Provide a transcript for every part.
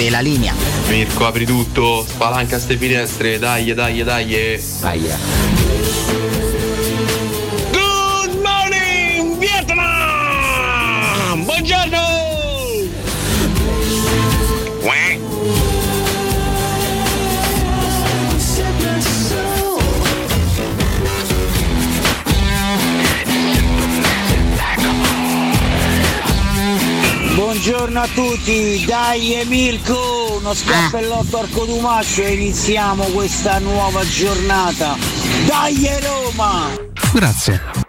Te la linea. Mirko, apri tutto, spalanca ste finestre, dai, dai, dai. Dai. Buongiorno a tutti, dai Emilco, uno scappellotto al codumascio e iniziamo questa nuova giornata. Dai Roma! Grazie.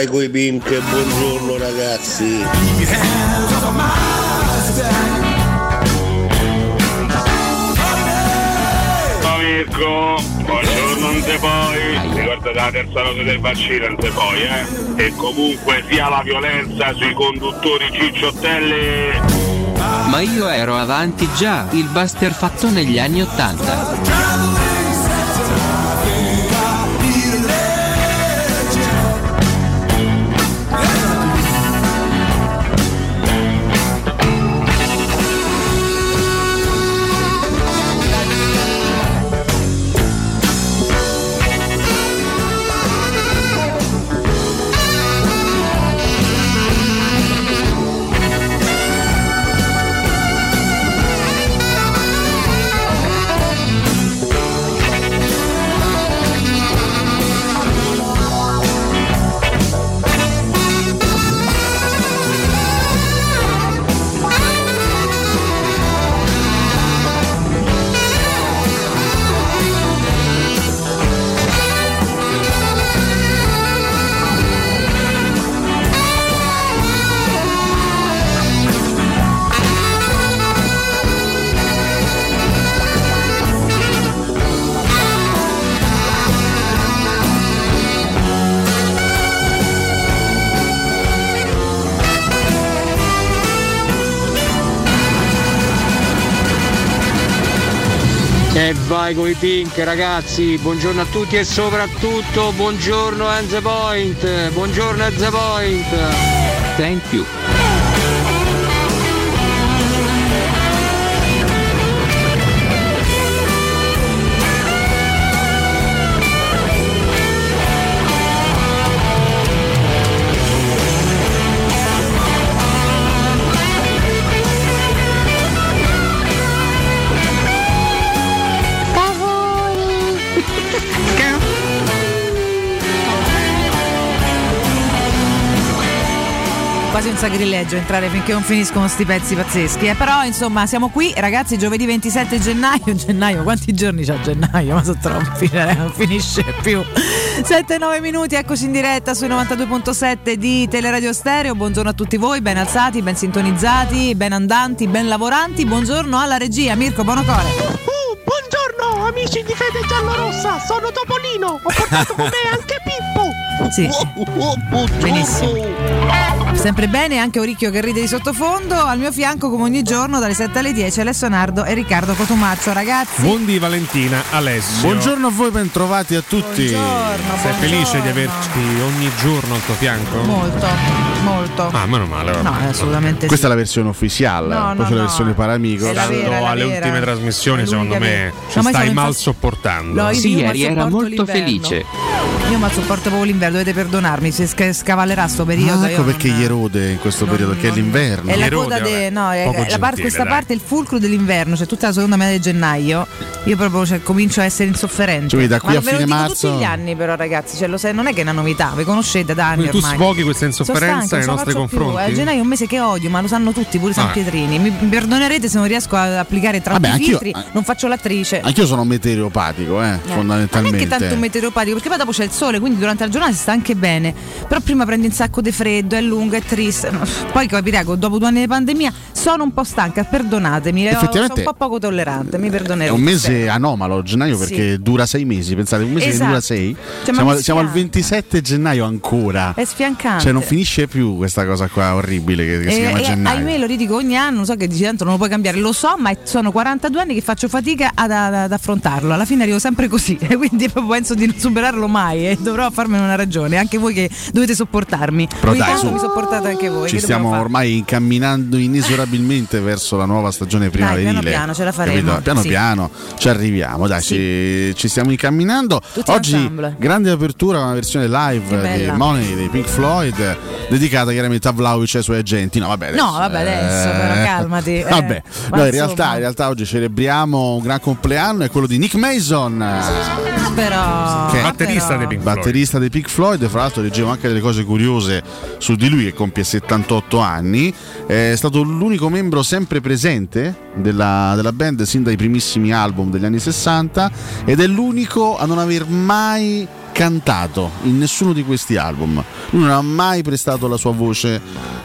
vai coi pink, buongiorno ragazzi. Ciao Mirko, buongiorno Antepoi, ricordate la terza dose del vaccino Antepoi, eh? E comunque sia la violenza sui conduttori cicciottelle. Ma io ero avanti già, il Buster fatto negli anni Ottanta. Vai con i pink ragazzi, buongiorno a tutti e soprattutto buongiorno a The Point, buongiorno a The Point. Thank you. Quasi un sacrilegio entrare finché non finiscono sti pezzi pazzeschi. eh. Però insomma siamo qui, ragazzi, giovedì 27 gennaio. Gennaio, quanti giorni c'ha gennaio? Ma sono troppi, cioè, non finisce più. 7-9 minuti, eccoci in diretta sui 92.7 di Teleradio Stereo. Buongiorno a tutti voi, ben alzati, ben sintonizzati, ben andanti, ben lavoranti. Buongiorno alla regia, Mirko Bonocore. Uh, buongiorno amici di Fede Giallorossa, sono Topolino, ho portato con me anche Pippo. Sì. Benissimo. Sempre bene, anche Oricchio che ride di sottofondo. Al mio fianco, come ogni giorno, dalle 7 alle 10, Alessio Nardo e Riccardo Cotumaccio. Ragazzi, Buondì Valentina, Alessio. Buongiorno a voi, bentrovati a tutti. Buongiorno, Sei felice di averci ogni giorno al tuo fianco? molto, molto. Ah, meno male. vabbè. No, assolutamente Questa sì. è la versione ufficiale, No, poi no, c'è la no. versione Paramigo. È la Stando alle vera. ultime trasmissioni, secondo me ci No, stai mal sopportando. No, Sì, ieri era molto felice. Io mal sopporto proprio l'inverno, dovete perdonarmi. Se sca- scavallerà sto periodo. Ah, ecco perché non- gli erode in questo non- periodo, che è non- l'inverno. È la coda de, no, è- è la parte- gentile, questa dai. parte è il fulcro dell'inverno, cioè tutta la seconda metà di gennaio. Io proprio cioè, comincio a essere insofferente. Cioè, da qui Ma a ve lo fine dico marzo- tutti gli anni, però, ragazzi, cioè, lo sai, non è che è una novità, vi conoscete da anni. Quindi tu ormai. sfoghi questa insofferenza stanca, nei non nostri faccio più. confronti? Eh, gennaio è un mese che odio, ma lo sanno tutti, pure i San Ah. Pietrini. Mi perdonerete se non riesco ad applicare Vabbè, anch'io- filtri, non faccio l'attrice. Anch'io sono meteoropatico, eh, Eh, fondamentalmente. Non è che tanto meteoropatico, perché poi dopo c'è il sole, quindi durante la giornata si sta anche bene. Però prima prendi un sacco di freddo, è lungo, è triste. Poi capirei, dopo due anni di pandemia sono un po' stanca, perdonatemi. eh, Effettivamente sono un po' poco tollerante, mi È perdonerete. un mese spero. anomalo, gennaio, perché Sì. dura sei mesi. Pensate, un mese Esatto. che dura sei. Cioè, siamo, siamo al spiace. 27 gennaio ancora. È sfiancante. Cioè, non finisce più questa cosa qua orribile che, che si E- chiama e gennaio. ahimè lo ridico ogni anno, so che dici tanto non lo puoi cambiare, lo so, ma sono 42 anni che faccio fatica ad, ad- ad affrontarlo. Alla fine arrivo sempre così, e quindi penso di non superarlo mai e dovrò farmene una ragione, anche voi che dovete sopportarmi. Però Ogni dai, su. mi sopportate anche voi. Ci stiamo ormai incamminando inesorabilmente verso la nuova stagione primaverile. piano piano ce la faremo, Capito? Piano sì. piano ci arriviamo, dai, ci, ci stiamo incamminando. Tutti Oggi ensemble. grande apertura, una versione live di Money dei Pink Floyd, dedicata chiaramente a Vlaovic e ai suoi agenti. No, vabbè, adesso, No, vabbè, adesso, però, calmati, eh. Vabbè, in, realtà, in realtà oggi celebriamo un gran compleanno, è quello di Nick Mason. Però, Che Batterista però- dei Pink Floyd. batterista dei Pink Floyd, fra l'altro leggevo anche delle cose curiose su di lui che compie 78 anni, è stato l'unico membro sempre presente della, della band sin dai primissimi album degli anni 60 ed è l'unico a non aver mai cantato in nessuno di questi album. Lui non ha mai prestato la sua voce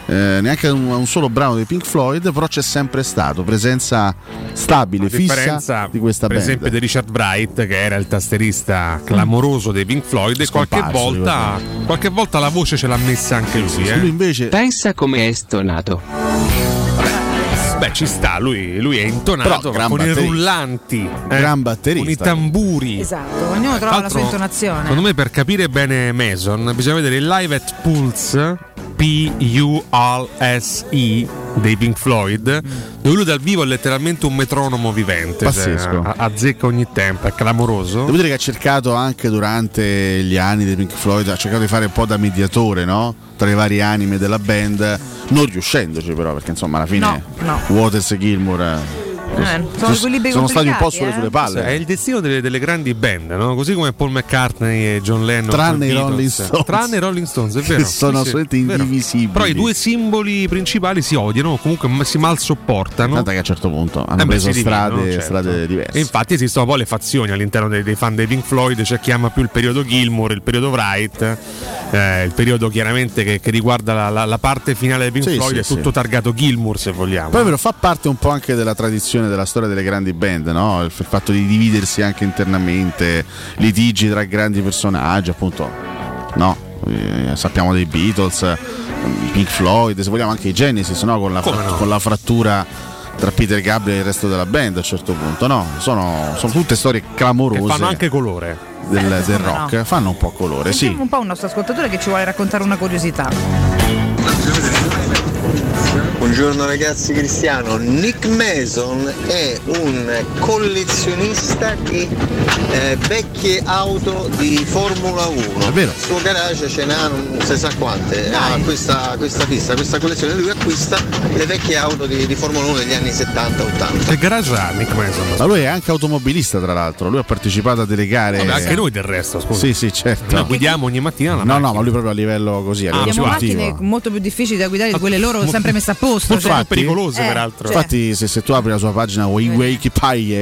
eh, neanche a un, a un solo brano dei Pink Floyd, però c'è sempre stato presenza stabile, fissa di questa per band. esempio, di Richard Bright, che era il tastierista clamoroso dei Pink Floyd, e qualche volta, qualche volta la voce ce l'ha messa anche lui. eh. Lui invece Pensa come è stonato. Beh, ci sta, lui, lui è intonato Però gran con i rullanti, eh, Gran batterista. con i tamburi. Esatto, ognuno trova la sua intonazione. Secondo me per capire bene Mason bisogna vedere il live at Pulse P-U-L-S-E dei Pink Floyd dove lui dal vivo è letteralmente un metronomo vivente cioè, Pazzesco. a- azzecca ogni tempo è clamoroso Devo dire che ha cercato anche durante gli anni dei Pink Floyd, ha cercato di fare un po' da mediatore, no? Tra le varie anime della band, non riuscendoci però, perché insomma alla fine No, no. Waters e Gilmour eh, sono sono stati un po' sulle eh. sulle palle. è il destino delle, delle grandi band no? così come Paul McCartney e John Lennon Tranne i. Rolling Stones. tranne i Rolling Stones è Che vero sono Sì, sì, assolutamente vero. indivisibili. però i due simboli principali si odiano o comunque si mal sopportano Tanto che a un certo punto hanno Eh preso strade, certo. strade diverse. E infatti esistono poi le fazioni all'interno dei, dei fan dei Pink Floyd, c'è chi ama più il periodo Gilmour, il periodo Wright, eh, il periodo chiaramente che, che riguarda la, la- la parte finale dei Pink Sì, Floyd, sì, è tutto sì. targato Gilmour se vogliamo. Poi però fa parte un po' anche della tradizione della storia delle grandi band, no? il, fatto di dividersi anche internamente, litigi tra grandi personaggi, appunto, no? Eh, sappiamo dei Beatles, eh, Pink Floyd, se vogliamo anche i Genesis, no? Con, la fra- no? con la frattura tra Peter Gabriel e il resto della band a un certo punto, no? Sono, sono tutte storie che clamorose fanno anche colore. del, Eh, del rock, no? fanno un po' colore, sì. Sentiamo un po' un nostro ascoltatore che ci vuole raccontare una curiosità. Buongiorno ragazzi Cristiano, Nick Mason è un collezionista di eh, vecchie auto di Formula 1. È vero. Il suo garage ce n'ha non si sa quante, ha questa, questa pista, questa collezione, lui acquista le vecchie auto di, di Formula 1 degli anni 70-80. Che garage ha Nick Mason? Ma lui è anche automobilista, tra l'altro, lui ha partecipato a delle gare. Vabbè, anche noi del resto, scusa. Sì, sì, certo. Noi guidiamo ogni mattina la No, macchina. no, ma lui proprio a livello così, a livello Abbiamo sportivo. macchine molto più difficili da guidare di quelle loro sempre messe a Molto cioè- pericolose, Eh, peraltro. cioè- Infatti, se, se tu apri la sua pagina Wikipedia,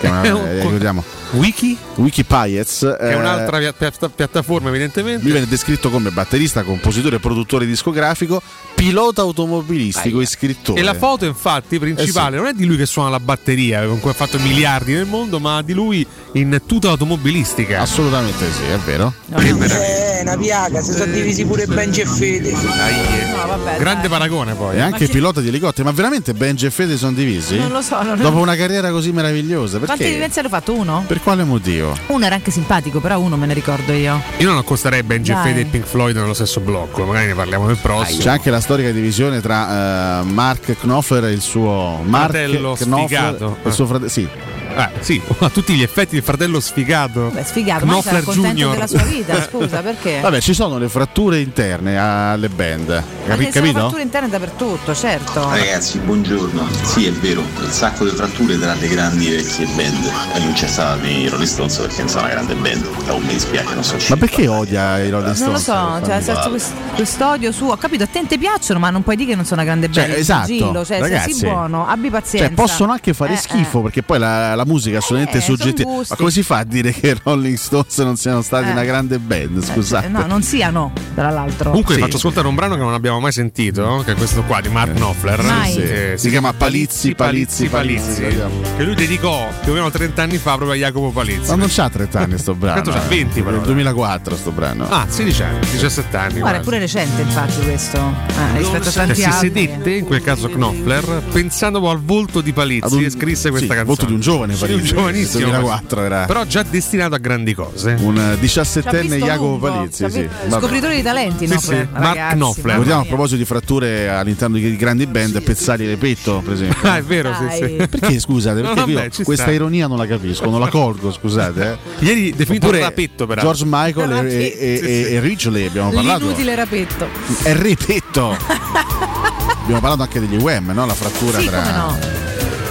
che è una, eh, ricordiamo, Wiki? Wikipiez, Che è eh, un'altra pia- pia- piattaforma, evidentemente. lui viene descritto come batterista, compositore, produttore discografico, pilota automobilistico e scrittore. E la foto, infatti, principale Eh non è di lui che suona la batteria, con cui ha fatto miliardi nel mondo, ma di lui in tuta automobilistica. Assolutamente sì, è vero. Che meraviglia. Eh, una piaga, si sono divisi pure Benji e Fede. No, vabbè, Grande dai. paragone poi. E anche ci- pilota di elicotteri, ma veramente Benji e Fede sono divisi? Non lo so, non Dopo una carriera così meravigliosa, Quante perché? vivenze hanno fatto? Uno? Per quale motivo? Uno era anche simpatico, però uno me ne ricordo io. Io non accosterei Benji e Dai. Fede e Pink Floyd nello stesso blocco, magari ne parliamo nel prossimo. C'è anche la storica divisione tra eh, Mark Knopfler e il suo Mark Fratello Knopfler sfigato. e il suo fratello. Sì, Eh, sì, a tutti gli effetti il fratello sfigato. Beh, sfigato, ma sarà Knopfler contento Junior. della sua vita, scusa, perché? Vabbè, ci sono le fratture interne alle band. Ma Capi- ci sono capito? fratture interne dappertutto, certo. Ragazzi, buongiorno. Sì, è vero, un sacco di fratture tra le grandi vecchie band. E non c'è stata nei Rolling Stones perché non sono una grande band. Oh, mi dispiace, non so Ma perché odia i Rolling Non lo Stones? so, cioè, senso, quest- quest'odio suo, ho capito, a te ti piacciono, ma non puoi dire che non sono una grande Cioè, band. esatto, Gillo, cioè, ragazzi. sei buono, abbi pazienza. Cioè, possono anche fare Eh, schifo perché poi la, la musica assolutamente Eh, soggettiva. Ma come si fa a dire che i Rolling Stones non siano stati Eh. una grande band? Scusate. Eh, no, non siano, tra l'altro. Comunque Sì. vi faccio ascoltare un brano che non abbiamo mai sentito, che è questo qua di Mark Knopfler. Mai. Sì. Eh, Si chiama Palizzi, Palizzi, Palizzi, Palizzi. che lui dedicò più o meno 30 anni fa proprio a Jacopo Palizzi. Ma non c'ha 30 anni sto brano. Quanto c'ha? eh. 20 però. Del 2004 sto brano. Ah, 16 anni, 17 anni. Guarda, è pure recente infatti questo, eh, rispetto a tanti si altri. sedette, in quel caso Knopfler, pensando al volto di Palizzi un- e scrisse questa sì, canzone. volto di un giovane Sì, Palizzi, un giovanissimo. 2004 era. Però già destinato a grandi cose. Un eh, Ci ha 17enne visto Jacopo Palizzi. Sì. Vabbè. Scopritore di talenti, Sì, no? sì, Mark Knopfler. Ricordiamo a proposito di fratture all'interno di grandi band, Pezzali Repetto, per esempio. Ah, è vero, sì, sì. Perché scusate? No, Perché vabbè, io ci questa sta. ironia non la capisco, non la colgo, scusate. Eh. Ieri definito Oppure rapetto, peraltro. George Michael e, e, e, e Ridgely abbiamo parlato. L'inutile rapetto. È Repetto. abbiamo parlato anche degli UM, no? La frattura Sì, tra.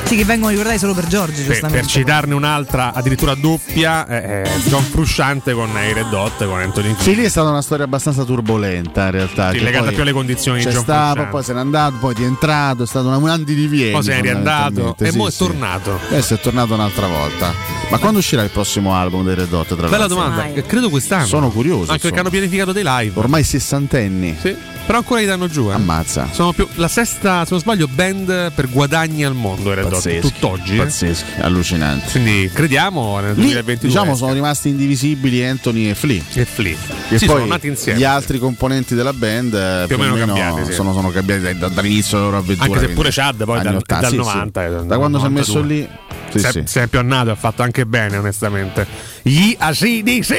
Sì, che vengono ricordati solo per Giorgi, Per, giustamente. per citarne un'altra, addirittura doppia, eh, eh, John Frusciante con i Red Hot con Anthony Kidd. Sì, lì è stata una storia abbastanza turbolenta in realtà. Sì, legata più alle condizioni di C'è John stato, Frusciante. poi se n'è andato, poi è rientrato, è stato una- un andivieni. Poi se n'è riandato e sì, mo' è sì. tornato. Adesso è tornato un'altra volta. Ma quando uscirà il prossimo album dei Red Hot? Tra Bella domanda, eh, credo quest'anno. Sono curioso. Anche perché hanno pianificato dei live. Ormai sessantenni. Sì. Però ancora li danno giù, eh. Ammazza. Sono più la sesta, se non sbaglio, band per guadagni al mondo. Red Hot, Pazzeschi. tutt'oggi. Pazzeschi, allucinanti. Quindi crediamo nel Lì, 2022. diciamo, sono rimasti indivisibili Anthony e Flea. E Flea. E Sì, poi sono nati insieme. gli altri componenti della band eh, Più o meno cambiati, sì. sono, sono cambiati da- da- dall'inizio della loro avventura. Anche se pure Chad poi dal, 80, dal sì, sì. 90. eh, dal Da quando si è messo 92. lì. Sì, si, è, sì. si è appionnato, ha fatto anche bene, onestamente. Gli ACDC!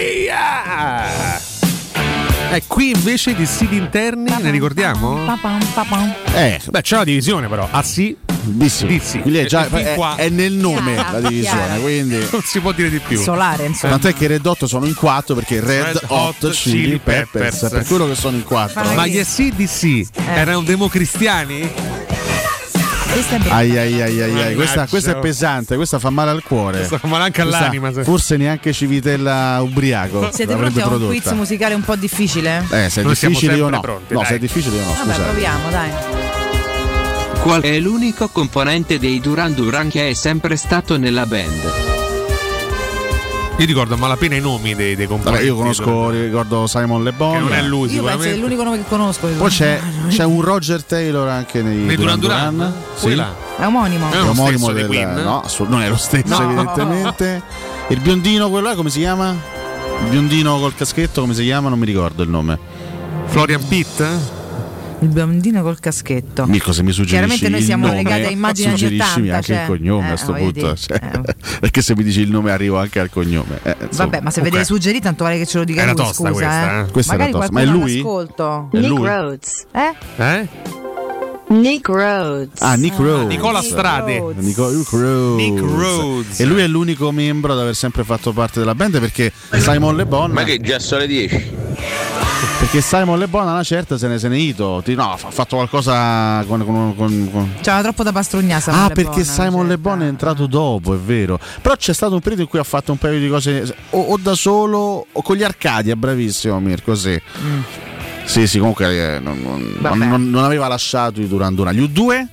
E qui invece di siti interni ne ricordiamo? Eh, Beh, c'è la divisione però. Ah sì? Sì, Quindi è, già, è- è nel nome Chiara, la divisione, chiara. quindi. non si può dire di più. Solare, insomma. Tant'è che i Red Hot sono in quattro perché Red, Red Hot, Hot Chili Chili Peppers, Peppers. per quello che sono in quattro. Ma gli ACDC Eh. erano democristiani? Questa è. Ai ai ai ai questa, questa è pesante, questa fa male al cuore. Questa fa male anche Questa all'anima, se- Forse neanche Civitella ubriaco. Siete pronti a un prodotta. quiz musicale un po' difficile? Eh, se è Noi difficile sempre no. pronti, no, dai. se è difficile io no, Vabbè, scusate. proviamo, dai. Qual è l'unico componente dei Duran Duran che è sempre stato nella band? Io ricordo a malapena i nomi dei, dei componenti. Vabbè, io conosco, ricordo Simon Le Bon. Che non è lui, Io penso che è l'unico nome che conosco. Poi c'è, c'è un Roger Taylor anche nei, Nei Duran Duran? Sì. Là. È omonimo. È lo omonimo del dei Queen? no, non è lo stesso No. evidentemente. Il biondino quello là come si chiama? Il biondino col caschetto come si chiama? Non mi ricordo il nome. Florian Pitt? Il biondino col caschetto. Mirko se mi suggerisci Chiaramente noi il siamo nome, legati a immagini anni suggeriscimi 80, anche cioè. il cognome Eh, a sto punto. dire, cioè, eh. Perché se mi dici il nome arrivo anche al cognome. eh, insomma. Vabbè, ma se ok. vede suggerito, tanto vale che ce lo dica Era lui, tosta scusa. questa, eh. eh. Questa era Magari tosta. Ma è lui? all'ascolto. È Nick lui? Rhodes. Eh? Eh? Nick Rhodes. Ah, Nick Rhodes. Nicola Strade. Nico- Nick Rhodes. Nick Rhodes. E lui è l'unico membro ad aver sempre fatto parte della band perché Simon Le Bon. Ma che già sono le 10? Perché Simon Le Bon a una certa se ne se ne è ito. No, ha fatto qualcosa con. con- con- con- C'era troppo da pastrugnare. Simon Ah, Le perché Bon, Simon Le Bon è entrato dopo, è vero. Però c'è stato un periodo in cui ha fatto un paio di cose o, o da solo o con gli arcadi, è bravissimo Mirko, sì. Mm. Sì, sì, comunque eh, non, non- non- aveva lasciato i Duran Duran. Gli U2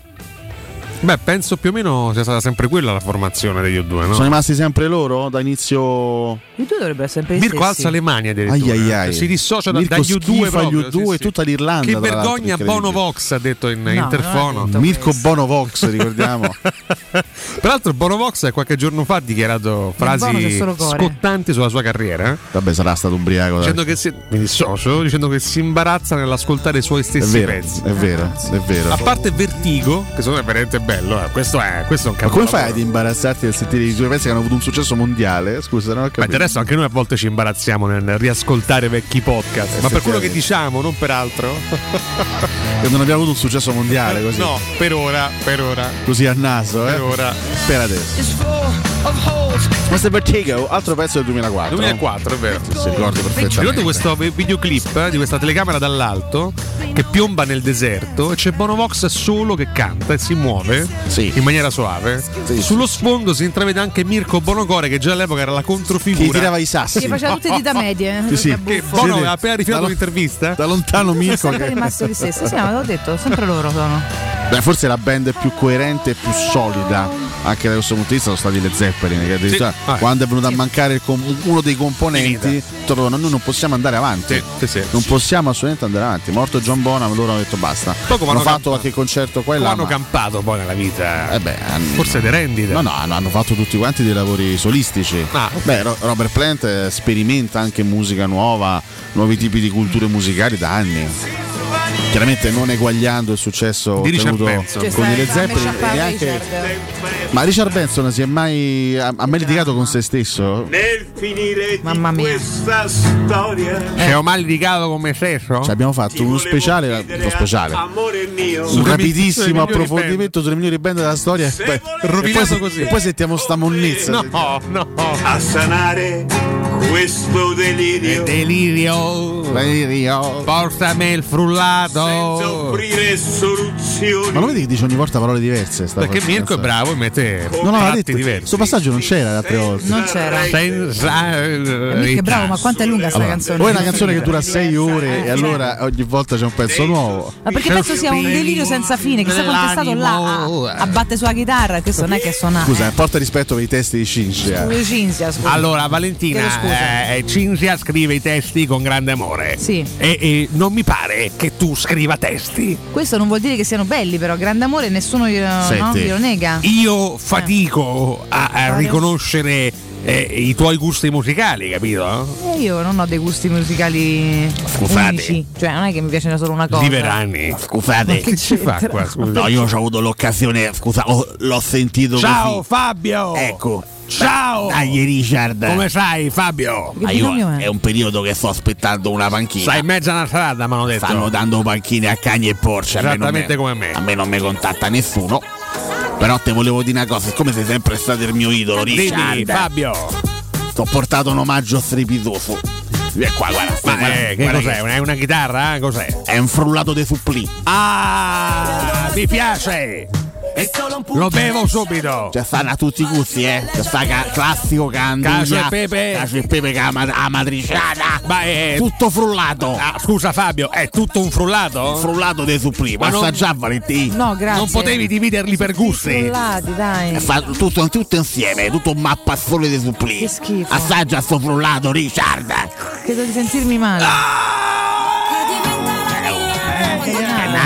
Beh, penso più o meno sia stata sempre quella la formazione degli U2, no? sono rimasti sempre loro da inizio. I due dovrebbero essere sempre gli Mirko stessi. alza le mani addirittura. Ai, ai, ai. Si dissocia da, Mirko dagli U2 schifa gli proprio. U2 e tutta l'Irlanda, Che vergogna. Bono Vox ha detto in No, interfono. detto Mirko questo. Bonovox, ricordiamo. Peraltro Bono Vox qualche giorno fa ha dichiarato Bono frasi scottanti sulla sua carriera. eh, Vabbè, sarà stato ubriaco. Dicendo che si, mi dissocio, dicendo che si imbarazza nell'ascoltare i suoi È stessi vero, pezzi. è vero, è vero. A parte Vertigo, che secondo me è veramente bello, eh, questo è, questo è un Ma come capolavoro. fai ad imbarazzarti nel sentire i tuoi pezzi che hanno avuto un successo mondiale? Scusa, non ho Ma capito. del resto anche noi a volte ci imbarazziamo nel riascoltare vecchi podcast. Ma per quello che diciamo, non per altro. Che non abbiamo avuto un successo mondiale così. No, per ora, per ora. Così a naso, eh? Per ora. Per adesso. Questo è Vertigo, altro pezzo del 2004. 2004, è vero. Si ricordo perfettamente. Ricordo questo vi- videoclip eh, di questa telecamera dall'alto che piomba nel deserto e c'è Bono Vox solo che canta e si muove Sì. in maniera soave. Sì, Sullo sfondo si intravede anche Mirko Bonocore che già all'epoca era la controfigura. Chi tirava i sassi. Che faceva tutte dita medie. Sì, sì. Che Che. Bono aveva appena rifiutato da lo- l'intervista. Da lontano Sono Mirko sempre che... rimasto gli stessi. Sì, ma l'ho detto, sempre loro sono. Beh, forse la band più coerente e più solida anche da questo punto di vista sono stati le Zeppelin che addirittura Ah. quando è venuto a mancare com- uno dei componenti trovano noi non possiamo andare avanti Sì, sì, sì. non possiamo assolutamente andare avanti morto John Bonham loro hanno detto basta Poi come hanno hanno fatto campa- qualche concerto qua e là hanno ma- campato poi nella vita. eh beh, hanno- Forse di rendita. No, no, hanno, fatto tutti quanti dei lavori solistici. Ah, ok. Beh, Ro- Robert Plant eh, sperimenta anche musica nuova, nuovi tipi di culture musicali da anni. Chiaramente non eguagliando il successo Di Richard ottenuto Benson. C'è con i Led Zeppelin. neanche- Richard. Ma Richard Benson si è mai, ha, ha mai litigato con se stesso? Nel finire Mamma di mia. questa storia C'è un mal litigato con me stesso? Cioè, abbiamo fatto uno speciale, uno speciale, amore mio un rapidissimo approfondimento sulle migliori band della storia. E poi, e poi, così. e poi sentiamo sta monnezza. No, no. a sanare questo delirio. Delirio. Delirio. Portami il frullato. Offrire soluzioni. Ma lo vedi che dice ogni volta parole diverse? sta Perché cosa? Mirko è bravo e mette No, no, detto, diversi. questo passaggio non c'era le altre volte. Non c'era. Senza Mica è bravo, ma quanto è lunga sta Allora, canzone? o è una canzone che dura 6 ore e allora ogni volta c'è un pezzo nuovo. Ma perché penso sia un delirio senza fine, chissà quanto è stato là a, batte sulla chitarra, questo non è che suona. Scusa, porta rispetto per i testi di Cinzia. Eh, Cinzia, scusa. Allora, Valentina. Eh, Cinzia scrive i testi con grande amore. Sì. E, e non mi pare che tu scriva testi. Questo non vuol dire che siano belli, però grande amore nessuno glielo, no? Glielo nega. Io fatico a, a riconoscere eh, i tuoi gusti musicali, capito? Eh, io non ho dei gusti musicali Scusate. unici, cioè non è che mi piace solo una cosa. Liverani. Scusate, Ma che ci fa qua, scusa? No, io ho avuto l'occasione, scusa, ho- l'ho sentito Ciao così. Fabio! Ecco. Ciao! Dai Richard. Come sai Fabio? Ah, io- è un periodo che sto aspettando una panchina. Stai in mezzo alla strada, mi hanno detto. Stanno dando panchine a cani e porci. a me non Esattamente me- come me. A me non mi contatta nessuno. Però te volevo dire una cosa, siccome sei sempre stato il mio idolo, Dimmi, Richard. Fabio. Ti ho portato un omaggio strepitoso. Vieni qua, guarda. Ma guarda, eh, che guarda cos'è? Una- È una chitarra? Cos'è? È un frullato dei supplì. Ah, mi piace! Lo bevo subito! Cioè stanno a tutti i gusti, eh. C'è sta ca- classico canduglia. Cacio e pepe. Cacio e pepe che ha ma- ha matriciana. Ma è. Tutto frullato. Ah, scusa Fabio, è tutto un frullato? Frullato dei supplì. Ma non- già Valentino. No, grazie. Non potevi dividerli per gusti? Frullati, dai. E fa tutto, tutto insieme, tutto un mappazzone dei supplì. Che schifo. Assaggia sto frullato, Richard. Credo di sentirmi male. Eh,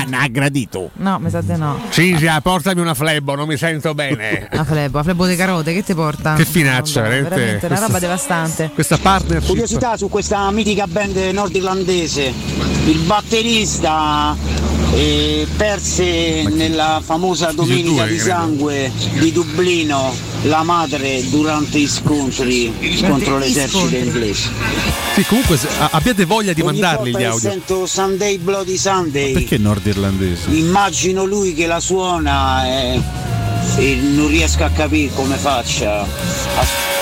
n'ha gradito. No, mi sa di no. Cinzia, portami una flebbo, non mi sento bene. La flebo, la flebo di carote, che ti porta? Che finaccia, No, veramente. veramente una Questa- roba devastante. Questa partnership. Curiosità su questa mitica band nordirlandese. Il batterista eh, perse nella famosa domenica di sangue di Dublino la madre durante gli scontri contro l'esercito inglese. Sì, comunque se- a- abbiate voglia di Ogni mandarli gli audio. sento Sunday Bloody Sunday. Perché nordirlandese? Immagino lui che la suona e, e non riesco a capire come faccia. a-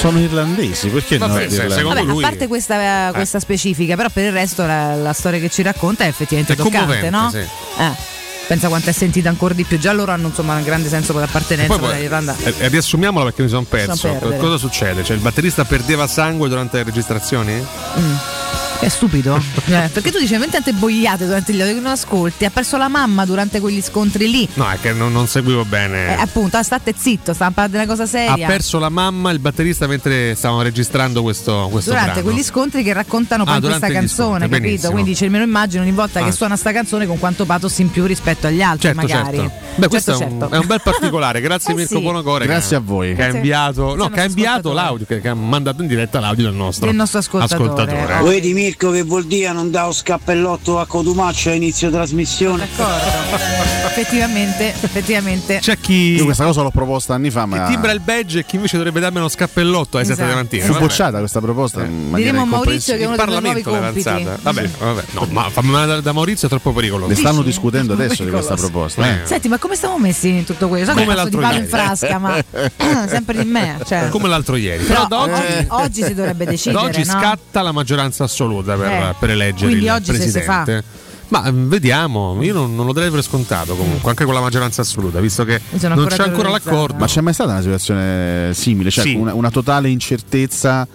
Sono irlandesi, perché Vabbè, se- Vabbè, lui- a parte questa, questa specifica, però per il resto la, la storia che ci racconta è effettivamente È toccante, no? sì. Eh, pensa quanto è sentita ancora di più. Già loro hanno insomma un grande senso per l'appartenenza Poi, per poi, l'Irlanda. eh, eh, riassumiamola perché mi sono perso. Cosa succede? Cioè, il batterista perdeva sangue durante le registrazioni? Mm. È stupido. Eh, perché tu dici veramente tante boiate durante gli audio che non ascolti. Ha perso la mamma durante quegli scontri lì. No, è che non, non seguivo Eh, bene. appunto, ah, state zitto, sta parlando di una cosa ha seria. perso la mamma il batterista mentre stavano registrando questo, questo durante brano. quegli scontri che raccontano poi Ah, questa canzone, scontri, capito? benissimo. Quindi ce me lo immagino ogni volta Ah. che suona sta canzone con quanto pathos in più rispetto agli altri, Certo, magari. certo. Beh, questo Certo, è, un, certo. è un bel particolare. Grazie Eh Mirko sì. Buonocore. Grazie che, a voi. Che ha inviato, no, che ha inviato ascoltatore. l'audio, che, che ha mandato in diretta l'audio del nostro, Del nostro ascoltatore. Lo vedi Mirko che vuol dire non dà lo scappellotto a Codumaccio a inizio trasmissione? D'accordo. effettivamente, effettivamente. C'è chi, Io questa cosa l'ho proposta anni fa, ma chi timbra il badge e chi invece dovrebbe darmi uno scappellotto alle 7 Esatto. di mattina. fu Vabbè. bocciata questa proposta. maniera Diremo a Maurizio che è uno dei nuovi compiti. Vabbè, vabbè. No, ma fammi mandare da Maurizio è troppo pericoloso. Ne stanno discutendo adesso di questa proposta. eh. Senti, ma come stiamo messi in tutto questo? So Come di l'altro palo in ieri. frasca, ma ah, sempre di me. Cioè. Come l'altro ieri. Però Però, da oggi, oggi, oggi si dovrebbe decidere. da oggi no? scatta la maggioranza assoluta per, Eh, per eleggere quindi il oggi se si presidente. Ma mm, vediamo, io non, non lo darei per scontato comunque, anche con la maggioranza assoluta, visto che non ancora c'è ancora l'accordo. Ma c'è mai stata una situazione simile? Cioè Sì. una, una totale incertezza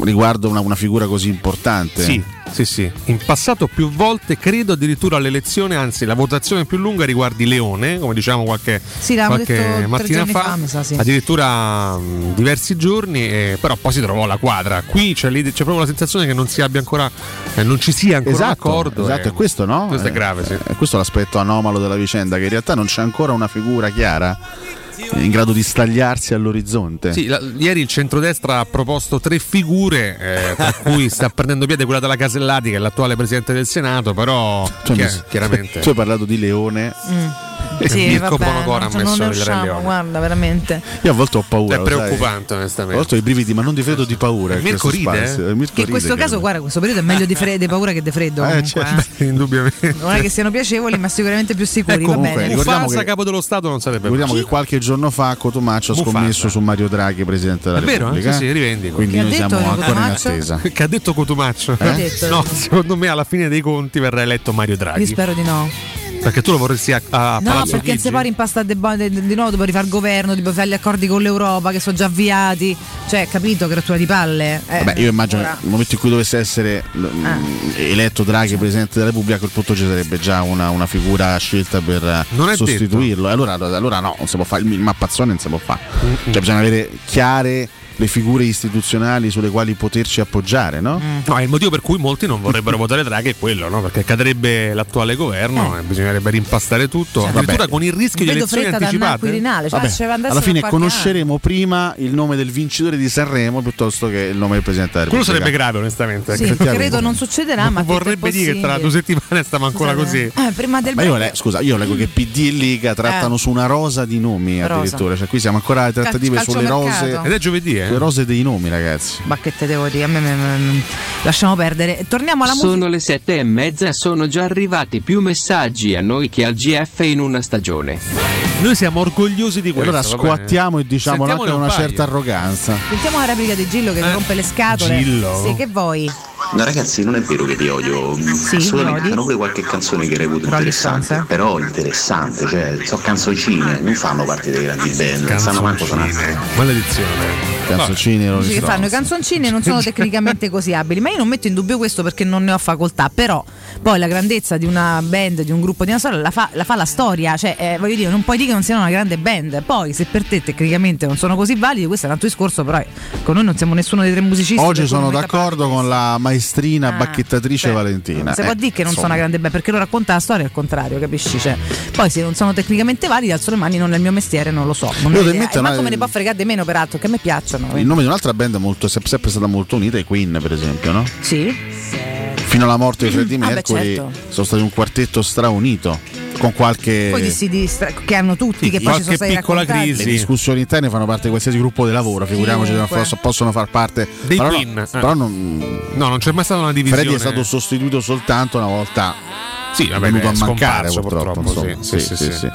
riguardo una, una figura così importante? Sì, sì, sì. In passato più volte, credo addirittura all'elezione, anzi la votazione più lunga riguardi Leone, come diciamo qualche, Sì, qualche mattina fa, fa, sa, sì. addirittura mh, diversi giorni, eh, però poi si trovò la quadra. Qui c'è, c'è proprio la sensazione che non si abbia ancora, eh, non ci sia ancora un Esatto, accordo. esatto, eh. è questo, no? Questo è Eh, grave, sì. eh, questo è l'aspetto anomalo della vicenda, che in realtà non c'è ancora una figura chiara in grado di stagliarsi all'orizzonte. Sì, la- ieri il centrodestra ha proposto tre figure, eh, tra cui sta prendendo piede quella della Casellati, che è l'attuale presidente del Senato, però hai chi- chiaramente. Tu hai parlato di Leone. Mm. Sì, Mirko vabbè, Bonocora ha non, messo il Re Leone. guarda, veramente. Io a volte ho paura. È lo sai. preoccupante, A onestamente. volte ho i brividi, ma non di freddo di paura. in Mirko questo ride, spazio. eh? Mirko Che in ride, questo caso, guarda, questo periodo è meglio di, fre- di paura che di freddo. Eh, comunque, certo. eh. Indubbiamente. Non è che siano piacevoli, ma sicuramente più sicuri. Va comunque, bene. ricordiamo che- capo dello Stato, non sarebbe Ricordiamo che qualche giorno fa Cotomaccio ha scommesso su Mario Draghi, presidente della È vero, Repubblica. eh? Sì, sì, rivendico. Quindi Che noi siamo ancora in Cotomaccio? attesa. Che ha detto detto? No, secondo me alla fine dei conti verrà eletto Mario Io Draghi. spero di no. Perché tu lo vorresti a, a No, Palazzo perché Chigi? se poi rimpasta de- de- de- di nuovo dopo rifare il governo, dopo fare gli accordi con l'Europa che sono già avviati. Cioè, capito che rottura di palle. Eh, Vabbè, io immagino ora- che nel momento in cui dovesse essere Ah. eletto Draghi presidente della Repubblica, a quel punto ci sarebbe già una, una figura scelta per eh, sostituirlo. Allora, allora no, non si può fare, il mappazzone non si può fare. Mm, Cioè, bisogna avere chiare le figure istituzionali sulle quali poterci appoggiare, no? No, il motivo per cui molti non vorrebbero votare Draghi è quello, no? Perché cadrebbe l'attuale governo e bisognerebbe rimpastare tutto, addirittura Vabbè. con il rischio di elezioni anticipate. Quirinale, cioè, Vabbè, alla fine conosceremo prima il nome del vincitore di Sanremo piuttosto che il nome del presidente della Quello sarebbe grave, onestamente. anno. Sì, credo non succederà, ma Vorrebbe dire che tra due settimane stiamo ancora così. Eh, prima del Ma io, le- scusa, io leggo che PD e Lega trattano Eh. su una rosa di nomi Rosa. addirittura. Cioè, qui siamo ancora alle trattative Calcio- sulle rose. Ed è giovedì, eh? Le rose dei nomi, ragazzi. Ma che te devo dire? A me, me- me- lasciamo perdere. Torniamo alla musica. Sono le sette e mezza, sono già arrivati più messaggi a noi che al GF in una stagione. Noi siamo orgogliosi di questo. allora squattiamo e diciamolo anche con un una paio. certa arroganza. Sentiamo la replica di Gillo che mi rompe le scatole. Gillo? Sì, che vuoi? No ragazzi non è vero che vi odio, assolutamente mi odi? hanno pure qualche canzone che reputo interessante, però interessante, cioè sono canzoncine, non fanno parte dei grandi band, non sanno manco suonare. Maledizione. Canzoncini e Dici che fanno i canzoncini non sono tecnicamente così abili, ma io non metto in dubbio questo perché non ne ho facoltà, però poi la grandezza di una band, di un gruppo, di una storia la fa la, fa la storia, cioè eh, voglio dire, non puoi dire che non siano una grande band, poi se per te tecnicamente non sono così validi, questo è un altro discorso, però con noi non siamo nessuno dei tre musicisti. Oggi sono d'accordo con la maestrina Ah, bacchettatrice beh, Valentina. Si Eh, può dire che non sono una grande band perché lo racconta la storia al contrario, capisci? Cioè, poi se non sono tecnicamente validi, alzo le mani, non è il mio mestiere, non lo so. Non ho idea. metto E una- manco me ne può fregare di meno, peraltro, che a me piacciono. Il nome di un'altra band molto, se- sempre stata molto unita, i Queen, per esempio, no? Sì. Fino alla morte di Freddie Ah, beh, Mercury certo. sono stati un quartetto straunito. Con qualche. Poi si distra- che hanno tutti, Sì, che poi ci sono qualche stati piccola raccontati. Le discussioni interne fanno parte di qualsiasi gruppo di lavoro, figuriamoci posso- possono far parte Dei però no- Queen, eh. però non, No, non c'è mai stata una divisione. Freddy è stato sostituito soltanto una volta Sì, vabbè, venuto è a mancare purtroppo. purtroppo, sì, Sì, sì, sì, sì. sì.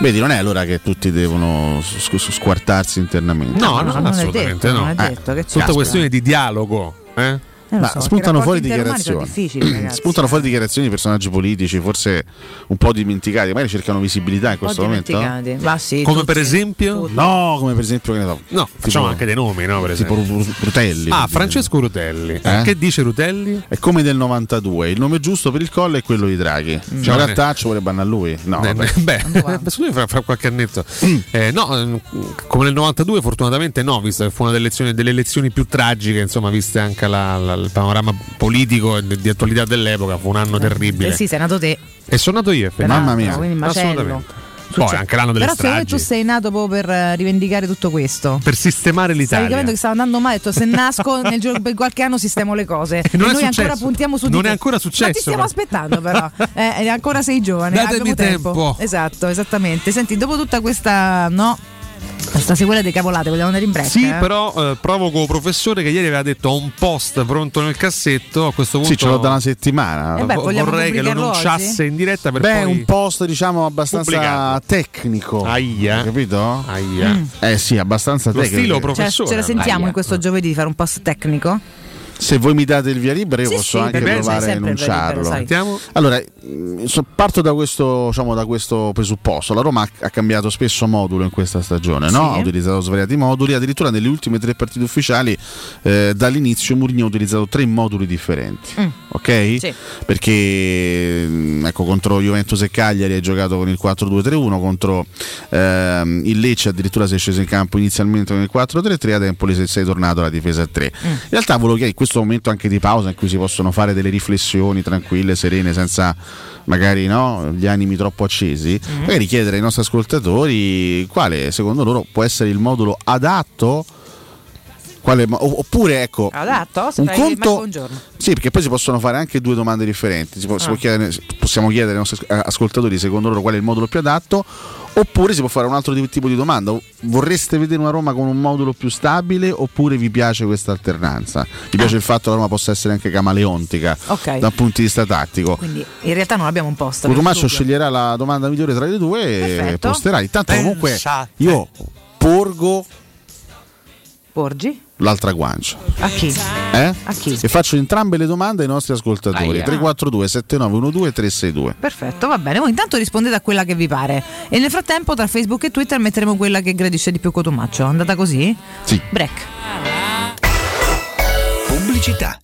Vedi, non è allora che tutti devono scu- scu- squartarsi internamente. No, No, no, non è assolutamente detto, no. non è Eh, detto, Tutta caspita. questione di dialogo. Eh? Eh, Ma so, spuntano fuori dichiarazioni. spuntano fuori dichiarazioni di personaggi politici, forse un po' dimenticati, magari cercano visibilità in questo momento. Ma sì, Come tutti. per esempio? No, come per esempio, che ne so. No, facciamo anche dei nomi, no? Per tipo esempio. Rutelli. Ah, Francesco Rutelli. Eh? Che dice Rutelli? È come del 92, il nome giusto per il collo è quello di Draghi. Cioè, in realtà ci vorrebbe a lui. No, Eh, vabbè. beh, fra, fra qualche annetto. Mm. Eh, no, ehm, come nel 92 fortunatamente no, visto che fu una delle elezioni, delle elezioni più tragiche, insomma, viste anche la- la- il panorama politico e di, di attualità dell'epoca, fu un anno terribile. Eh sì, sei nato te. E sono nato io, effettivamente. Mamma mia. Quindi. Assolutamente. Succe- Poi anche l'anno delle Però secondo me stragi. tu sei nato proprio per eh, rivendicare tutto questo. Per sistemare Stavi l'Italia. capendo che stava andando male, ho detto se nasco nel giorno per qualche anno sistemo le cose. non e è noi ancora successo. puntiamo su di Non te. è ancora successo, Ma ti stiamo però. aspettando però. Eh, e ancora sei giovane. Datemi abbiamo tempo. Esatto, esattamente. Senti, dopo tutta questa no questa sequela di cavolate, vogliamo andare in break? Sì, eh? però eh, provoco professore che ieri aveva detto ho un post pronto nel cassetto. A questo punto Sì, ce l'ho da una settimana. Eh beh, vorrei che lo annunciasse oggi? in diretta per Beh, poi un post diciamo abbastanza pubblicarlo. tecnico. Aia. Capito? Aia. Mm. Eh sì, abbastanza Lo tecnico. stilo Cioè, professore. ce la sentiamo Aia. in questo giovedì di fare un post tecnico? Se voi mi date il via libera, io Sì, posso sì, anche provare a enunciarlo. Sentiamo. Allora, parto da questo, diciamo, da questo presupposto. La Roma ha, ha cambiato spesso modulo in questa stagione, no? Sì. ha utilizzato svariati moduli, addirittura nelle ultime tre partite ufficiali eh, dall'inizio Mourinho ha utilizzato tre moduli differenti. Mm. Ok? Sì. Perché mh, ecco, contro Juventus e Cagliari hai giocato con il 4-2-3-1, contro ehm, il Lecce addirittura sei sceso in campo inizialmente con il 4-3-3, ad Empoli sei, sei tornato alla difesa a 3. Mm. In realtà volevo chiedere in questo momento anche di pausa in cui si possono fare delle riflessioni tranquille, serene, senza magari no, gli animi troppo accesi, Mm. magari chiedere ai nostri ascoltatori quale secondo loro può essere il modulo adatto Quale oppure ecco, Adatto? Se un fai conto- buongiorno. Sì, perché poi si possono fare anche due domande differenti. Si può- si Ah. può chiedere- possiamo chiedere ai nostri as- ascoltatori secondo loro qual è il modulo più adatto, oppure si può fare un altro tipo di domanda. Vorreste vedere una Roma con un modulo più stabile oppure vi piace questa alternanza? Vi piace il fatto che la Roma possa essere anche camaleontica Ah. Ok. da un punto di vista tattico? Quindi in realtà non abbiamo un posto. Dubbio. sceglierà la domanda migliore tra le due e Perfetto. posterà. Intanto comunque Pensate. io porgo Porgi? L'altra guancia. A chi? Eh? A chi? E faccio entrambe le domande ai nostri ascoltatori. Aia. 342 7912 362. Perfetto, va bene. Voi intanto rispondete a quella che vi pare. E nel frattempo tra Facebook e Twitter metteremo quella che gradisce di più Cotumaccio. Andata così? Sì. Break. Pubblicità.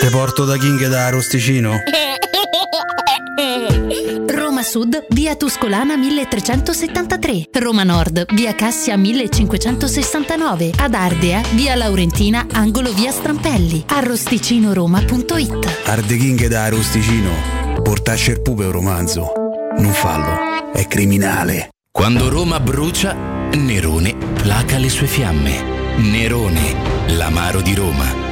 Te porto da King da Rosticino? Roma Sud, via Tuscolana 1373. Roma Nord, via Cassia 1569. Ad Ardea, via Laurentina, angolo via Strampelli. Arrosticinoroma.it. Arde King da Rosticino. Portasce il pupe un romanzo. Non fallo, è criminale. Quando Roma brucia, Nerone placa le sue fiamme. Nerone, l'amaro di Roma.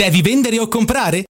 Devi vendere o comprare?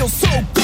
feel so good.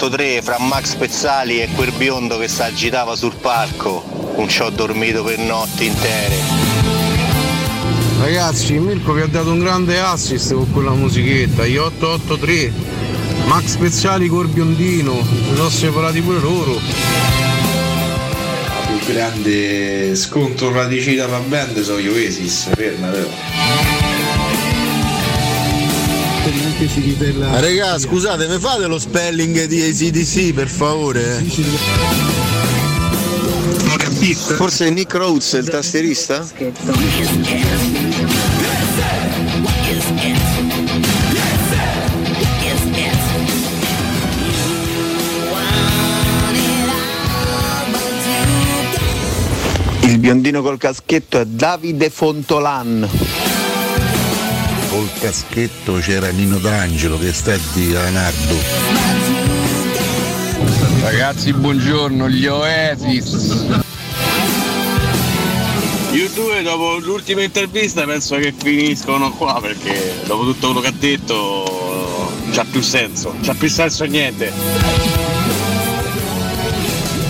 103 fra Max Pezzali e quel biondo che si agitava sul palco. Non ci ho dormito per notti intere. Ragazzi, Mirko vi ha dato un grande assist con quella musichetta, gli 883, Max Pezzali col biondino, si sono separati pure loro. Il più grande scontro radicita la band sono gli Oasis, ferma vero? Però. Ah, Regà, scusate, mi fate lo spelling di ACDC per favore? Forse Nick Rhodes, il tastierista? Il biondino col caschetto è Davide Fontolan. Col caschetto c'era Nino D'Angelo che sta di Leonardo. Ragazzi, buongiorno, gli Oasis. Io due dopo l'ultima intervista penso che finiscono qua perché dopo tutto quello che ha detto c'ha più senso, c'ha più senso niente.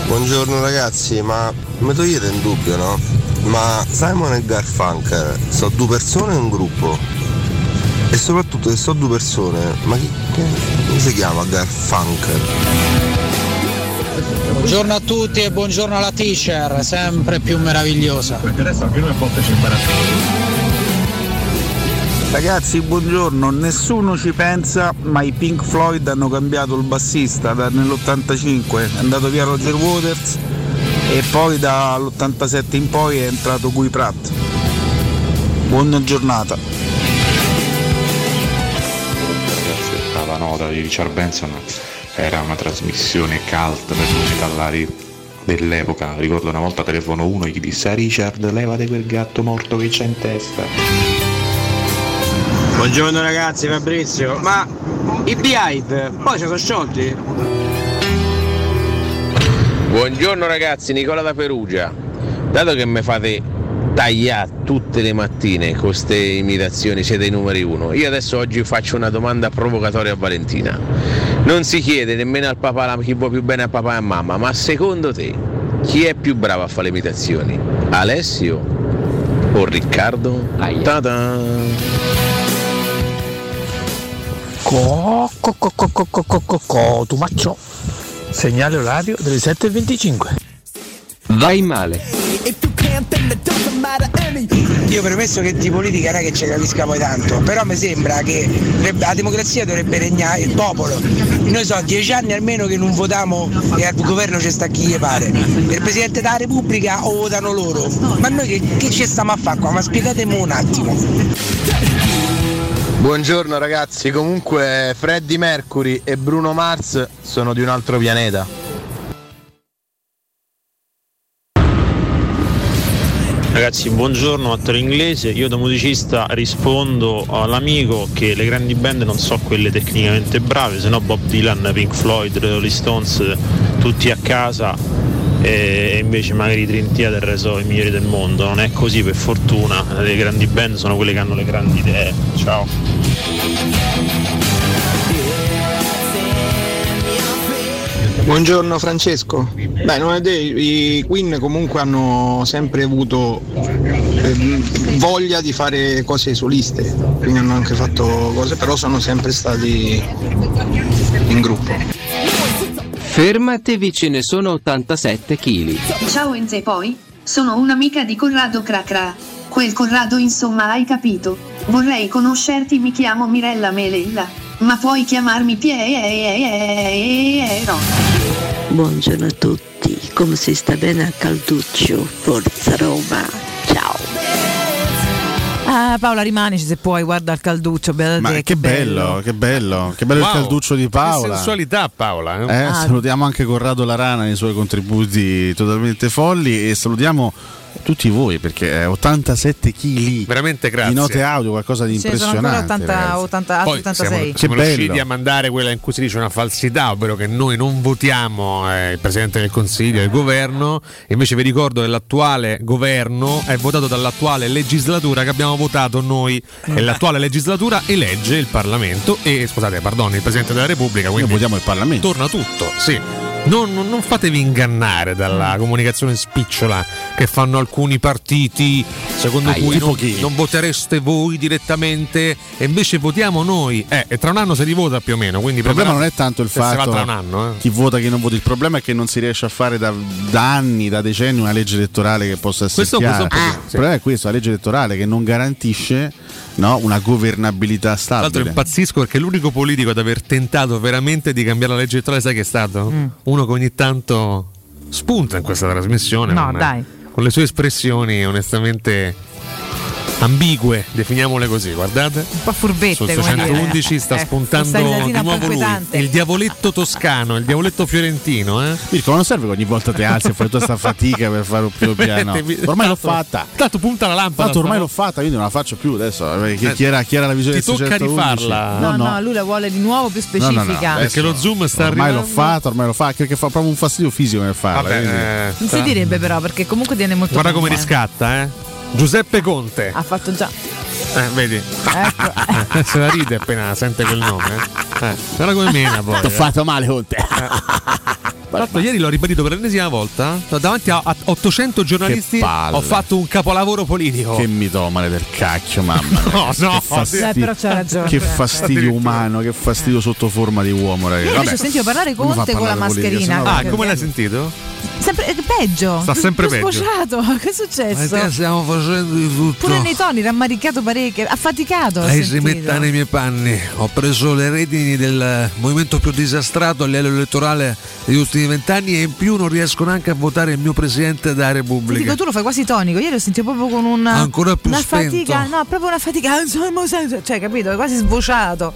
Buongiorno ragazzi, ma mi togliete in dubbio, no? Ma Simon e Garfunkel sono due persone o un gruppo? E soprattutto se sono due persone, ma chi, che, come si chiama Garfunkel? Buongiorno a tutti e buongiorno alla teacher, sempre più meravigliosa. Perché adesso anche noi a volte ci impariamo. Ragazzi, buongiorno, nessuno ci pensa, ma i Pink Floyd hanno cambiato il bassista da- nell'85, è andato via Roger Waters e poi dall'87 in poi è entrato Guy Pratt. Buona giornata. Nota di Richard Benson era una trasmissione cult per musicallari dell'epoca. Ricordo una volta telefono uno e gli disse a Richard levate quel gatto morto che c'è in testa. Buongiorno ragazzi, Fabrizio. Ma i Beehive poi si sono sciolti? Buongiorno ragazzi, Nicola da Perugia. Dato che mi fate tagliare tutte le mattine con queste imitazioni, siete i numeri uno. Io adesso oggi faccio una domanda provocatoria a Valentina. Non si chiede nemmeno al papà chi vuole più bene a papà e a mamma, ma secondo te chi è più bravo a fare le imitazioni? Alessio o Riccardo? Ta-da! Co, co, co, co, co, co, co, co, co, tu maccio. Segnale orario delle 7.25. Vai male. Io premesso che di politica non è che ci capisca poi tanto, però mi sembra che la democrazia dovrebbe regnare il popolo. Noi so dieci anni almeno che non votiamo e al governo ci sta chi gli pare. Il Presidente della Repubblica o votano loro. Ma noi che, che ci stiamo a fare qua? Ma spiegatemi un attimo. Buongiorno ragazzi, comunque Freddie Mercury e Bruno Mars sono di un altro pianeta. Ragazzi, buongiorno, attore inglese. Io da musicista rispondo all'amico che le grandi band non so quelle tecnicamente brave, se no Bob Dylan, Pink Floyd, Rolling Stones, tutti a casa e invece magari Dream Theater sono i migliori del mondo. Non è così per fortuna, le grandi band sono quelle che hanno le grandi idee. Ciao. Buongiorno Francesco. Beh, non è detto, i Queen comunque hanno sempre avuto ehm, voglia di fare cose soliste, quindi hanno anche fatto cose, però sono sempre stati in gruppo. Fermatevi, ce ne sono 87 kg. Ciao Enze poi, sono un'amica di Corrado Cracra. quel Corrado insomma hai capito. Vorrei conoscerti, mi chiamo Mirella Melella, ma puoi chiamarmi Piero. Buongiorno a tutti, come si sta bene a Calduccio? Forza Roma, ciao! Ah, Paola rimanici se puoi, guarda il calduccio, Ma te, che bello, che bello, che bello il Wow, calduccio di Paola. Che sensualità Paola. eh? Eh, Ah. Salutiamo anche Corrado Larana nei suoi contributi totalmente folli e salutiamo tutti voi perché è 87 kg Veramente grazie. di note audio, qualcosa di impressionante. 80, ragazzi. 80, altri Poi 86. siamo, siamo riusciti a mandare quella in cui si dice una falsità, ovvero che noi non votiamo eh, il Presidente del Consiglio e il governo, invece vi ricordo che l'attuale governo è votato dall'attuale legislatura che abbiamo votato noi e l'attuale legislatura elegge il Parlamento e, scusate, pardon, il Presidente della Repubblica, quindi votiamo il Parlamento. torna tutto, sì. Non, non- non fatevi ingannare dalla comunicazione spicciola che fanno alcuni partiti secondo Dai, cui non, non votereste voi direttamente e invece votiamo noi. Eh, e tra un anno si rivota più o meno. Quindi Il problema non è tanto il fatto tra un anno, eh. chi vota e chi non vota, il problema è che non si riesce a fare da, da anni, da decenni una legge elettorale che possa essere Questo- chiara. questo è un po' Il sì. problema è questo, la legge elettorale che non garantisce no, una governabilità Tra l'altro stabile. impazzisco perché l'unico politico ad aver tentato veramente di cambiare la legge elettorale, sai che è stato? Uno che ogni tanto spunta in questa trasmissione. No, dai. con le sue espressioni onestamente ambigue, definiamole così, guardate. Un po' furbette, Sul come dire. 611 sta Ecco, spuntando di nuovo lui, il diavoletto toscano, il diavoletto fiorentino, eh? Mirko, ma non serve che ogni volta ti alzi e fai tutta questa fatica per fare un più piano. Ormai l'ho fatta. Tanto punta la lampada. Tanto ormai l'ho fatta, quindi non la faccio più adesso. eh, Chi, Eh, chi era, chi era la visione ti del tocca 611? rifarla. No, no, lui la vuole di nuovo più No, no, no, specifica. Perché lo zoom sta ormai arrivando. l'ho fatto, ormai l'ho fatto, perché fa proprio un fastidio fisico nel farla. Vabbè, eh, Non si direbbe però, perché comunque tiene molto Guarda come riscatta, eh? Giuseppe Conte. Ha fatto già. Eh, vedi? Ecco. Se la ride appena sente quel nome. Eh. Eh, guarda come mena poi. T'ho eh. fatto male, Conte. Tra l'altro ieri l'ho ribadito per l'ennesima volta. Davanti a a 800 giornalisti ho fatto un capolavoro politico. Che mitomane del cacchio, mamma. No, ragazzi, no, che fastidio, Eh, però c'ha ragione. che fastidio umano, che fastidio sotto forma di uomo, ragazzi. Io invece ho sentito parlare Conte con la politica? mascherina. No- Ah, come l'hai sentito? Sempre peggio. Sta sempre peggio. sfociato. Che è successo? stiamo facendo di tutto. Pure nei toni, rammaricato affaticato. ho Lei si metta nei miei panni. Ho preso le redini del movimento più disastrato a livello elettorale degli ultimi vent'anni e in più non riesco neanche a votare il mio presidente della Ti Repubblica. dico, tu lo fai quasi tonico. Ieri ho sentito proprio con una, Ancora più una spento. fatica. No, proprio una fatica. Insomma, Cioè, capito? È quasi sbociato.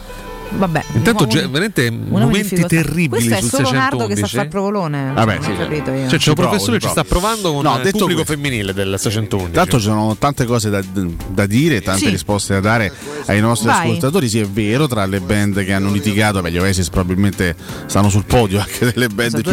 Vabbè. Intanto, un- ge- veramente momenti difficoltà. terribili Questo è sul solo Nardo che 611. sa far provolone. Vabbè, sì. capito io. Cioè, c'è Ci un professore ci che sta provo. provando con No, il pubblico questo- femminile del 611. Intanto ci sono tante cose da, da dire, tante Sì. risposte da dare ai nostri Vai. ascoltatori. Sì, è vero, tra le band che hanno litigato, beh, gli Oasis probabilmente stanno sul podio anche delle band Sono più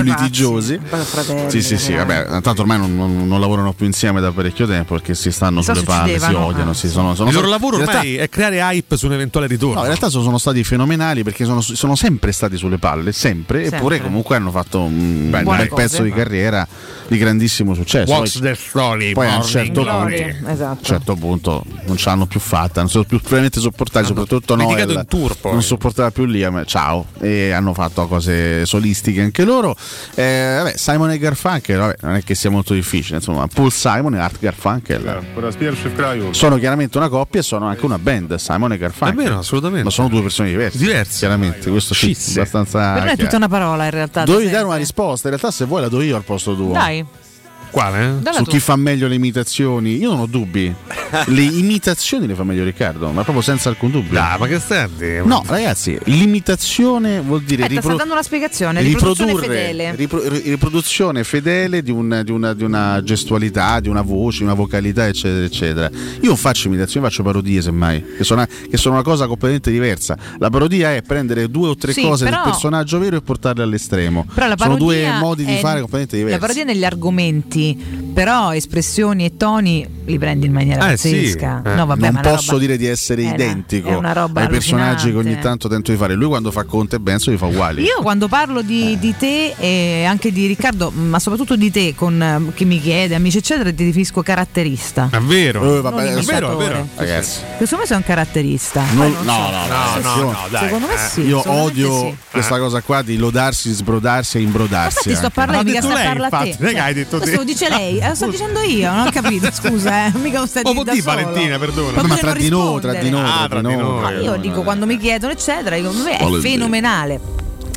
fratelli, Sì, sì, sì, vabbè, tanto ormai non, non- non lavorano più insieme da parecchio tempo perché si stanno So sulle palle, si odiano, ah. si sono, sono il loro lavoro realtà- ormai è creare hype su un eventuale ritorno. No, in realtà sono stati fenomenali perché sono, sono sempre stati sulle palle, sempre, Sempre. eppure comunque hanno fatto un Beh, bel dai, pezzo cose. di carriera di grandissimo successo. What's Poi- the story? poi a un certo glory? punto, a Esatto. un certo punto non ce l'hanno più fatta, non sono più veramente sopportati, soprattutto Noel non sopportava più Liam, ciao, e hanno fatto cose solistiche anche loro. Eh, vabbè, Simon e Garfunkel, vabbè, non è che sia molto difficile, insomma, Paul Simon e Art Garfunkel sono chiaramente una coppia e sono anche una band, Simon e Garfunkel. È vero, assolutamente. Ma sono due persone diverse. Diverse. Chiaramente, questo sì, Scisse. abbastanza Per me è tutta una parola in realtà. Dovevi da dare una risposta, in realtà se vuoi la do io al posto tuo. Dai, Quale? dalla Su tua. chi fa meglio le imitazioni, io non ho dubbi. Le imitazioni le fa meglio Riccardo, ma proprio senza alcun dubbio. Dai, ma che stai? No, ragazzi, l'imitazione vuol dire Aspetta, sta ripro- dando una spiegazione. Riproduzione riprodurre fedele. ripro- ri- riproduzione fedele di, un- di una, di una gestualità, di una voce, una vocalità, eccetera, eccetera. Io non faccio imitazioni, faccio parodie, semmai, che sono, che sono una cosa completamente diversa. La parodia è prendere due o tre Sì, cose però- del personaggio vero e portarle all'estremo. Però la sono due modi di fare completamente diversi. La parodia negli argomenti, però espressioni e toni li prendi in maniera Eh, sì. pazzesca. Eh, No, vabbè, non ma posso roba- dire di essere è una- identico è una roba ai personaggi che ogni tanto tento di fare. Lui quando fa Conte e Benzo li fa uguali. Io quando parlo di, di te e anche di Riccardo, ma soprattutto di te, con eh, chi mi chiede, amici eccetera, ti definisco caratterista. È vero. Eh, vabbè, è vero, è vero. Ragazzi, secondo me sei un caratterista. non- non no, so. no, no, no, no, dai. Secondo me Eh, sì. Io odio sì. questa cosa qua di lodarsi, sbrodarsi e imbrodarsi. Infatti sto a anche. parlare, Ha mica detto sta a te. hai detto Questo te. Lo dice lei, Eh, lo sto dicendo io, non ho capito, scusa, eh. Mica lo stai Oh, dicendo di da solo. Valentina, perdona. Ma Ma tra di noi, tra di noi, Ah, tra di noi. Ma io dico quando mi chiedono, eccetera, dico, beh, è fenomenale.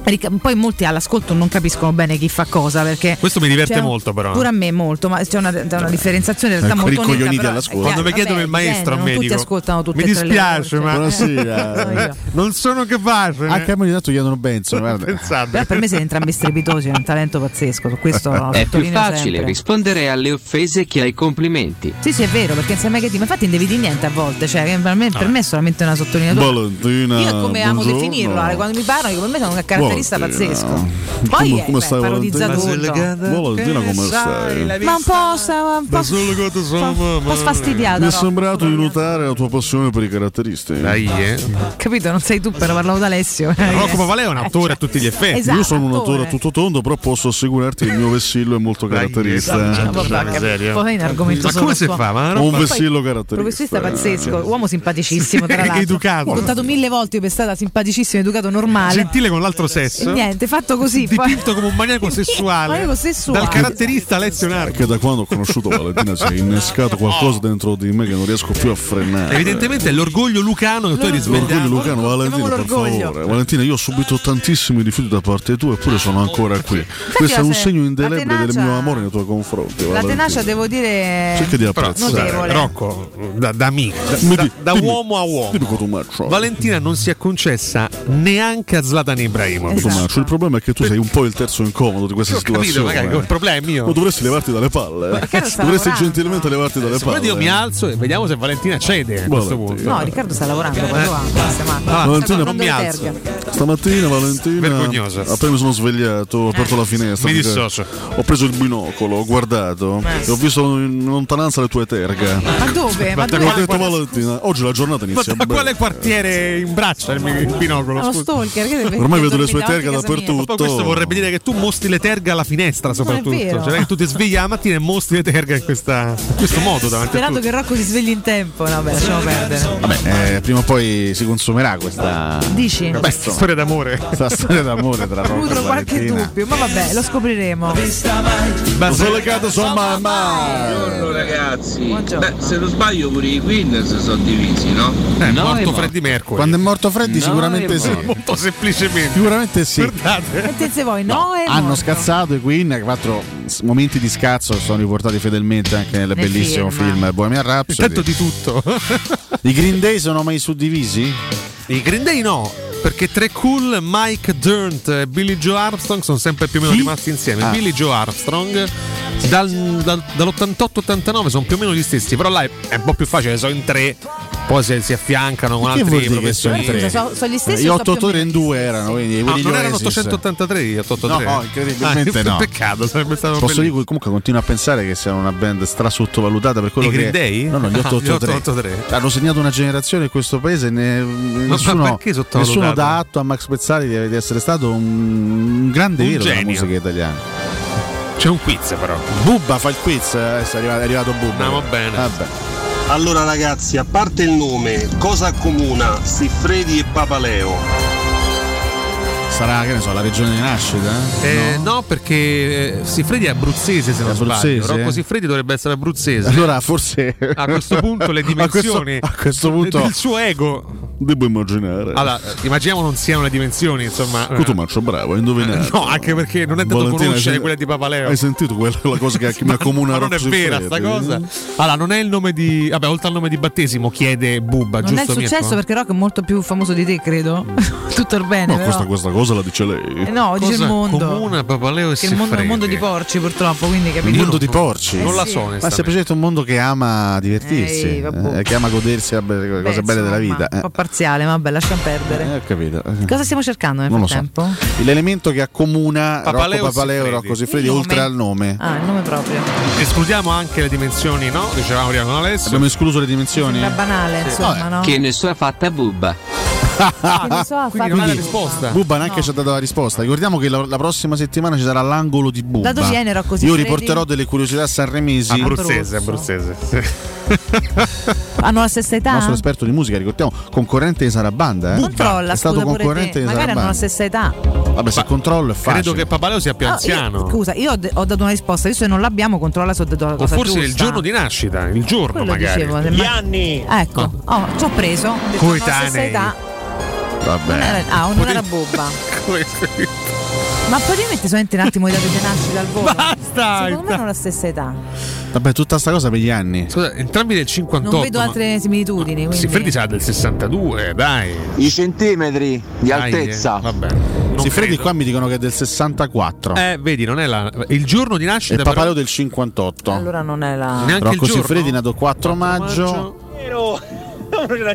Ric- Poi molti all'ascolto non capiscono bene chi fa cosa perché Questo mi diverte molto, però. Pure a me molto, ma c'è una, c'è una differenziazione in realtà Ecco, molto netta, all'ascolto. eh, Quando mi chiedono il maestro dipende, a me ascoltano tutte Mi dispiace, ma Buonasera. non sono capace. Anche a me ogni tanto chiedono Benson, guarda. Però per me siete entrambi strepitosi, è un talento pazzesco, su questo È più facile sempre. rispondere alle offese che ai complimenti. Sì, sì, è vero, perché insieme che ti, ma infatti non devi dire niente a volte, cioè per me, per me è solamente una sottolineatura. Valentina. Io come amo definirlo, quando mi parlano, per me sono un caratterista Valentina. pazzesco. Poi Come- eh, come stai, come? Ma un po', un po', un po' sfastidiata. Mi è no? sembrato di notare la tua passione per i caratteristi. Dai, eh. Capito? Non sei tu, però parlavo d'Alessio. Rocco Papaleo è un attore a tutti gli effetti. Esatto, Io sono un attore. a tutto tondo, però posso assicurarti che il mio vessillo è molto caratterista. Ah, vabbè, che- poi è un argomento Ma come si fa? Ma un vessillo caratterista. Professionista pazzesco, uomo simpaticissimo tra l'altro. Educato. Ho contato mille volte io per stata simpaticissimo, educato, normale. Gentile con l'altro sesso. E niente, fatto così. poi- Dipinto come un maniaco sessuale. Maniaco sessuale. Dal caratterista Alessio Narco. Perché da quando ho conosciuto Valentina si è innescato qualcosa dentro di me che non riesco più a frenare. Evidentemente è l'orgoglio lucano che tu hai risvegliato. L'orgoglio Lucano, Valentina, per favore. Valentina, io ho subito tantissimi rifiuti da parte tua, eppure sono ancora qui. Questo è un se- segno indelebile del mio amore nei tuoi confronti. La tenacia devo dire Cerca di apprezzare. notevole. Rocco, da, da amico, da, da- da dimmi- uomo a uomo. Valentina non si è concessa neanche a Zlatan Ibrahimovic. Tu maccio, Il problema è che tu sei un po' il terzo incomodo di questa capito, situazione. magari il problema è mio. Ma dovresti levarti dalle palle. eh. Dovresti lavorando. gentilmente levarti dalle palle. io mi alzo e vediamo se Valentina cede a questo punto. No, Riccardo sta lavorando, va, basta, ma- Ah, Valentina, non mi alzo. Stamattina Valentina Vergognoso. appena mi sono svegliato, ho aperto la finestra. Mi dissocio. Ho preso il binocolo, ho guardato Eh. e ho visto in lontananza le tue terga. Ma dove? Ma E ho dove? detto Valentina, oggi la giornata Ma inizia bene. quale quartiere in braccia il, binocolo? Scusa? stalker, Ormai vedo le sue terga a dappertutto. Poi questo vorrebbe dire che tu mostri le terga alla finestra, soprattutto. Cioè, che tu ti svegli la mattina e mostri le terga in, questa- in questo modo davanti a Sperando tutti. che Rocco si svegli in tempo. No, vabbè, lasciamo perdere. Vabbè, eh, prima o poi si consumerà questa. Dici? Beh, storia d'amore. Questa storia d'amore tra Rocco Nutro e qualche Valentina. dubbio, ma vabbè, lo scopriremo. Sono legato su mamma. Buongiorno ragazzi. Beh, se non sbaglio pure i Queen si sono divisi, no? Eh, No, morto è morto. Freddie Mercury. Quando è morto Freddy, No, sicuramente sì. Molto semplicemente. Sicuramente sì. Guardate. E te se vuoi, no, è Hanno morto. scazzato i Queen, quattro momenti di scazzo sono riportati fedelmente anche nel, Nel bellissimo film. film, Bohemian Rhapsody. Intanto di tutto. I Green Day sono mai suddivisi? I Green Day no. Perché tre cool, Mike Durnt e Billy Joe Armstrong sono sempre più o meno Chi? rimasti insieme. Ah. Billy Joe Armstrong dal, dal- dall'88-89 sono più o meno gli stessi, però là è, è un po' più facile, sono in tre, poi si, si affiancano con Che vuol altri dire che sono in professionisti. tre? Sono- sono gli stessi Gli o sono più o 883 in due erano, quindi No, quelli non erano Oasis. 883 gli 883? No, incredibilmente Ah, no. Peccato, sarebbe stato Posso bellissimo. dire comunque continuo a pensare che siano una band stra sottovalutata per quello I che Green Day? No, no, gli Ah, gli 883. 883. Hanno segnato una generazione in questo paese ne, nessuno, perché sottovalutato? nessuno dà atto a Max Pezzali di, di essere stato un, un grande Un vero della musica italiana. C'è un quiz però. Bubba fa il quiz, eh, è arrivato, è arrivato Bubba. Andiamo bene. Vabbè. Allora ragazzi, a parte il nome, cosa accomuna Siffredi e Papaleo? Sarà, che ne so, la regione di nascita? Eh, no? perché eh, Siffredi è abruzzese se non abruzzese, sbaglio. Rocco eh? Siffredi dovrebbe essere abruzzese. Allora forse A questo punto le A questo- dimensioni a questo punto- del suo ego. Devo immaginare. Allora, eh, immaginiamo non siano le dimensioni, insomma. eh. Cotumaccio, bravo, hai indovinato. No, anche perché non è tanto Valentina, conoscere quelle di Papaleo. Hai sentito quella la cosa che, mi accomuna Ma non è vera sta cosa. Allora, non è il nome di. Vabbè, oltre al nome di battesimo, chiede Bubba, Non è giusto? il successo Mirko? perché Rocco è molto più famoso di te, credo. Tutto il bene, No, però. questa, questa cosa la dice lei. Eh no, dice il Cosa mondo. Comuna, Papaleo e Che il mondo è un mondo di porci, purtroppo, quindi Il capito? mondo di porci. Non la Eh sì. so, Ma è semplicemente un mondo che ama divertirsi, Ehi, eh, che ama godersi le cose Beh, belle della insomma, vita. Un po' parziale, vabbè, lascia perdere. Eh, ho capito. Cosa stiamo cercando nel Non lo so. frattempo? L'elemento che accomuna Papaleo Rocco Papaleo e. Rocco Siffredi oltre al nome. Ah, il nome proprio. Escludiamo anche le dimensioni, no? Dicevamo prima con Alessio. Abbiamo escluso le dimensioni? Sembra banale, insomma, no? Che ne so è fatta bubba. Che so, ha Quindi fatto- non ha la risposta. Bubba neanche ci ha dato la risposta. Ricordiamo che la, la prossima settimana ci sarà l'angolo di Bubba. Da dove viene Rocco Io riporterò delle curiosità sanremesi. Abruzzese, abruzzese. Hanno la stessa Il età? nostro esperto di musica, ricordiamo, concorrente di Sarabanda. Eh? Controlla, è stato concorrente te. di Magari hanno la Sarabanda. stessa età. Vabbè, se controllo è facile. Credo che Papaleo sia più io- anziano. scusa, io ho, de- ho dato una risposta, visto che non l'abbiamo, controlla se ho detto la o cosa forse il giusta. giorno di nascita, il giorno Quello magari. dicevo, se ma- anni. Ecco, oh, ci ho preso. Coetanei. Vabbè. Non era- ah, non era Bubba. Ma poi metti solamente un attimo i dati di nascita al volo. Basta! Secondo me hanno la stessa età. Vabbè, tutta sta cosa per gli anni. Scusa, entrambi del 58. Non vedo ma- altre similitudini. Quindi... Siffredi sarà del 62, dai. I centimetri di Dai, altezza. eh, Vabbè. Non Siffredi credo. qua mi dicono che è del 64. Eh, vedi, non è la. Il giorno di e nascita. Papaleo però- del 58. Allora non è la. Neanche Rocco il giorno? Siffredi nato 4 maggio. Uno c'era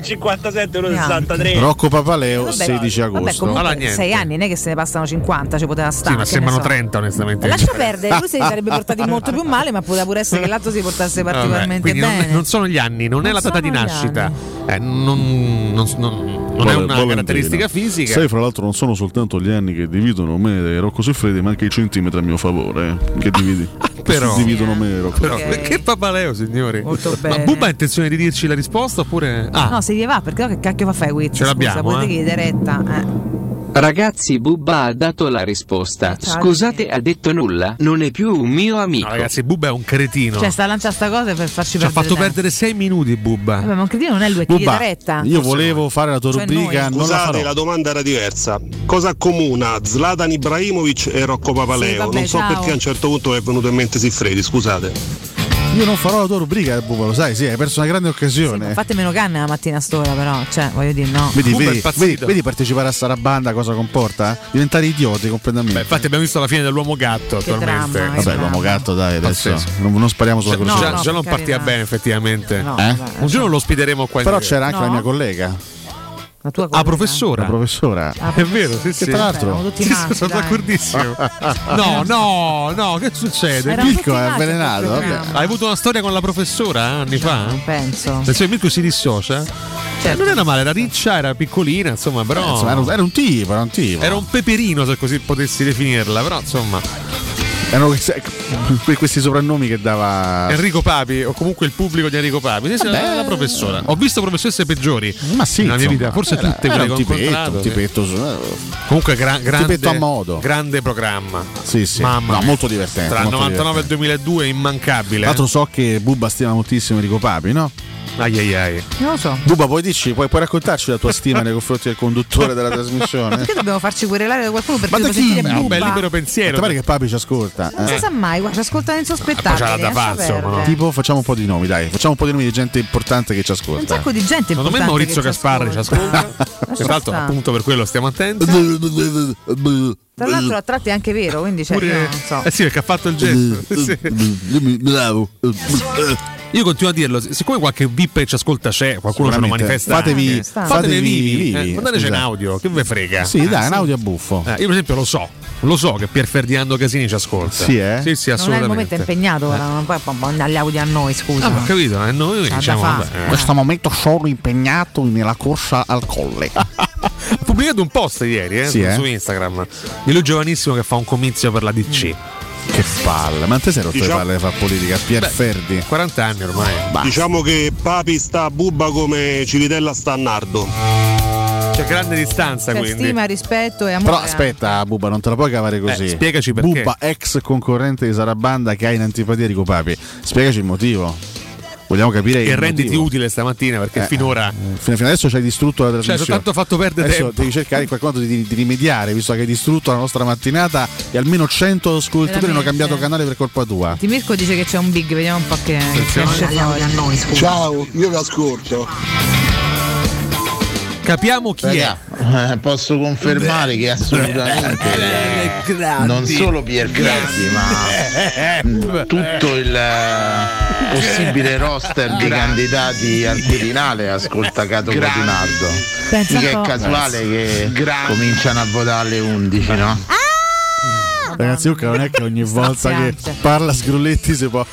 57 uno Neanche. 63. Rocco Papaleo Vabbè, 16 Vabbè, agosto. comunque Allora, niente. 6 anni, non è che se ne passano 50, ci poteva stare. Sì, ma sembrano so. 30, onestamente. Lascia perdere, lui si sarebbe portati molto più male, ma poteva pure essere che l'altro si portasse Vabbè, particolarmente quindi non, bene. non sono gli anni, non, è Non la data di nascita, eh, non, non- non- non è una Valentina. caratteristica fisica. Sai, fra l'altro, non sono soltanto gli anni che dividono me e Rocco Siffredi, ma anche i centimetri a mio favore. eh, Che dividi? Però- dividono me e Rocco Però, Ok. Che papaleo, signori. Molto Ma bene. Bubba ha intenzione di dirci la risposta oppure. Ah, No, se gli va, perché no, che cacchio fa fai quiz? Ce l'abbiamo, Scusa, potete eh. chiedere retta. Eh. Ragazzi, Bubba ha dato la risposta. Ciao, Scusate, ha detto nulla. Non è più un mio amico. no, ragazzi, Bubba è un cretino. Cioè, sta lanciando sta cosa per farci Ci ha perdere fatto tempo. perdere 6 minuti, Bubba. Vabbè, ma un cretino non è lui, è Bubba, retta. io volevo fare la tua Cioè rubrica, noi. non la Scusate, farò. la domanda era diversa. Cosa accomuna Zlatan Ibrahimovic e Rocco Papaleo? Sì, vabbè, non so ciao. perché a un certo punto mi è venuto in mente Siffredi, scusate. Io non farò la tua rubrica, Bubba, lo sai, sì, hai perso una grande occasione. Fate meno canne la mattina a st'ora, però. Cioè, voglio dire, no. Vedi, vedi, vedi, vedi partecipare a Sarabanda cosa comporta? Diventare idioti completamente. Beh, infatti, abbiamo visto la fine dell'uomo gatto attualmente. dramma, Vabbè, l'uomo gatto, dai, adesso non, non spariamo sulla Già, croce. già- no, già non partiva bene, effettivamente. No, Eh? vabbè. Un giorno lo ospiteremo qua in Però c'era anche No. la mia collega, La tua Ah, collega? professora. la professora. Ah, È vero, sì, sì. Che tra l'altro- Sì, sono dai. d'accordissimo. No, no, no, che succede? Erano Mirko è avvelenato. Hai avuto una storia con la professora eh, anni fa? Non penso. Che Mirko si dissocia? Certo. Non era male, era riccia, era piccolina, insomma, però. Eh, insomma, era, un, era un tipo, era un tipo. Era un peperino, se così potessi definirla, però insomma. Erano questi, que- questi soprannomi che dava. Enrico Papi, o comunque il pubblico di Enrico Papi. Sì, Vabbè. la, professora. Ho visto professoresse peggiori Ma sì, nella mia vita, forse era- tutte quelle che tipetto, un tipetto, Comunque, gran- grande, a modo. grande programma. Sì, sì. Mamma No, molto divertente. Tra il molto 99 e il divertente. 2002 immancabile. Tra l'altro so che Bubba stima moltissimo Enrico Papi, no? Ai ai ai. Non lo so. Bubba, puoi dirci, puoi, puoi raccontarci la tua stima nei confronti del conduttore della trasmissione? Perché dobbiamo farci querelare da qualcuno per Ma da chi? sentire Beh, Bubba? Beh, libero pensiero. Ti pare che Papi ci ascolta? Non eh? si sa mai, guarda, ci ascoltano poi insospettabili. c'ha da perdere. no? Tipo, facciamo un po' di nomi, dai. Facciamo un po' di nomi di gente importante che ci Un ascolta. sacco di gente Secondo me Maurizio Gasparri ci ascolta. Tra l'altro, appunto per quello stiamo attenti. Tra l'altro a tratti è anche vero, quindi cioè, Pure- io non so. Eh sì, perché ha fatto il gesto. Sì. Bravo. Io continuo a dirlo, siccome qualche VIP che ci ascolta c'è, qualcuno ce lo manifesta. Fatevi- anche. fatevi fatevi vivi, vivi, eh, mandateci in scusa. audio, che ve frega. Sì, dai, un audio a buffo. Eh, io per esempio lo so, lo so che Pier Ferdinando Casini ci ascolta. Sì, eh? Sì, sì, non è il assolutamente. momento è impegnato, ora, non puoi poi mandare gli audio a noi, scusa. Ah, ho capito, eh, noi C'ha diciamo, vabbè, eh. In questo momento sono impegnato nella corsa al colle. Ha pubblicato un post ieri eh, Sì, su, eh? su Instagram di lui giovanissimo che fa un comizio per la DC. Che palle, ma te sei rotto le Diciamo- palle di fare politica? Pier Beh, Ferdi. 40 anni ormai. Diciamo che Papi sta a Bubba come Civitella sta a Nardo. C'è grande distanza C'è quindi. stima, rispetto e amore. Però aspetta, Bubba, non te la puoi cavare così. Eh, spiegaci perché. Bubba, ex concorrente di Sarabanda che ha in antipatia Rico Papi. Spiegaci il motivo. Vogliamo capire E renditi motivo. utile stamattina perché Eh, finora. Fino, fino adesso ci hai distrutto la Cioè, trasmissione. soltanto fatto perdere Adesso tempo. devi cercare in qualche modo di, di rimediare, visto che hai distrutto la nostra mattinata e almeno 100 ascoltatori hanno cambiato canale per colpa tua. Di Mirko dice che c'è un big, vediamo un po' che. Ciao, io vi ascolto. Capiamo chi è. Eh, posso confermare che assolutamente non solo Pier Grandi, ma tutto il eh, possibile roster di candidati al Quirinale ascolta Cato Cotinaldo. Pensa Mica è casuale che cominciano a votare alle 11, no? Ragazzi, Luca non è che ogni volta che parla Sgrulletti si può.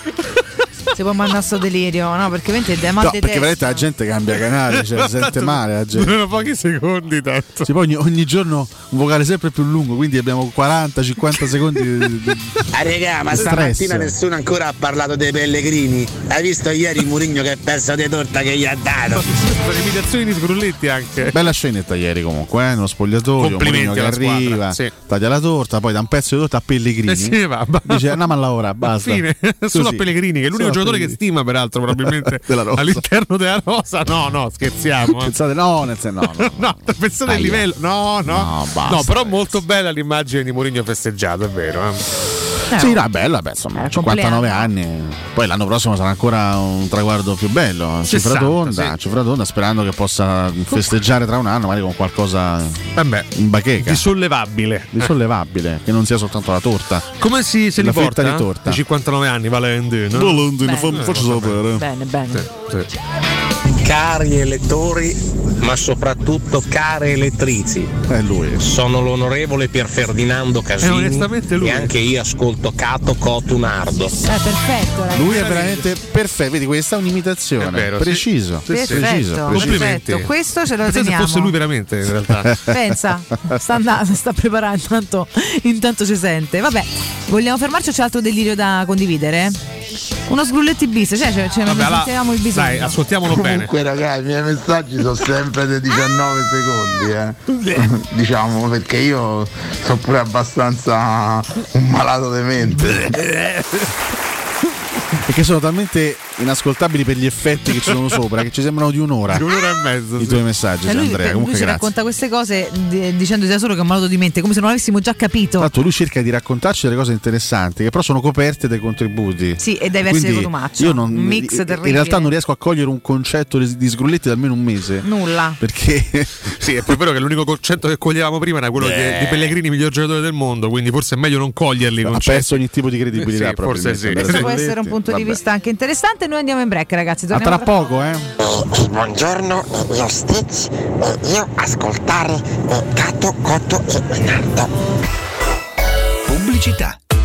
Si può mandare sto delirio, no? Perché veramente è mal No, di perché testa. veramente la gente cambia canale, cioè si sente male la gente. Durano pochi secondi tanto. Sì, poi ogni, ogni giorno un vocale sempre più lungo, quindi abbiamo 40-50 secondi di, di- Ah, regà, ma Stress. stamattina nessuno ancora ha parlato dei Pellegrini. Hai visto ieri Murigno che pezzo di torta che gli ha dato? Sono imitazioni di Sgrulletti anche. Bella scenetta ieri comunque, eh? nello spogliatoio, Complimenti Mourinho che arriva, sì. taglia la torta, poi da un pezzo di torta a Pellegrini. Eh sì, va, va. Dice andiamo a lavorare, basta. Fine. Solo a. Pellegrini, che è l'unico a giocatore che stima, peraltro, probabilmente all'interno della rosa. No, no, scherziamo. eh. Pensate, no, nel senso, no, no. No, pensate al livello. No, no. No, basta, No, però molto bella l'immagine di Mourinho festeggiato, è vero. eh. Sì, no, è bella, beh, insomma, 59 anni. Poi l'anno prossimo sarà ancora un traguardo più bello. Cifra 60, tonda, sì. cifra tonda, sperando che possa festeggiare tra un anno, magari con qualcosa Vabbè, in bacheca. di sollevabile. Di sollevabile, che non sia soltanto la torta. Come si, se La li porta? di torta. I 59 anni, Valentino. Valentino, fammi- eh, facci vabbè. sapere. Bene, bene. Sì. Cari elettori, ma soprattutto care elettrici. È lui. Sono l'onorevole Pier Ferdinando Casini Eh, onestamente lui. e anche io ascolto Cato Cotunardo. Eh, perfetto, ragazzi. Lui è veramente perfetto. Vedi, questa è un'imitazione. È vero, preciso. Sì. Perfetto, preciso, perfetto. Questo ce lo Pensate se teniamo. fosse lui veramente, in realtà. Pensa, sta andando, sta preparando, intanto, intanto si sente. Vabbè, vogliamo fermarci o c'è altro delirio da condividere? Uno sgrulletti bis, cioè, cioè, cioè Vabbè, ne allora, sentiamo il bisogno. dai, ascoltiamolo bene. Comunque ragazzi, i miei messaggi sono sempre di 19 secondi, eh. diciamo, perché io sono pure abbastanza un malato di mente. Perché sono talmente inascoltabili per gli effetti che ci sono sopra che ci sembrano di un'ora. Di un'ora e mezzo. I sì. tuoi messaggi, Cioè, lui, Andrea. lui Comunque ci grazie. racconta queste cose di- dicendo sia solo che è un malato di mente, come se non avessimo già capito. L'altro lui cerca di raccontarci delle cose interessanti che però sono coperte dai contributi. Sì, e dai versi Quindi di Cotumaccio. Io non, Un mix in terribile. realtà non riesco a cogliere un concetto di, sgrulletti da almeno un mese. Nulla. Perché Sì, è poi vero che l'unico concetto che coglievamo prima era quello di, di Pellegrini miglior giocatore del mondo, quindi forse è meglio non coglierli ha perso ogni tipo di credibilità. Sì, forse sì. Questo può essere un punto di. Vista anche interessante. Noi andiamo in break, ragazzi. A Torniamo tra poco, eh. Buongiorno, io Stitch e io ascoltare eh, Cato, Cotto e Nardo. Pubblicità.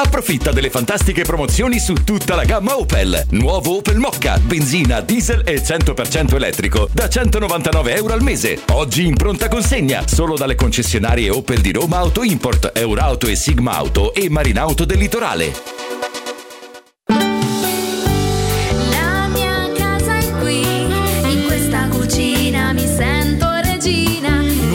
Approfitta delle fantastiche promozioni su tutta la gamma Opel. Nuovo Opel Mocca, benzina, diesel e 100% elettrico da 199 euro al mese. Oggi in pronta consegna solo dalle concessionarie Opel di Roma Auto Import, Eurauto e Sigma Auto e Marinauto del Litorale.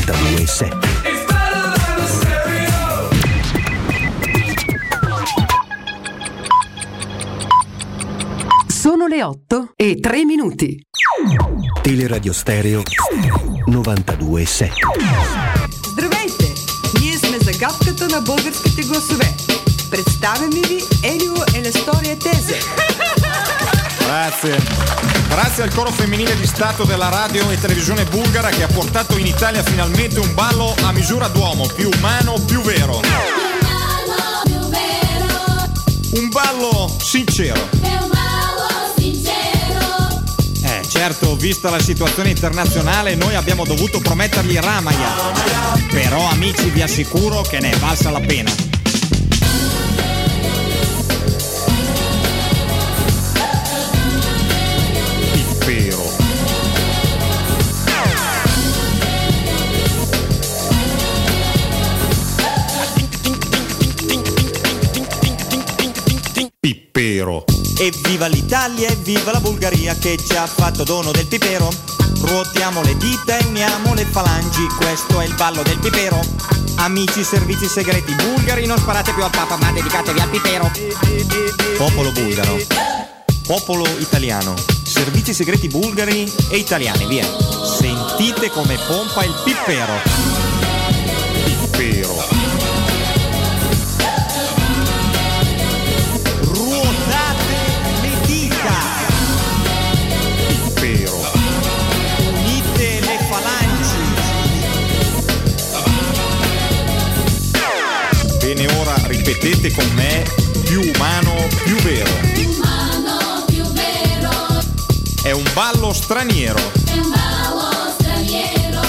92.7 Sono le 8 e 3 minuti. Teleradio Stereo 92.7 Здравейте! Ние сме загадката на българските гласове. Представяме ви Елио Елестоria Тезе. Grazie. Grazie al coro femminile di Stato della radio e televisione bulgara che ha portato in Italia finalmente un ballo a misura d'uomo, più umano, più vero. Un ballo sincero. Eh, certo, vista la situazione internazionale, noi abbiamo dovuto promettergli Ramaya. Però, amici, vi assicuro che ne è valsa la pena. Pippero. Evviva l'Italia, evviva la Bulgaria che ci ha fatto dono del pipero. Ruotiamo le dita e uniamo le falangi, questo è il ballo del pipero. Amici servizi segreti bulgari, non sparate più al Papa ma dedicatevi al pipero. Popolo bulgaro, popolo italiano, servizi segreti bulgari e italiani, via. Sentite come pompa il pipero. Pippero. Ripetete con me, più umano, più vero. Umano più vero, È un ballo straniero. è un ballo straniero,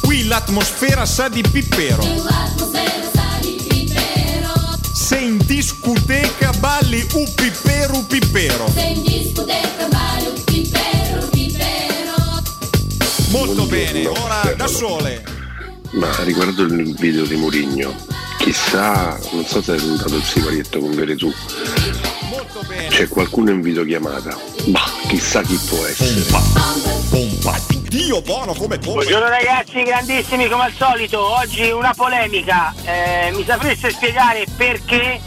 Qui l'atmosfera sa di pippero. l'atmosfera sa di pipero, Se in discoteca balli un pippero pippero. se in discoteca balli un pipero, pipero. Molto bene, ora da sole. Ma riguardo il video di Mourinho, chissà, non so se è andato il siparietto con Veretù. C'è qualcuno in videochiamata. Bah, chissà chi può essere. Pompa. Dio buono come pompa. Buongiorno ragazzi, grandissimi come al solito. Oggi una polemica. Eh, mi sapreste spiegare perché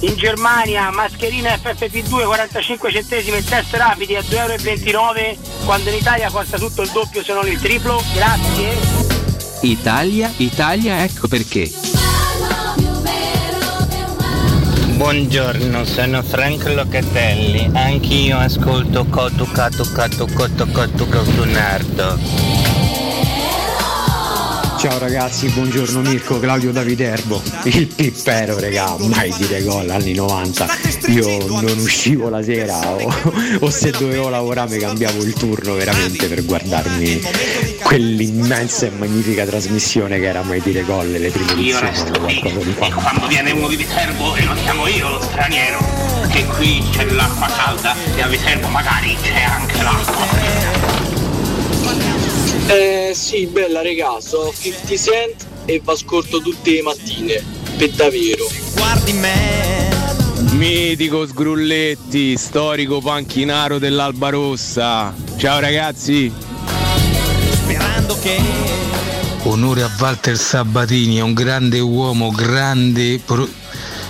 In Germania mascherina FFP2 45 centesimi e test rapidi a 2,29 euro quando in Italia costa tutto il doppio se non il triplo. Grazie. Italia, Italia, ecco perché. Buongiorno, sono Frank Locatelli. Anch'io ascolto Cotu Catu Catu Cotto Cotto Cotunardo. Ciao ragazzi, buongiorno Mirko, Claudio Daviderbo. Il pippero, regà, mai dire gol anni 90. Io non uscivo la sera o, o se dovevo lavorare mi cambiavo il turno veramente per guardarmi quell'immensa e magnifica trasmissione che era mai dire gol le prime Io edizioni. resto di E quando viene uno di Viterbo e non siamo io lo straniero, che qui c'è l'acqua calda e a Viterbo magari c'è anche l'acqua. Eh sì, bella regà, so 50 Cent e vi ascolto tutte le mattine, per davvero. Guardi me. Mitico Sgrulletti, storico panchinaro dell'Alba Rossa. Ciao ragazzi. Sperando che Onore a Walter Sabatini, è un grande uomo, grande pro-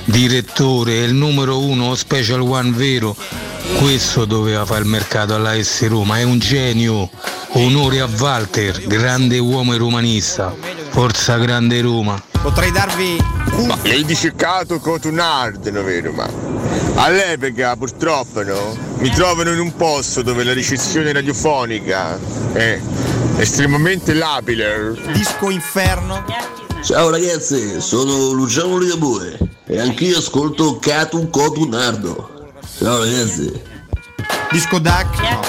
direttore, è il numero uno Special One vero. Questo doveva fare il mercato alla S Roma, è un genio. Onore a Walter, grande uomo e romanista. Forza grande Roma. potrei darvi Ma lei dice Cato Cotunard, no vero? Ma all'epoca purtroppo no? Mi trovano in un posto dove la ricezione radiofonica è estremamente labile. Disco Inferno. Ciao ragazzi, sono Luciano Ligabue e anch'io ascolto Catu Cotu Nardo. Ciao ragazzi. Disco Duck? No.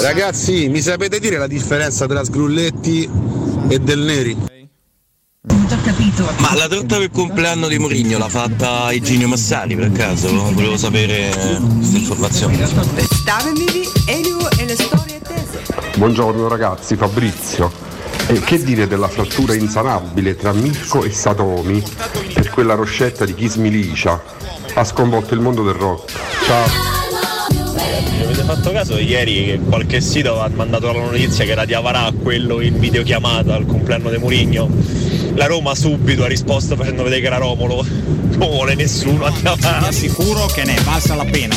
Ragazzi, mi sapete dire la differenza tra Sgrulletti e Del Neri? Ma la torta per il compleanno di Mourinho l'ha fatta Eugenio Massani per caso? Volevo sapere eh, questa informazione. Buongiorno ragazzi, Fabrizio. E che dire della frattura insanabile tra Mirko e Satomi per quella roscetta di Kiss Milicia ha sconvolto il mondo del rock. Ciao. Avete fatto caso ieri che qualche sito ha mandato la notizia che era di Avarà quello in videochiamata al compleanno di Murigno? La Roma subito ha risposto facendo vedere che era Romolo. Non vuole nessuno, andiamo avanti. Sicuro che ne è valsa la pena.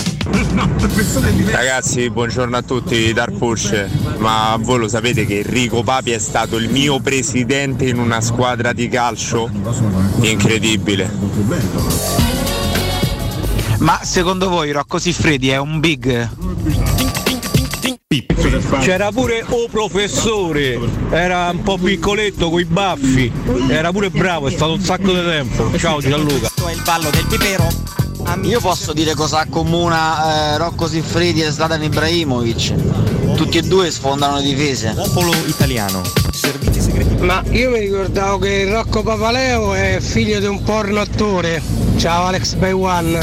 Ragazzi, buongiorno a tutti, Dark Push. Ma voi lo sapete che Enrico Papi è stato il mio presidente in una squadra di calcio? Incredibile. Ma secondo voi Rocco Siffredi è un big? C'era pure o professore, era un po' piccoletto coi baffi, era pure bravo, è stato un sacco di tempo. Ciao Gianluca. Questo è il ballo del pipero. Io posso dire cosa accomuna eh, Rocco Siffredi e Zlatan Ibrahimovic. Tutti e due sfondano le difese. Popolo italiano. Ma io mi ricordavo che Rocco Papaleo è figlio di un porno attore. Ciao Alex by One.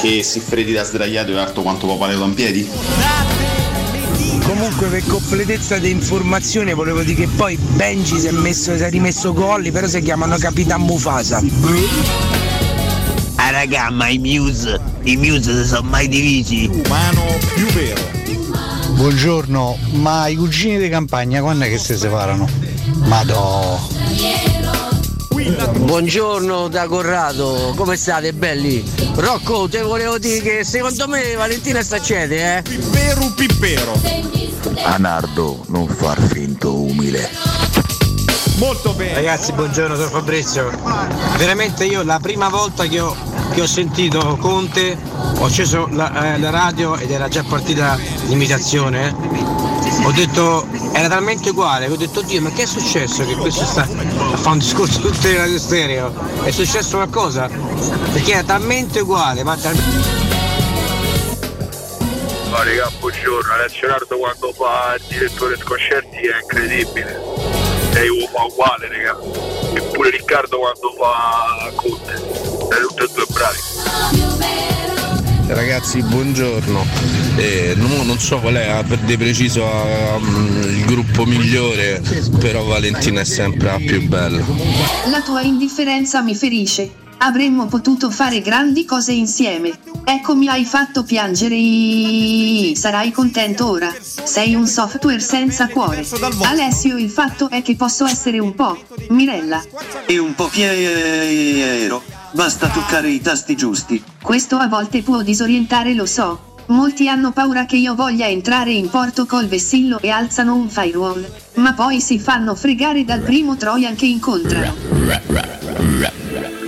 Che Siffredi da sdraiato è alto quanto Papaleo da in piedi? Comunque per completezza di informazione volevo dire che poi Benji si è, messo, si è rimesso colli, però si chiamano Capitan Mufasa. Ah raga, ma i Muse, i Muse si sono mai divisi. Umano più vero. Buongiorno, ma i cugini di campagna quando è che si separano? Madò. Buongiorno da Corrado, come state belli? Rocco, te volevo dire che secondo me Valentina sta cede, eh? Piperu Pipero. Anardo, non far finto umile. Molto bene. Ragazzi, buongiorno, sono Fabrizio. Veramente io la prima volta che ho, che ho sentito Conte ho acceso la, eh, la radio ed era già partita l'imitazione. Ho detto, era talmente uguale, ho detto Dio, ma che è successo che questo sta a fare un discorso tutte le radio stereo? È successo qualcosa? Perché era talmente uguale, ma talmente... No raga, buongiorno, Leonardo quando fa il direttore sconcerti è incredibile. Sei uomo uguale, raga. Eppure Riccardo quando fa Conte. Siete tutti e due bravi. Ragazzi, buongiorno. Eh, non, non so qual è per di preciso um, il gruppo migliore, però Valentina è sempre la più bella. La tua indifferenza mi ferisce. Avremmo potuto fare grandi cose insieme. Ecco mi hai fatto piangere. Sarai contento ora. Sei un software senza cuore. Alessio, il fatto è che posso essere un po'. Mirella. E un po' piero. Basta toccare i tasti giusti. Questo a volte può disorientare, lo so. Molti hanno paura che io voglia entrare in porto col vessillo e alzano un firewall. Ma poi si fanno fregare dal primo Trojan che incontrano.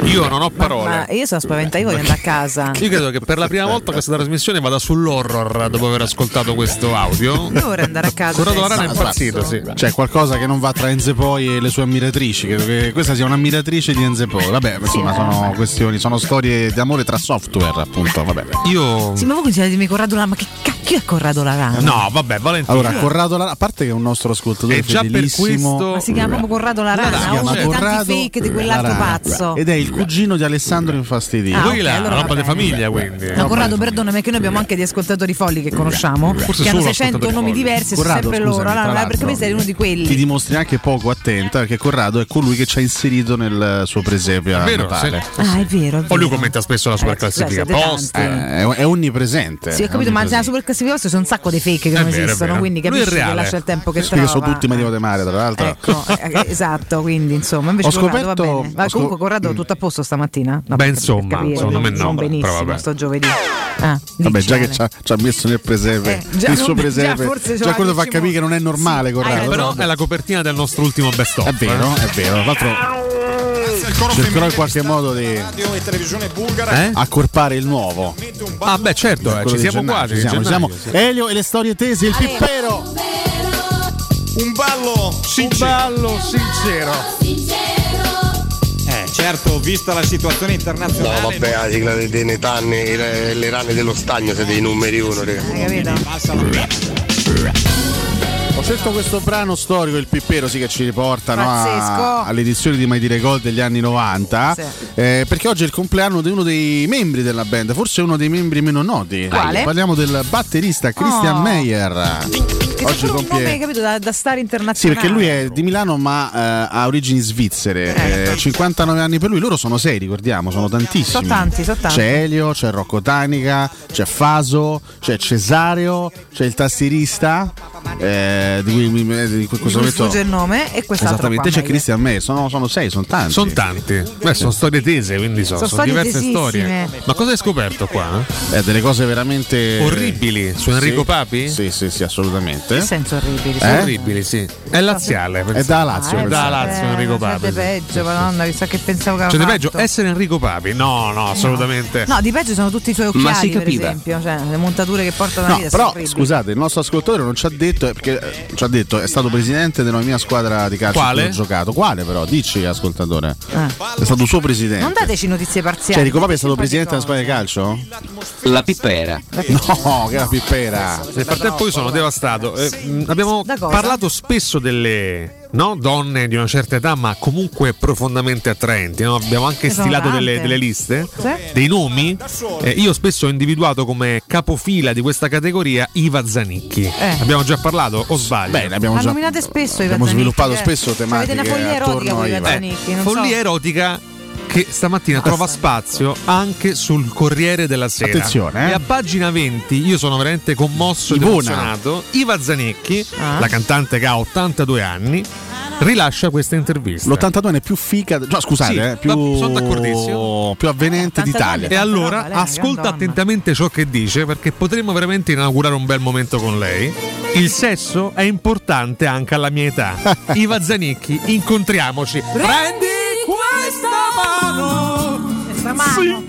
Io non ho parole. Ma io sono spaventata, io voglio andare a casa. Io credo che per la prima volta questa trasmissione vada sull'horror dopo aver ascoltato questo audio. Io vorrei andare a casa. Corrado. Varane è impazzito, sì. C'è qualcosa che non va tra Enze Poi e le sue ammiratrici. Credo che questa sia un'ammiratrice di Enze Poi. Vabbè, insomma, sono questioni, sono storie d'amore tra software, appunto. Vabbè. Io. Sì, ma voi continuate a dirmi Corrado Lana, ma che cacchio è Corrado Lana? No, vabbè, Valentino. Allora, Corrado Lara, a parte che è un nostro ascoltatore E già per fedelissimo. questo- Ma si chiama proprio Corrado Larana, Si chiama uno dei Corrado tanti fake di quell'altro Larana. pazzo. Ed è il cugino di Alessandro Infastidito. Ah, Lui ok, là, allora roba di famiglia, quindi. No, Corrado, perdonami, che noi abbiamo anche di ascoltatori folli che conosciamo, Forse che hanno solo 600 ascoltatori nomi folli. diversi e sono Corrado, sempre scusami, loro. Allora, perché questo è uno di quelli. Ti dimostri anche poco attenta perché Corrado è colui che ci ha inserito nel suo presepe a vero, Natale. Ah, è vero. È Poi lui commenta spesso la super Eh, classifica post. Eh, è, onnipresente. Sì, ho capito, ma nella super classifica ci sono un sacco di fake che non È vero, è esistono, vero. quindi capisci che lascia il tempo che Sì, perché trova. sono tutti Mario De Mare, tra l'altro. Ecco, eh, esatto, quindi insomma, invece Ho Corrado scoperto- va bene. Ma ho scop- comunque Corrado tutto a posto stamattina? No, Beh, insomma, secondo me no, Non benissimo, vabbè. sto giovedì. Ah, Vabbè, già che ci ha, messo nel presepe, Eh, già il non- suo già presepe, forse già, c'ha quello fa capire che non è normale, Corrado. Però è la copertina del nostro ultimo best of. È vero, è vero. Tra l'altro cercherò in qualche modo di Radio e televisione bulgara. Eh? accorpare il nuovo. Ah, beh, certo, eh, ci siamo quasi. ci siamo, ci siamo. Elio e le storie tese, il pippero. Un ballo sincero. Un ballo sincero. Eh, certo, vista la situazione No, internazionale. vabbè, la sigla dei dei Netanni e le, le rane dello stagno siete i numeri uno, raga. Hai capito? Scelto questo brano storico, il pippero, sì, che ci riporta no, Pazzesco. a- all'edizione di Mai Dire Gol degli anni 90. Sì. eh, perché oggi è il compleanno di uno dei membri della band, forse uno dei membri meno noti. Quale? Parliamo del batterista Christian Oh. Meyer. Che Oggi sembra un nome, compie. capito, da, da star Sì, internazionale. perché lui è di Milano ma eh, ha origini svizzere. Eh, 59 anni per lui, loro sono sei, ricordiamo, sono tantissimi. Sono tanti, sono tanti. C'è Elio, c'è Rocco Tanica, c'è Faso, c'è Cesareo, c'è il tastierista. Eh, di cui mi- in questo momento. sfugge il nome e quest'altro Esattamente, qua, c'è. Christian Meyer, sono, sono sei, sono tanti. Sono tanti. Beh, sono storie tese, quindi so, Sono sono, storie diverse tesissime. storie. Ma cosa hai scoperto qua? Eh, delle cose veramente Orribili su Enrico Sì. Papi? Sì, sì, sì, assolutamente. Che senso orribili? Eh? Orribili, sì. È laziale. È da Lazio. Ah, È da eh, Lazio Enrico C'è Papi. di peggio, madonna, chissà che pensavo che C'è di peggio essere Enrico Papi? No, no, assolutamente. No, di peggio sono tutti i suoi Ma si occhiali, per capiva. esempio, cioè le montature che portano la No, vita però scusate, il nostro ascoltatore non ci ha detto, eh, perché eh, ci ha detto è stato presidente della mia squadra di calcio Quale? ho giocato. Quale però? Dici ascoltatore. Eh. È stato suo presidente. Non dateci notizie parziali. Cioè, Rico Papi è stato presidente della squadra di calcio? La pippera. No, che la pippera. Nel frattempo io sono devastato. Eh, abbiamo parlato spesso delle no, donne di una certa età, ma comunque profondamente attraenti. no? Abbiamo anche sono stilato delle, delle liste, Sì. dei nomi. Eh, io spesso ho individuato come capofila di questa categoria Iva Zanicchi. Eh. Abbiamo già parlato, o sbaglio? Beh, abbiamo Ma già nominate spesso i abbiamo Vazzanicchi, sviluppato eh. spesso Cioè, Avete una tematiche follia erotica attorno con i ai- Eh, Vazzanicchi, non Follia so. erotica che stamattina trova spazio anche sul Corriere della Sera. Attenzione, eh. E a pagina 20 io sono veramente commosso ed Ivona. emozionato. Iva Zanecchi, Ah. la cantante che ha 82 anni, rilascia questa intervista. L'82 è più fica, no, scusate, Sì, eh, più, va- sono d'accordissimo. più avvenente 82 d'Italia. E allora è una ascolta attentamente ciò che dice perché potremmo veramente inaugurare un bel momento con lei. Il sesso è importante anche alla mia età. Iva Zanicchi, incontriamoci. Prendi mano. Questa mano. Alessio,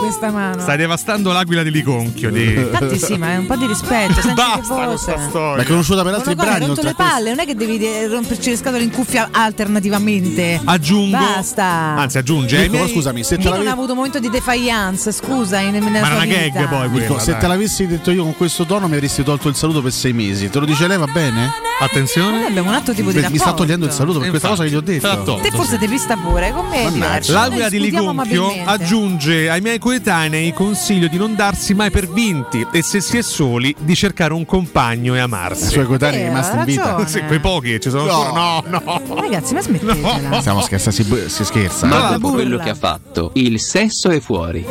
questa mano. Stai devastando l'aquila di Liconchio. Di... Infatti sì, ma è un po' di rispetto, senti Basta questa storia. è conosciuta per altri hai brani rotto oltre le questo. palle, non è che devi eh, romperci le scatole in cuffia alternativamente. Aggiungo. Basta. Anzi, aggiunge. Dico, miei- scusami, se te non ha l'avevi avuto un momento di defiance, scusa, in, nella Ma era una gag poi Dico, quella. se dai. te l'avessi detto io con questo tono mi avresti tolto il saluto per sei mesi. Te lo dice lei, va bene? Attenzione. Noi abbiamo un altro tipo di Beh, rapporto. mi sta togliendo il saluto per questa cosa che gli ho detto. Te forse ti vista pure, con me. L'aquila di amabilmente. aggiunge ai miei coetanei consiglio di non darsi mai per vinti e se si è soli di cercare un compagno e I amarsi. suoi coetanei Eh, rimasti in vita. Sì, quei pochi ci sono No. ancora. No, no. Ragazzi, ma smettetela. Stiamo scherzando, si, si scherza. Ma dopo burla. quello che ha fatto, il sesso è fuori.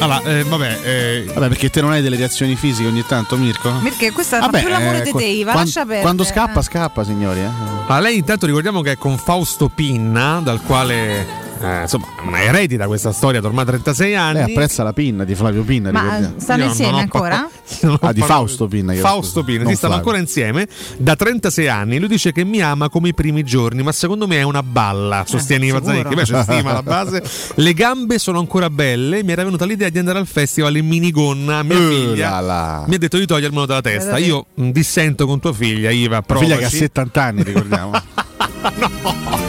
Allora, eh, vabbè, eh, Vabbè, perché te non hai delle reazioni fisiche ogni tanto, Mirko? Perché questa fa Vabbè, più l'amore eh, di qua- te, Iva, quan- lascia perdere. Quando scappa, scappa, signori. Eh. Ma lei intanto ricordiamo che è con Fausto Pinna, dal quale eh, insomma una eredita questa storia da ormai 36 anni. Lei apprezza la pinna di Flavio Pinna, Ma ricordiamo. eh, stanno insieme ancora? pa- Ah, di Fausto Pinna. Fausto Pinna, si stanno Flavio. ancora insieme da 36 anni. Lui dice che mi ama come i primi giorni, ma secondo me è una balla. Sostiene Iva sicuro. Zanicchi. Beh, c'è stima alla base. Le gambe sono ancora belle. Mi era venuta l'idea di andare al festival in minigonna. Mia Eh, figlia mi ha detto di togliermelo dalla testa. Eh, Io dissento con tua figlia, Iva. La figlia che ha provaci. 70 anni, ricordiamo.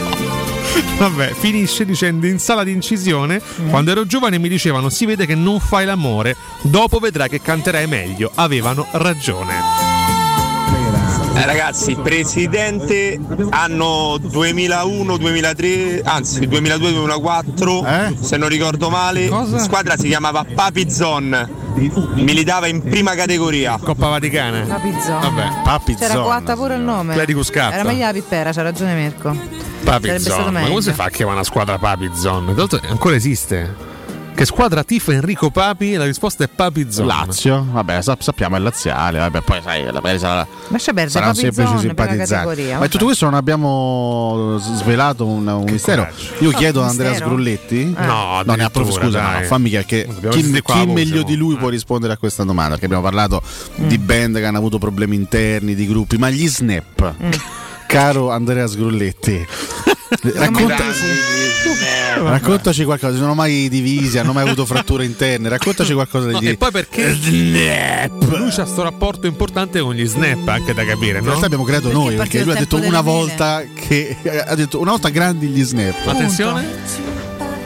Vabbè, finisce dicendo in sala di incisione, Mm. quando ero giovane mi dicevano si vede che non fai l'amore, dopo vedrai che canterai meglio. Avevano ragione. Eh, ragazzi, presidente anno 2001-2003, anzi 2002-2004, se non ricordo male, squadra si chiamava Papizon, militava in prima categoria. Coppa Vaticana. Papizon. Vabbè, C'era coatta pure il nome. Clerico Scatta. Era meglio la pippera, c'ha ragione Mirko. Papizon. Ma come si fa a chiamare una squadra Papizon? L'altro ancora esiste. Che squadra tifa Enrico Papi? La risposta è Papizon. Lazio, vabbè, sap- sappiamo è laziale, vabbè, poi sai, la Paris sarà, Lascia perdere, semplici prima simpatizzanti. categoria, Ma tutto questo non abbiamo svelato un, un mistero. Io No, chiedo ad un Andrea? Sgrulletti. Eh. No, no, ne approfitto, scusa, dai. no, fammi Dobbiamo chi, chi voce, meglio di lui può rispondere a questa domanda? Perché abbiamo parlato di band che hanno avuto problemi interni, di gruppi, ma gli snap. Caro Andrea Sgrulletti, racconta- raccontaci qualcosa. Si sono mai divisi, hanno mai avuto fratture interne. Raccontaci qualcosa No, di e poi perché lui c'ha sto rapporto importante con gli snap, anche da capire, In no? realtà abbiamo creato noi perché lui ha detto una volta che ha detto una volta grandi gli snap. Attenzione.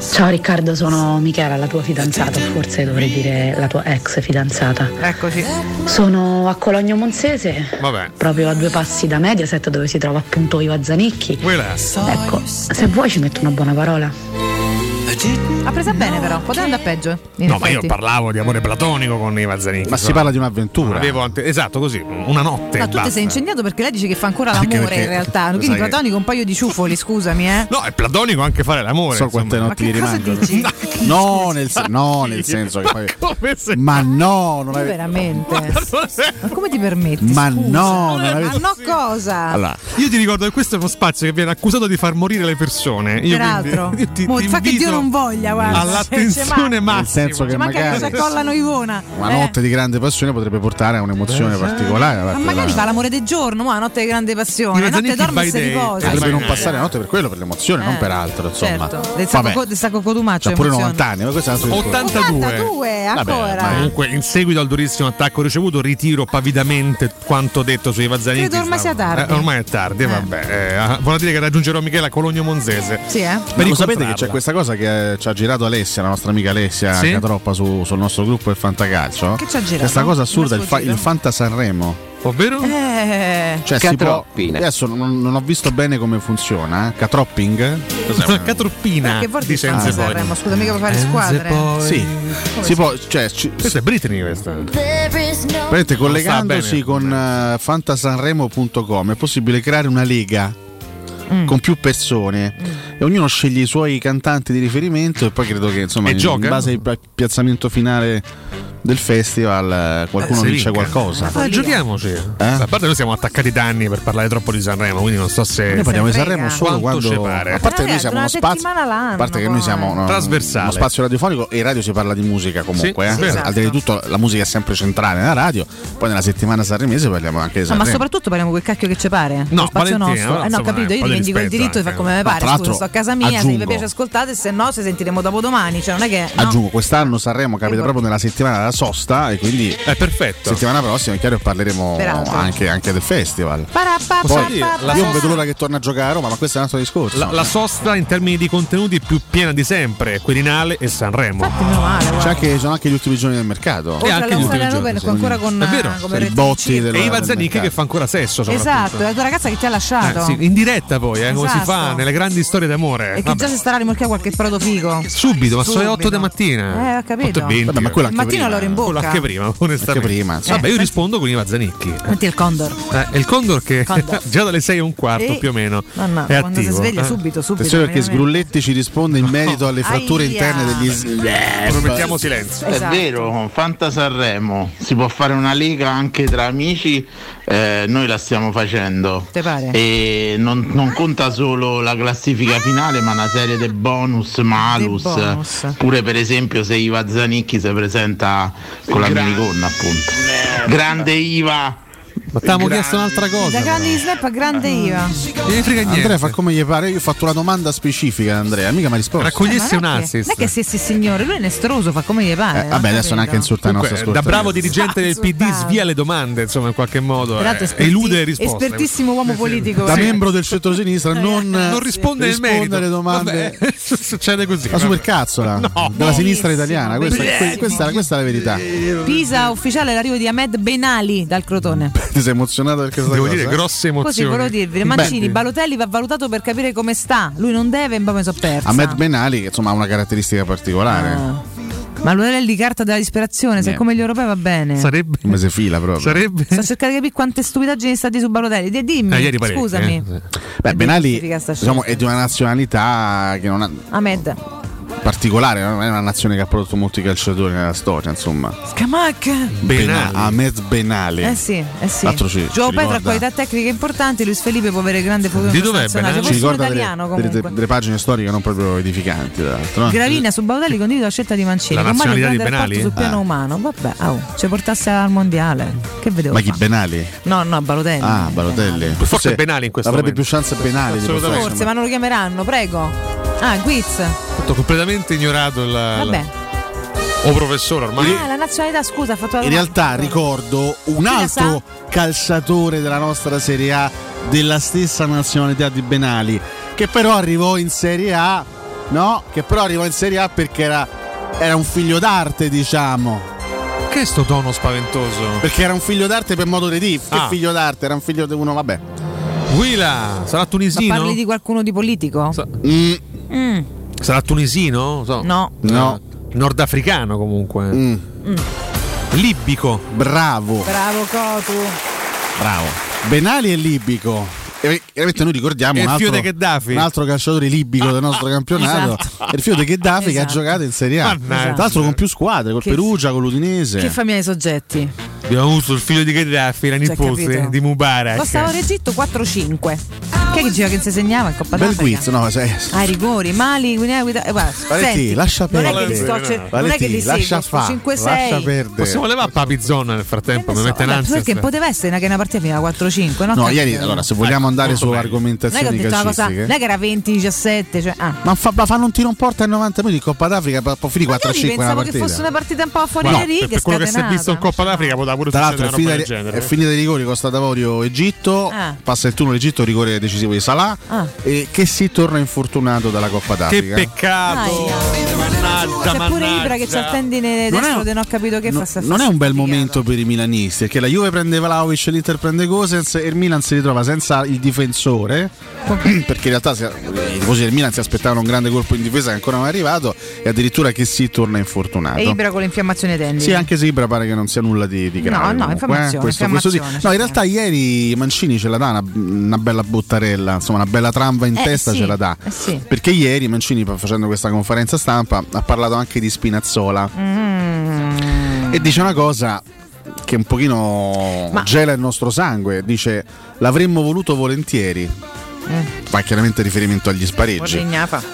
Ciao Riccardo, sono Michela, la tua fidanzata, forse dovrei dire la tua ex fidanzata. Eccoci. Sono a Cologno Monzese, Vabbè. proprio a due passi da Mediaset dove si trova appunto Iva Zanicchi. Quella. Ecco, se vuoi ci metto una buona parola. Ha presa bene però, poteva andare peggio. in No, ma io effetti. parlavo di amore platonico con Iva Zanicchi. Ma si parla di un'avventura. Avevo ante- esatto, così, una notte. No, tu ti sei incendiato perché lei dice che fa ancora l'amore perché- in realtà. Quindi sai che- platonico un paio di ciuffoli, scusami, eh. No, è platonico anche fare l'amore. So quante notti gli cosa rimangono. No, nel, sen- no, nel senso che poi. Come se- Ma no, non ave- veramente. Ma come ti permetti? Ma Scusa. no, non Ma avete- no cosa? Allora, io ti ricordo che questo è uno spazio che viene accusato di far morire le persone. Io Peraltro, quindi- io ti, ti fa che Dio non voglia, guarda. All'attenzione Nel massima. senso che magari si accollano Ivona. una Eh. notte di grande passione potrebbe portare a un'emozione particolare. da Ma parte magari fa l'amore del giorno, ma la notte di grande passione. La notte dorme e si riposa. Potrebbe non passare la notte per quello, per l'emozione, non per altro. Insomma, Certo, del sacco, del sacco cotumaccio. c'ha pure emozione. 90 anni, ma questo è un altro discorso. 82. 82 Vabbè, ancora. ma comunque in seguito al durissimo attacco ricevuto ritiro pavidamente quanto detto su Iva. Credo ormai sia tardi. Eh, ormai è tardi, vabbè. Eh, vuol dire che raggiungerò Michela a Cologno Monzese. Sì, eh? Per lo sapete che c'è questa cosa che eh, ci ha girato Alessia, la nostra amica Alessia Sì? Catroppa su- sul nostro gruppo del Fantacalcio? Che ci ha girato? Questa cosa assurda, il, fa- il Fanta Sanremo. Ovvero? Eh. Cioè, si può, Catroppina. adesso non, non ho visto bene come funziona. Eh? Catropping? Cos'è? Catroppina. Che vuol dire poi. Sanremo? Scusa, mica per fare Enze squadre. poi. Sì, si può, cioè, ci- Questa è Britney questa. Praticamente collegandosi con eh, fantasanremo.com è possibile creare una lega Mm. con più persone e ognuno sceglie i suoi cantanti di riferimento e poi credo che insomma E in, gioca? base al pi- piazzamento finale del festival eh, qualcuno Eh, vinca. qualcosa. Ma giochiamoci. A parte noi siamo attaccati da anni per parlare troppo di Sanremo, quindi non so se. Noi parliamo di. Sanremo solo Quanto ci quando pare. a parte che Eh, noi siamo uno spazio a parte che noi siamo uno, uno spazio radiofonico e in radio si parla di musica comunque Sì, eh. sì, esatto. al di là di tutto la musica è sempre centrale nella radio poi nella settimana sanremese parliamo anche di No, Sanremo ma soprattutto parliamo quel cacchio che ci pare. No, Lo spazio nostro. Eh no, capito, io po' di rivendico il diritto di fare come mi pare. Scusa, sto a casa mia, se vi piace ascoltate, se no se sentiremo dopodomani. Cioè, non è che. no. Aggiungo, quest'anno Sanremo capita proprio nella settimana della sosta e quindi È perfetto. settimana prossima è chiaro che parleremo anche, anche del festival. Parappa, Poi dire, io non vedo l'ora che torna a giocare a Roma, ma questo è un altro discorso. La, la sosta in termini di contenuti più piena di sempre, Quirinale e Sanremo. Infatti, meno male. C'è anche, sono anche gli ultimi giorni del mercato. Oltre anche gli ultimi giorni, ancora con. È vero, come botti E Iva Zanicchi che fa ancora sesso. Esatto, è la tua ragazza che ti ha lasciato. Eh, sì, in diretta poi, eh, come si Esatto. fa nelle grandi storie d'amore. E che già si starà rimorchiando qualche prato figo. Subito, ma sono le 8 Subito. di mattina. Eh, ho capito. 8 e 20. Vabbè, ma quello anche Mattino prima, l'oro in quello bocca. anche prima, onestamente. Anche prima. Vabbè, io rispondo con Iva Zanicchi. Metti il condor. Eh, è il Condor che Condor. già dalle 6 e un quarto Eh. più o meno No, no, è quando si attivo. sveglia Eh. subito, subito. Attenzione perché. Sgrulletti ci risponde in merito alle fratture Aia. interne degli snap. Promettiamo silenzio. È Esatto. vero, con Fanta Sanremo si può fare una lega anche tra amici, eh, noi la stiamo facendo. Te pare? E non, non conta solo la classifica finale, ma una serie di bonus, malus. Bonus. Pure per esempio se Iva Zanicchi si presenta con la minigonna, appunto. Grande Iva! Ma ti avevamo chiesto un'altra cosa. Da grande di snap a grande IVA. Ne frega niente. Andrea fa come gli pare, io ho fatto una domanda specifica ad Andrea, mica mi ha risposto. Raccogliesse un è che- assist. Non è che sì, sì, signore, lui è nestroso, fa come gli pare. Eh, vabbè, adesso neanche insulta i nostri Comunque, da bravo dirigente del PD Insultare. svia le domande, insomma, in qualche modo. Peraltro eh, elude le risposte. Espertissimo uomo politico. Da eh. membro del centro-sinistra non, non risponde nel risponde merito. alle domande. Vabbè, succede così. La supercazzola No. della sinistra italiana, questa- questa è la verità. Pisa ufficiale l'arrivo di Ahmed Benali dal Crotone. Ti sei emozionato perché Devo cosa, dire, eh? grosse Così emozioni. volevo dirvi, Mancini, Balotelli va valutato per capire come sta. Lui non deve, in mi so persa. Ahmed Benali, che insomma ha una caratteristica particolare. Ah. Balotelli di carta della disperazione, se è come gli europei va bene. Sarebbe. Un mese fila proprio. Sarebbe. Sto cercando di capire quante stupidaggini stati su Balotelli. Di- Dimmi, Eh, scusami. eh. Beh, Benali diciamo, è di una nazionalità che non ha Ahmed. Particolare, non è una nazione che ha prodotto molti calciatori nella storia, insomma. Scamacca. Bena- Ahmed Benali. Eh sì, eh sì. L'altro ci- ci Petra ha qualità tecniche importanti, Luis Felipe può avere grande futuro Di dov'è? Se Ci ricorda delle, italiano delle- comunque. delle pagine storiche non proprio edificanti, tra l'altro. no? Gravina su Balotelli condivide la scelta di Mancini. La nazionalità di Benali? sul piano Ah. umano. Vabbè, oh, ci portasse al mondiale. Che vedevo? Ma chi fa? Benali? No, no, Balotelli. Ah, Balotelli. Forse Benali in questo avrebbe momento. più chance Benali. Forse, ma non lo chiameranno, prego. Ah, Quiz. Ho completamente ignorato il. Vabbè. O professore ormai. Ah, la nazionalità, scusa, ha fatto la In domanda. realtà ricordo un altro calciatore della nostra Serie A della stessa nazionalità di Benali, che però arrivò in Serie A, no? Che però arrivò in Serie A perché era, era un figlio d'arte, diciamo. Che è sto tono spaventoso? Perché era un figlio d'arte per modo di dire. Che Ah. figlio d'arte? Era un figlio di uno, vabbè. Willa, sarà Ma tunisino? parli di qualcuno di politico? Sa- Mm, Mm, Sarà tunisino? So. No. no. Nordafricano comunque. Mm, Libico. bravo, Bravo Cotu. bravo. Benali e libico. E chiaramente noi ricordiamo un altro, un altro calciatore libico del nostro campionato. Esatto. È il figlio di Gheddafi che ha Esatto. giocato in Serie A. Mannaggia. Tra l'altro con più squadre, col Che- Perugia, con l'Udinese. Che famiglia di soggetti? Abbiamo avuto il figlio di Gheddafi, la Cioè, nipote di Mubarak. Costava l'Egitto 4-5. Chi è che diceva che si segnava in Coppa Bel d'Africa? quiz, no? sai- Ai rigori, Mali, Guinea, Guida. Eh, guarda, Valetti, senti, lascia non è che perdere. li sto cer- non è che li lascia seguo, fa, 5-6. lascia perdere. Possiamo levare Papizzona nel frattempo, mi mette in Vabbè, ansia. perché poteva essere una- che una partita finiva 4-5, no? No, ieri, allora, se vogliamo andare su argomentazioni calcistiche. non è che era 20-17, cioè, ah. Ma, fa- fanno un tiro in porta in 90 minuti in Coppa d'Africa, può finire Magari 4-5 una pensavo che fosse una partita un po' fuori le righe, per quello che si è visto in Coppa d'Africa poteva pure Tra l'altro è finita, del genere. è finita dei rigori con Stadavorio Egitto, Ah. passa il turno l'Egitto, rigore decisivo di Salah Ah. e che si torna infortunato dalla Coppa Che d'Africa. peccato! Mannaggia, C'è pure Ibra che c'ha il tendine destro che non ho capito che No- fa sta non è un bel momento per i milanisti perché la Juve prende Vlaovic, l'Inter prende Gosens e il Milan si ritrova senza il difensore perché in realtà i tifosi del Milan si aspettavano un grande colpo in difesa che ancora non è arrivato e addirittura che si torna infortunato. E Ibra con l'infiammazione ai tendini. Sì, anche se Ibra pare che non sia nulla di, di grave. No, no, comunque, infiammazione, eh. Questo- questo sì. No, in realtà ieri Mancini ce la dà una, una bella buttarella, insomma una bella tramba in Eh, testa sì, ce la dà. eh, sì. Perché ieri Mancini facendo questa conferenza stampa ha parlato anche di Spinazzola Mm. e dice una cosa che un pochino Ma- gela il nostro sangue, dice l'avremmo voluto volentieri. Fa chiaramente riferimento agli spareggi.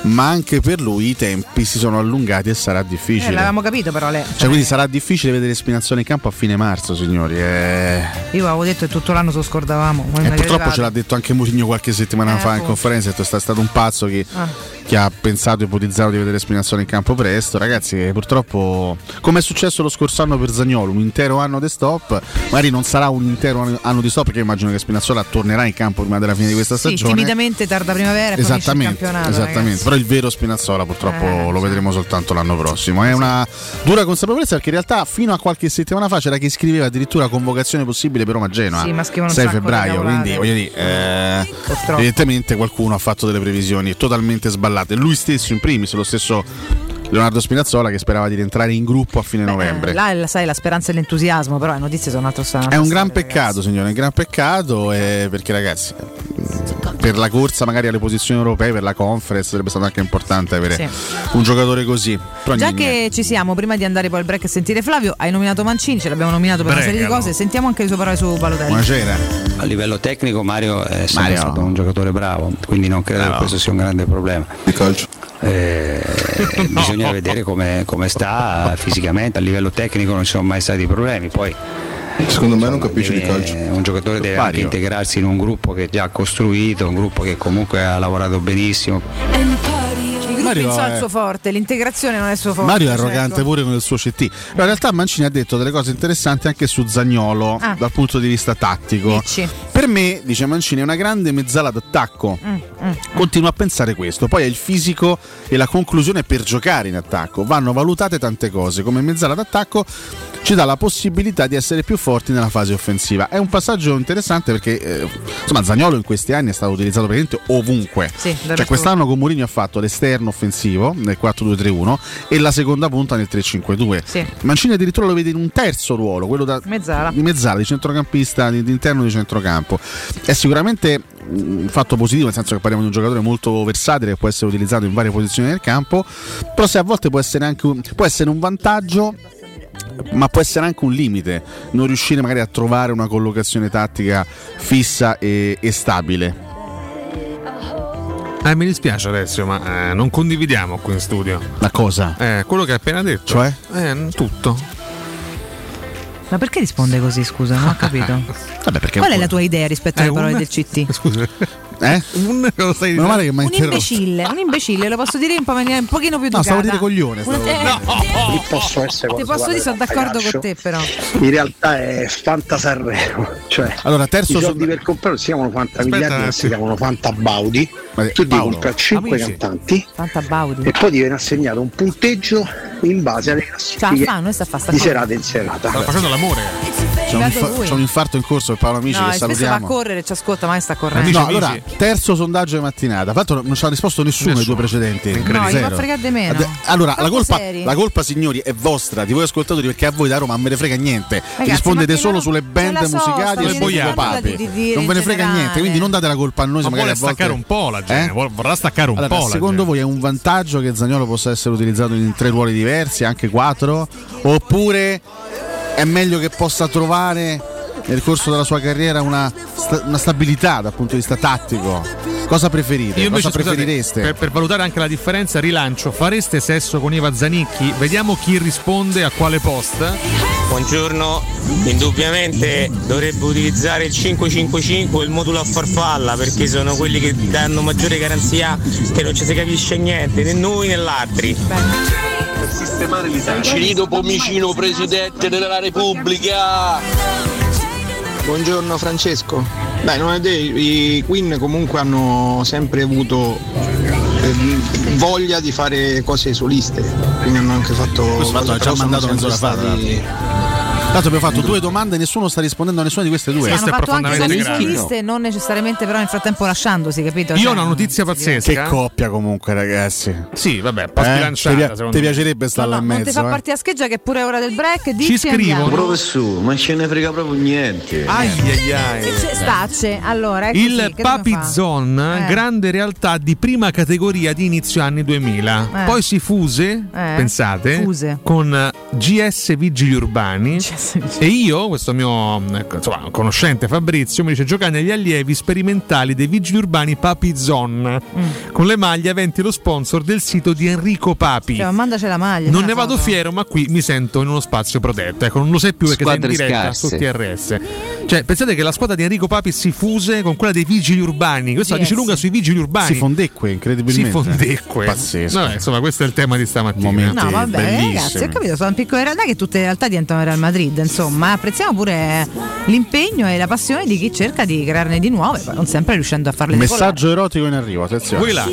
Ma anche per lui i tempi si sono allungati e sarà Eh, difficile. l'avevamo capito però lei. Cioè, quindi sarà difficile vedere Spinazzola in campo a fine marzo, signori. Eh, Io avevo detto che tutto l'anno lo scordavamo. e mi purtroppo credevate. ce l'ha detto anche Mourinho qualche settimana Eh, fa in boh. conferenza. È stato un pazzo che, Ah. Che ha pensato, ipotizzato di vedere Spinazzola in campo presto. Ragazzi, eh, purtroppo, come è successo lo scorso anno per Zagnolo, un intero anno di stop. Magari non sarà un intero anno- di stop, perché immagino che Spinazzola tornerà in campo prima della fine di questa Sì, stagione. timidamente tarda primavera e il Esattamente, campionato. esattamente. ragazzi. però il vero Spinazzola purtroppo Eh, lo vedremo soltanto l'anno prossimo. È una dura consapevolezza perché in realtà fino a qualche settimana fa c'era chi scriveva addirittura convocazione possibile per Roma Genoa. Sì, ma scrivono un 6 sacco di febbraio, quindi voglio dire, eh, evidentemente qualcuno ha fatto delle previsioni totalmente sballate. Lui stesso in primis, lo stesso Leonardo Spinazzola che sperava di rientrare in gruppo a fine novembre. Eh, là è, sai la speranza e l'entusiasmo, però le notizie sono un altro strano. È un gran peccato, signore, è un gran peccato eh, perché ragazzi, per la corsa magari alle posizioni europee, per la conference sarebbe stato anche importante avere Sì. un giocatore così. Però Già niente. che ci siamo, prima di andare poi al break e sentire Flavio, hai nominato Mancini, ce l'abbiamo nominato per una serie di Bregalo. cose, sentiamo anche le sue parole su Balotelli. A livello tecnico Mario è sempre Mario. stato un giocatore bravo, quindi non credo che questo sia un grande problema. Di calcio. bisogna vedere come, come sta fisicamente, a livello tecnico non ci sono mai stati problemi, poi Secondo me non capisce di calcio. un giocatore deve anche integrarsi in un gruppo che è già costruito, un gruppo che comunque ha lavorato benissimo. Mario il è- suo forte, l'integrazione non è il suo forte. Mario è certo. arrogante pure con il suo CT. Però in realtà Mancini ha detto delle cose interessanti anche su Zagnolo Ah. dal punto di vista tattico. Dici. Per me, dice Mancini, è una grande mezzala d'attacco. Mm, mm. Continuo a pensare questo. Poi è il fisico e la conclusione per giocare in attacco. Vanno valutate tante cose. Come mezzala d'attacco ci dà la possibilità di essere più forti nella fase offensiva. È un passaggio interessante perché eh, insomma Zagnolo in questi anni è stato utilizzato praticamente ovunque. Sì, cioè quest'anno con Mourinho ha fatto l'esterno offensivo nel 4-2-3-1 e la seconda punta nel 3-5-2. Sì. Mancini addirittura lo vede in un terzo ruolo, quello da, Mezzala. di mezzala, di centrocampista, di, di interno di centrocampo. È sicuramente un fatto positivo, nel senso che parliamo di un giocatore molto versatile che può essere utilizzato in varie posizioni del campo, però se a volte può essere anche un, può essere un vantaggio ma può essere anche un limite non riuscire magari a trovare una collocazione tattica fissa e, e stabile. Eh, mi dispiace Alessio, ma eh, non condividiamo qui in studio. La cosa? Eh, quello che hai appena detto. Cioè? Eh, tutto. Ma perché risponde così, scusa? Non ho capito. Vabbè, Qual è la tua idea rispetto alle Eh, parole un- del CT? Scusa. Eh? Un, lo stai Meno male che Un imbecille, un imbecille, lo posso dire in po- maniera un pochino più No, educata. stavo a dire coglione, stavo- eh, Lì posso essere Ti posso dire, sono d'accordo con te, però. In realtà è Fanta Sanremo, cioè Allora, terzo i soldi son- per comprare si chiamano Fanta Aspetta miliardi, ma si chiamano Fanta Baudi. Tu devi comprare 5 amici. cantanti Fanta Baudi. e poi ti viene assegnato un punteggio in base alle classifiche fa, a fa sta di serata in serata. Sta facendo l'amore. C'è un, infa- c'è un infarto in corso per Paolo Amici No, che spesso va a salutiamo. correre, ci ascolta, ma sta correndo. no, allora, terzo sondaggio di mattinata. L'altro non ci ha risposto nessuno ai due precedenti. No, Zero. fa fregare di meno. Allora, la colpa, la colpa, signori, è vostra, di voi ascoltatori, perché a voi da Roma non me ne frega niente. Ragazzi, Rispondete solo no- sulle band so, musicali e sui papi. Non ve ne frega generale. niente, quindi non date la colpa a noi Ma magari vuole a volte staccare un po' la gente, Eh? vorrà staccare un Allora, po' la secondo voi è un vantaggio che Zagnolo possa essere utilizzato in tre ruoli diversi, anche quattro? Oppure è meglio che possa trovare nel corso della sua carriera una, sta- una stabilità dal punto di vista tattico? Cosa preferite? Io invece Cosa scusate, preferireste? per, per valutare anche la differenza, rilancio. Fareste sesso con Iva Zanicchi? Vediamo chi risponde a quale post. Buongiorno, indubbiamente dovrebbe utilizzare il 555 e il modulo a farfalla perché sono quelli che danno maggiore garanzia che non ci si capisce niente, né noi né l'altri. Cirito Pomicino, Presidente della Repubblica. Buongiorno Francesco. Beh, non è detto, i Queen comunque hanno sempre avuto ehm, voglia di fare cose soliste, quindi hanno anche fatto Questo fatto l'ha già mandato mezz'ora fa, Tanto abbiamo fatto due domande e nessuno sta rispondendo a nessuna di queste due. Sì, hanno fatto anche cose soliste, non necessariamente però nel frattempo lasciandosi, capito? Io Cioè, ho una notizia pazzesca. Che coppia comunque, ragazzi. Sì, vabbè, un po' Eh? sbilanciata. Secondo ti piacerebbe stare là in Non ti mezzo? fa eh? partire a scheggia che è pure ora del break. Dici andiamo. Professore, ma ce ne frega proprio niente. Ai, Stacce, allora, è così, Il che dobbiamo Papi fare? Zone, Eh. grande realtà di prima categoria di inizio anni 2000. Eh. Poi si fuse, Eh. pensate, Fuse. con GS Vigili Urbani. E io, questo mio ecco, insomma, conoscente Fabrizio, mi dice giocare negli allievi sperimentali dei Vigili Urbani Papi Zone, Mm. con le maglie aventi lo sponsor del sito di Enrico Papi. Cioè, ma mandaci la maglia. Non una ne vado foto. fiero, ma qui mi sento in uno spazio protetto. Ecco, non lo sai più perché sei in Squadre diretta su scarse. TRS. Cioè, pensate che la squadra di Enrico Papi si fuse con quella dei vigili urbani. Questo la Yes. dice lunga sui vigili urbani. Si fondecque incredibilmente. Si fondecque. Pazzesco. Vabbè, insomma, questo è il tema di stamattina. Momenti No, vabbè, bellissimi. ragazzi, ho capito, sono piccole realtà che tutte le realtà diventano Real Madrid, insomma, apprezziamo pure l'impegno e la passione di chi cerca di crearne di nuove, poi non sempre riuscendo a farle Messaggio erotico in arrivo, attenzione. Voi là.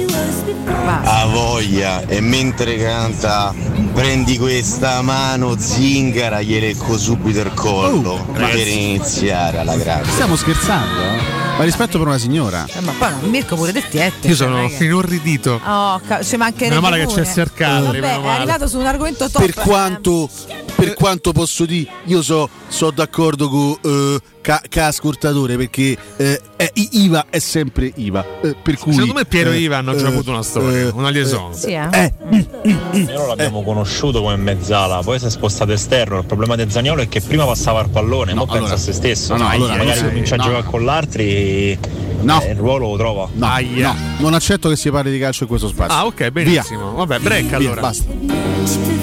Ha voglia e mentre canta prendi questa mano zingara gliele ecco subito il collo per ragazzi. giocare alla grande. Stiamo scherzando? eh? Ma rispetto per una signora. Eh, ma poi no, Mirko pure del tiette. Io cioè, sono non è che- inorridito. Oh, ca- ci mancherebbe Meno male che c'è cercato. Vabbè, è arrivato su un argomento top. Per quanto, per quanto posso dire, io so, so d'accordo con eh, ca, ca ascoltatore perché eh, è- I- IVA è sempre IVA. eh, per cui, Secondo me Piero e eh, Iva hanno già eh, avuto una storia, eh, una liaison. Sì, eh? eh, Noi l'abbiamo conosciuto come mezzala, poi si è spostato esterno. Il problema di Zaniolo è che prima passava il pallone, ma pensa allora- a se stesso. no, no, allora, magari no, comincia no. a giocare con l'altri, No. eh, il ruolo lo trova. No, no, non accetto che si parli di calcio in questo spazio. Ah, ok, benissimo. Vabbè, break Via, allora. basta.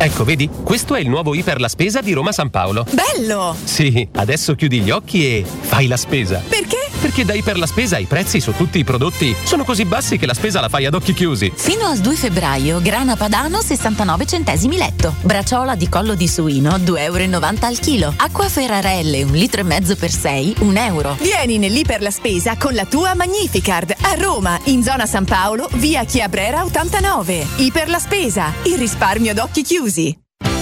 Ecco, vedi? Questo è il nuovo Iper la Spesa di Roma San Paolo. Bello! Sì, adesso chiudi gli occhi e fai la spesa. Perché? Perché da Iper la Spesa i prezzi su tutti i prodotti sono così bassi che la spesa la fai ad occhi chiusi. Fino al 2 febbraio, grana padano 69 centesimi letto. Braciola di collo di suino 2,90 euro al chilo. Acqua Ferrarelle 1 litro e mezzo per 6, 1 euro. Vieni nell'Iper la Spesa con la tua Magnificard a Roma, in zona San Paolo, via Chiabrera 89. Iper la Spesa, il risparmio d'occhi chiusi.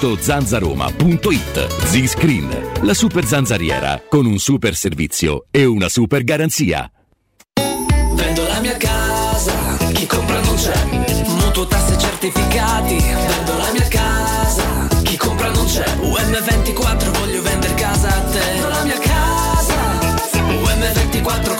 zanzaroma.it. Z-Screen, la super zanzariera con un super servizio e una super garanzia. Vendo la mia casa, chi compra non c'è. Mutuo tasse certificati. Vendo la mia casa, chi compra non c'è. UM24 voglio vendere casa a te. Vendo la mia casa, UM24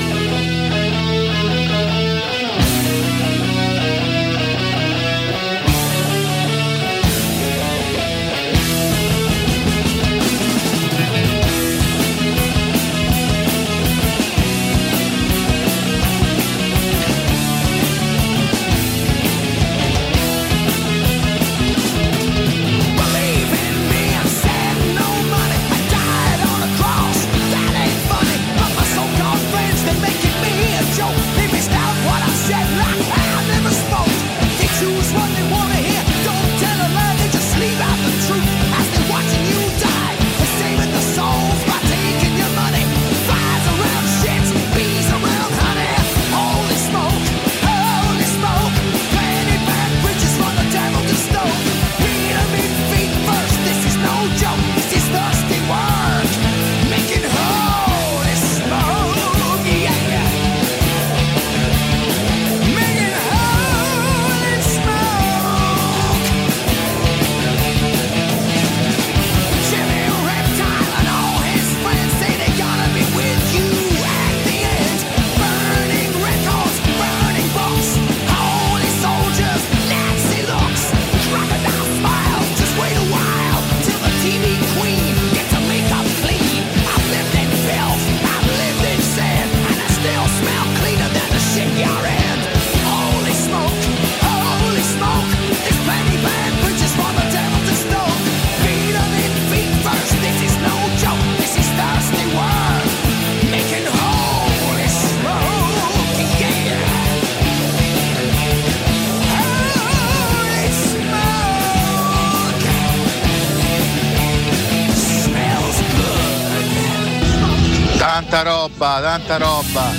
Tanta roba.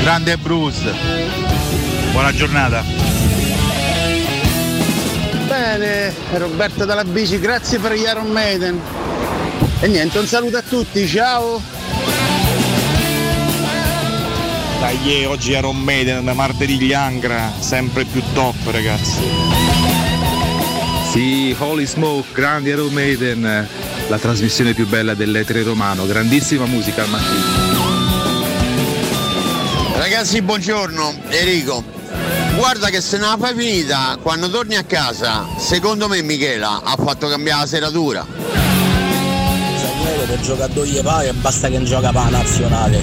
Grande Bruce. Buona giornata. Bene, Roberto dalla bici, grazie per gli Iron Maiden. E niente, un saluto a tutti, ciao! Dai, oggi Iron Maiden, martedì gli Angra, sempre più top ragazzi. Sì, Holy Smoke, grandi Iron Maiden, la trasmissione più bella dell'etere romano, grandissima musica al mattino. Ragazzi, buongiorno, Enrico. Guarda che se non la fai finita, quando torni a casa, secondo me Michela ha fatto cambiare la seratura. Samuele per giocatori pare basta che non gioca per la nazionale.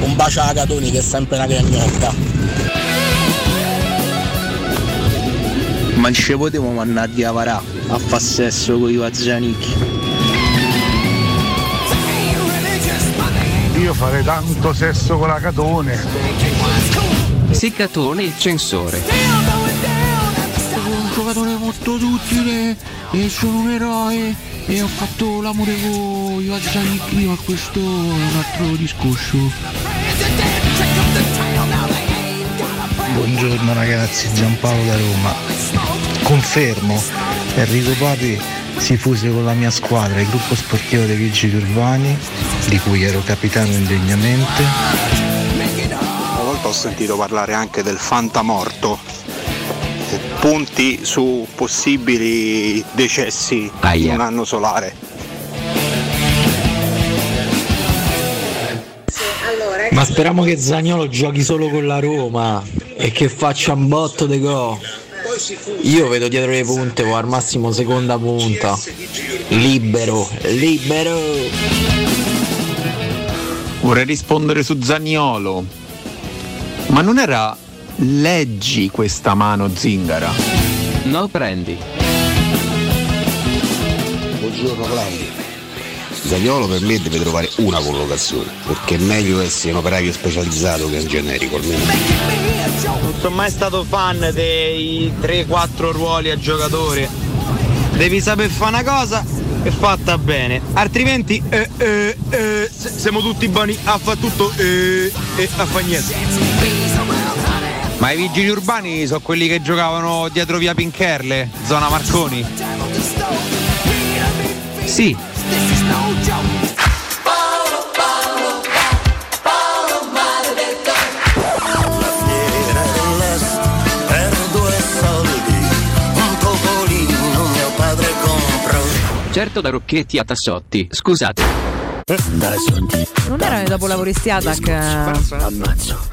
Un bacio a Catoni che è sempre una gragnotta. Ma non ci potevo mandare a Varà a far sesso con i Vazzanicchi. Io farei tanto sesso con la Catone. Seccatone il censore. un giocatore molto utile e sono un eroe e ho fatto l'amore con i Vazzanicchi ma questo è un altro discorso. Buongiorno ragazzi, Giampaolo da Roma. Confermo, Enrico Papi si fuse con la mia squadra, il gruppo sportivo dei Vigili Urbani, di cui ero capitano indegnamente. Una volta ho sentito parlare anche del fantamorto, eh, punti su possibili decessi in un anno solare. Ma speriamo che Zagnolo giochi solo con la Roma e che faccia un botto de go. Io vedo dietro le punte o al massimo seconda punta. Libero, libero. Vorrei rispondere su Zagnolo. Ma non era leggi questa mano zingara? No prendi. Buongiorno Claudio. Zagnolo per me deve trovare una collocazione, perché è meglio essere un operaio specializzato che un generico almeno. Non sono mai stato fan dei 3-4 ruoli a giocatore. Devi saper fare una cosa e fatta bene, altrimenti eh, eh, eh, siamo tutti buoni a fare tutto eh, e a fare niente. Ma i vigili urbani sono quelli che giocavano dietro via Pincherle, zona Marconi? Sì, certo da Rocchetti a Tassotti. Scusate. Non era nel dopolavoristi Attack? Ammazzo.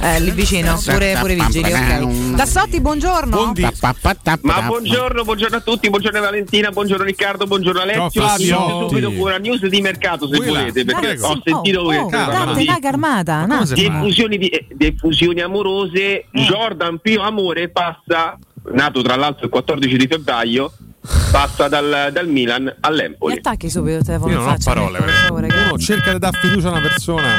Eh, lì vicino, pure, pure vigili, ok. Tassotti, buongiorno. Ma buongiorno, buongiorno a tutti, buongiorno Valentina, buongiorno Riccardo, buongiorno Alessio. Ciao. Inizio subito una news di mercato se Quella, volete, perché prego. ho sentito Oh, che oh, date, dai, armata. no. di effusioni, di, di effusioni amorose. Jordan Pio Amore passa, nato tra l'altro il 14 di febbraio, passa dal, dal Milan Mi all'Empoli. attacchi subito il telefono Io non ho parole, per favore, che Uno cerca di dare fiducia a una persona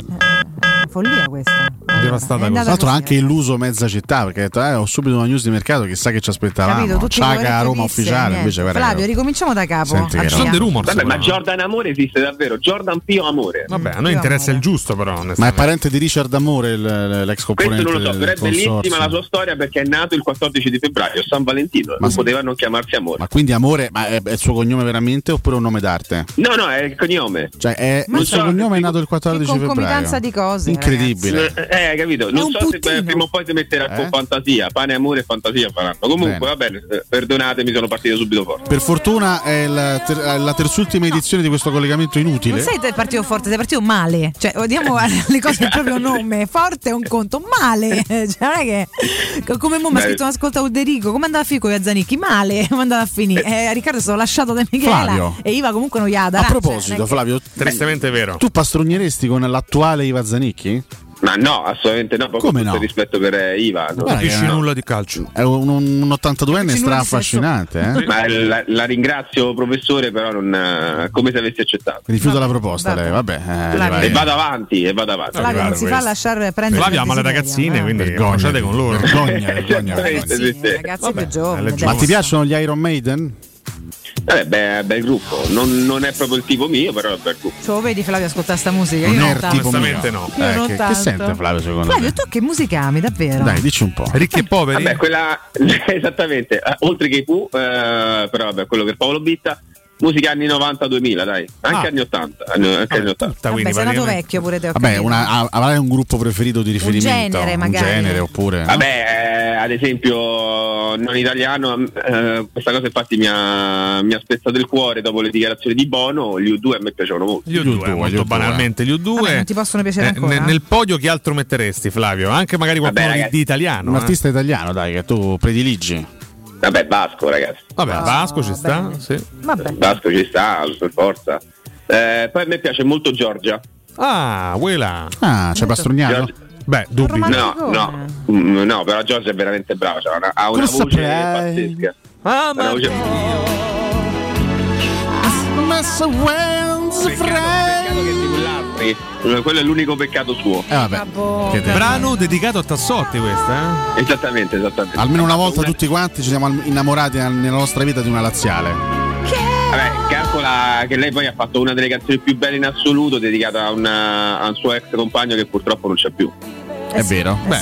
follia questa. devastata. Tra l'altro ha anche illuso mezza città perché ha detto eh, ho subito una news di mercato chissà che ci aspettavamo. Ciaga Roma ufficiale invece guarda Flavio, che- ricominciamo da capo. Senti che Avvia. no. Vabbè, ma Jordan Amore esiste davvero, Jordan Pio Amore. Vabbè, a noi interessa il giusto però. Ma è parente di Richard Amore, l'ex Questo componente non lo so, però è bellissima la sua storia perché è nato il 14 di febbraio, San Valentino, non sì. poteva non chiamarsi Amore. Ma quindi Amore, ma è, è il suo cognome veramente oppure un nome d'arte? No, no, è il cognome. Cioè è, Non il suo cognome è nato il 14 Che febbraio. concomitanza di cose. Incredibile. Eh, hai capito? Non so se puttino. beh, prima o poi si metterà Eh? con fantasia. Pane, amore e fantasia faranno. Comunque, va bene, eh, perdonatemi, sono partito subito forte. Per fortuna è la, ter- è la terzultima edizione di questo collegamento inutile. Non sei te partito forte, sei partito male. Cioè, diamo le cose il proprio nome. Forte è un conto, male. Cioè, non è che. Come mo mi ha scritto un ascolta Uderico, come andava a finire con gli Zanicchi? Male, come andava a finire? Eh, Riccardo è stato lasciato da Michela Flavio. e Iva comunque non gli ha A dato. proposito, Flavio, Tristemente vero. tu pastrugneresti con l'attuale Iva Zanicchi? Ma no, assolutamente no. Proprio Come no? rispetto per eh, Iva. no. Guarda che Capisci nulla di calcio. È un, un 82enne Capisci nulla di stra-affascinante, eh? Ma la, la ringrazio, professore, però non, eh, come se avessi accettato. Rifiuta la proposta lei, vabbè. eh. E vado avanti, e vado avanti. Flavio non si fa lasciare prendere. Flavio ama le ragazzine, quindi Vergogna. facciate con loro. Vergogna, vergogna, sì. Ragazzi più giovani. Ma ti piacciono gli Iron Maiden? Eh, beh, bel gruppo, non, non è proprio il tipo mio, però è bel gruppo. Ce lo vedi Flavio ascoltare sta musica? Non Io è non tipo. Onestamente no. Io Eh, non che, che sente Flavio secondo Flavio, te? tu che musica ami davvero? Dai, dici un po'. Ricchi e poveri? Vabbè, quella esattamente, eh, oltre che i Pooh, eh, però vabbè, quello per Paolo Bitta, musica anni 90-2000, dai, anche Ah. anni 80, anni, anche anni 80. Vabbè, sei nato vecchio pure te. Vabbè, una, avrai un gruppo preferito di riferimento? genere, magari. Un genere oppure. Vabbè, eh, ad esempio, non italiano, eh, questa cosa infatti mi ha, mi ha spezzato il cuore dopo le dichiarazioni di Bono, gli U2 a me piacevano molto. Gli U2, molto banalmente gli U2. Vabbè, non ti possono piacere Eh, ancora? ne- nel podio chi altro metteresti, Flavio? Anche magari qualcuno Vabbè, di italiano. Un eh. artista italiano, dai, che tu prediligi. Vabbè, Vasco ragazzi, Vabbè, Vasco ci sta. Sì. Vabbè. Vasco ci sta, per forza. Eh, poi a me piace molto Giorgia. Ah, quella. Ah, c'è Pastrugnano? Giorgia- Beh, dubbi. No, no, mm, no, però Giorgia è veramente brava, cioè, ha una, ha una Cosa voce saprai? pazzesca. Ah, Una voce- che di quell'altri, eh, quello è l'unico peccato suo. Eh, vabbè. Che Brano dedicato a Tassotti, questa, eh? Esattamente, esattamente. Almeno una volta tutti quanti ci siamo innamorati nel- nella nostra vita di una laziale. Vabbè, calcola che lei poi ha fatto una delle canzoni più belle in assoluto dedicata a, una- a un suo ex compagno che purtroppo non c'è più. È vero? Beh,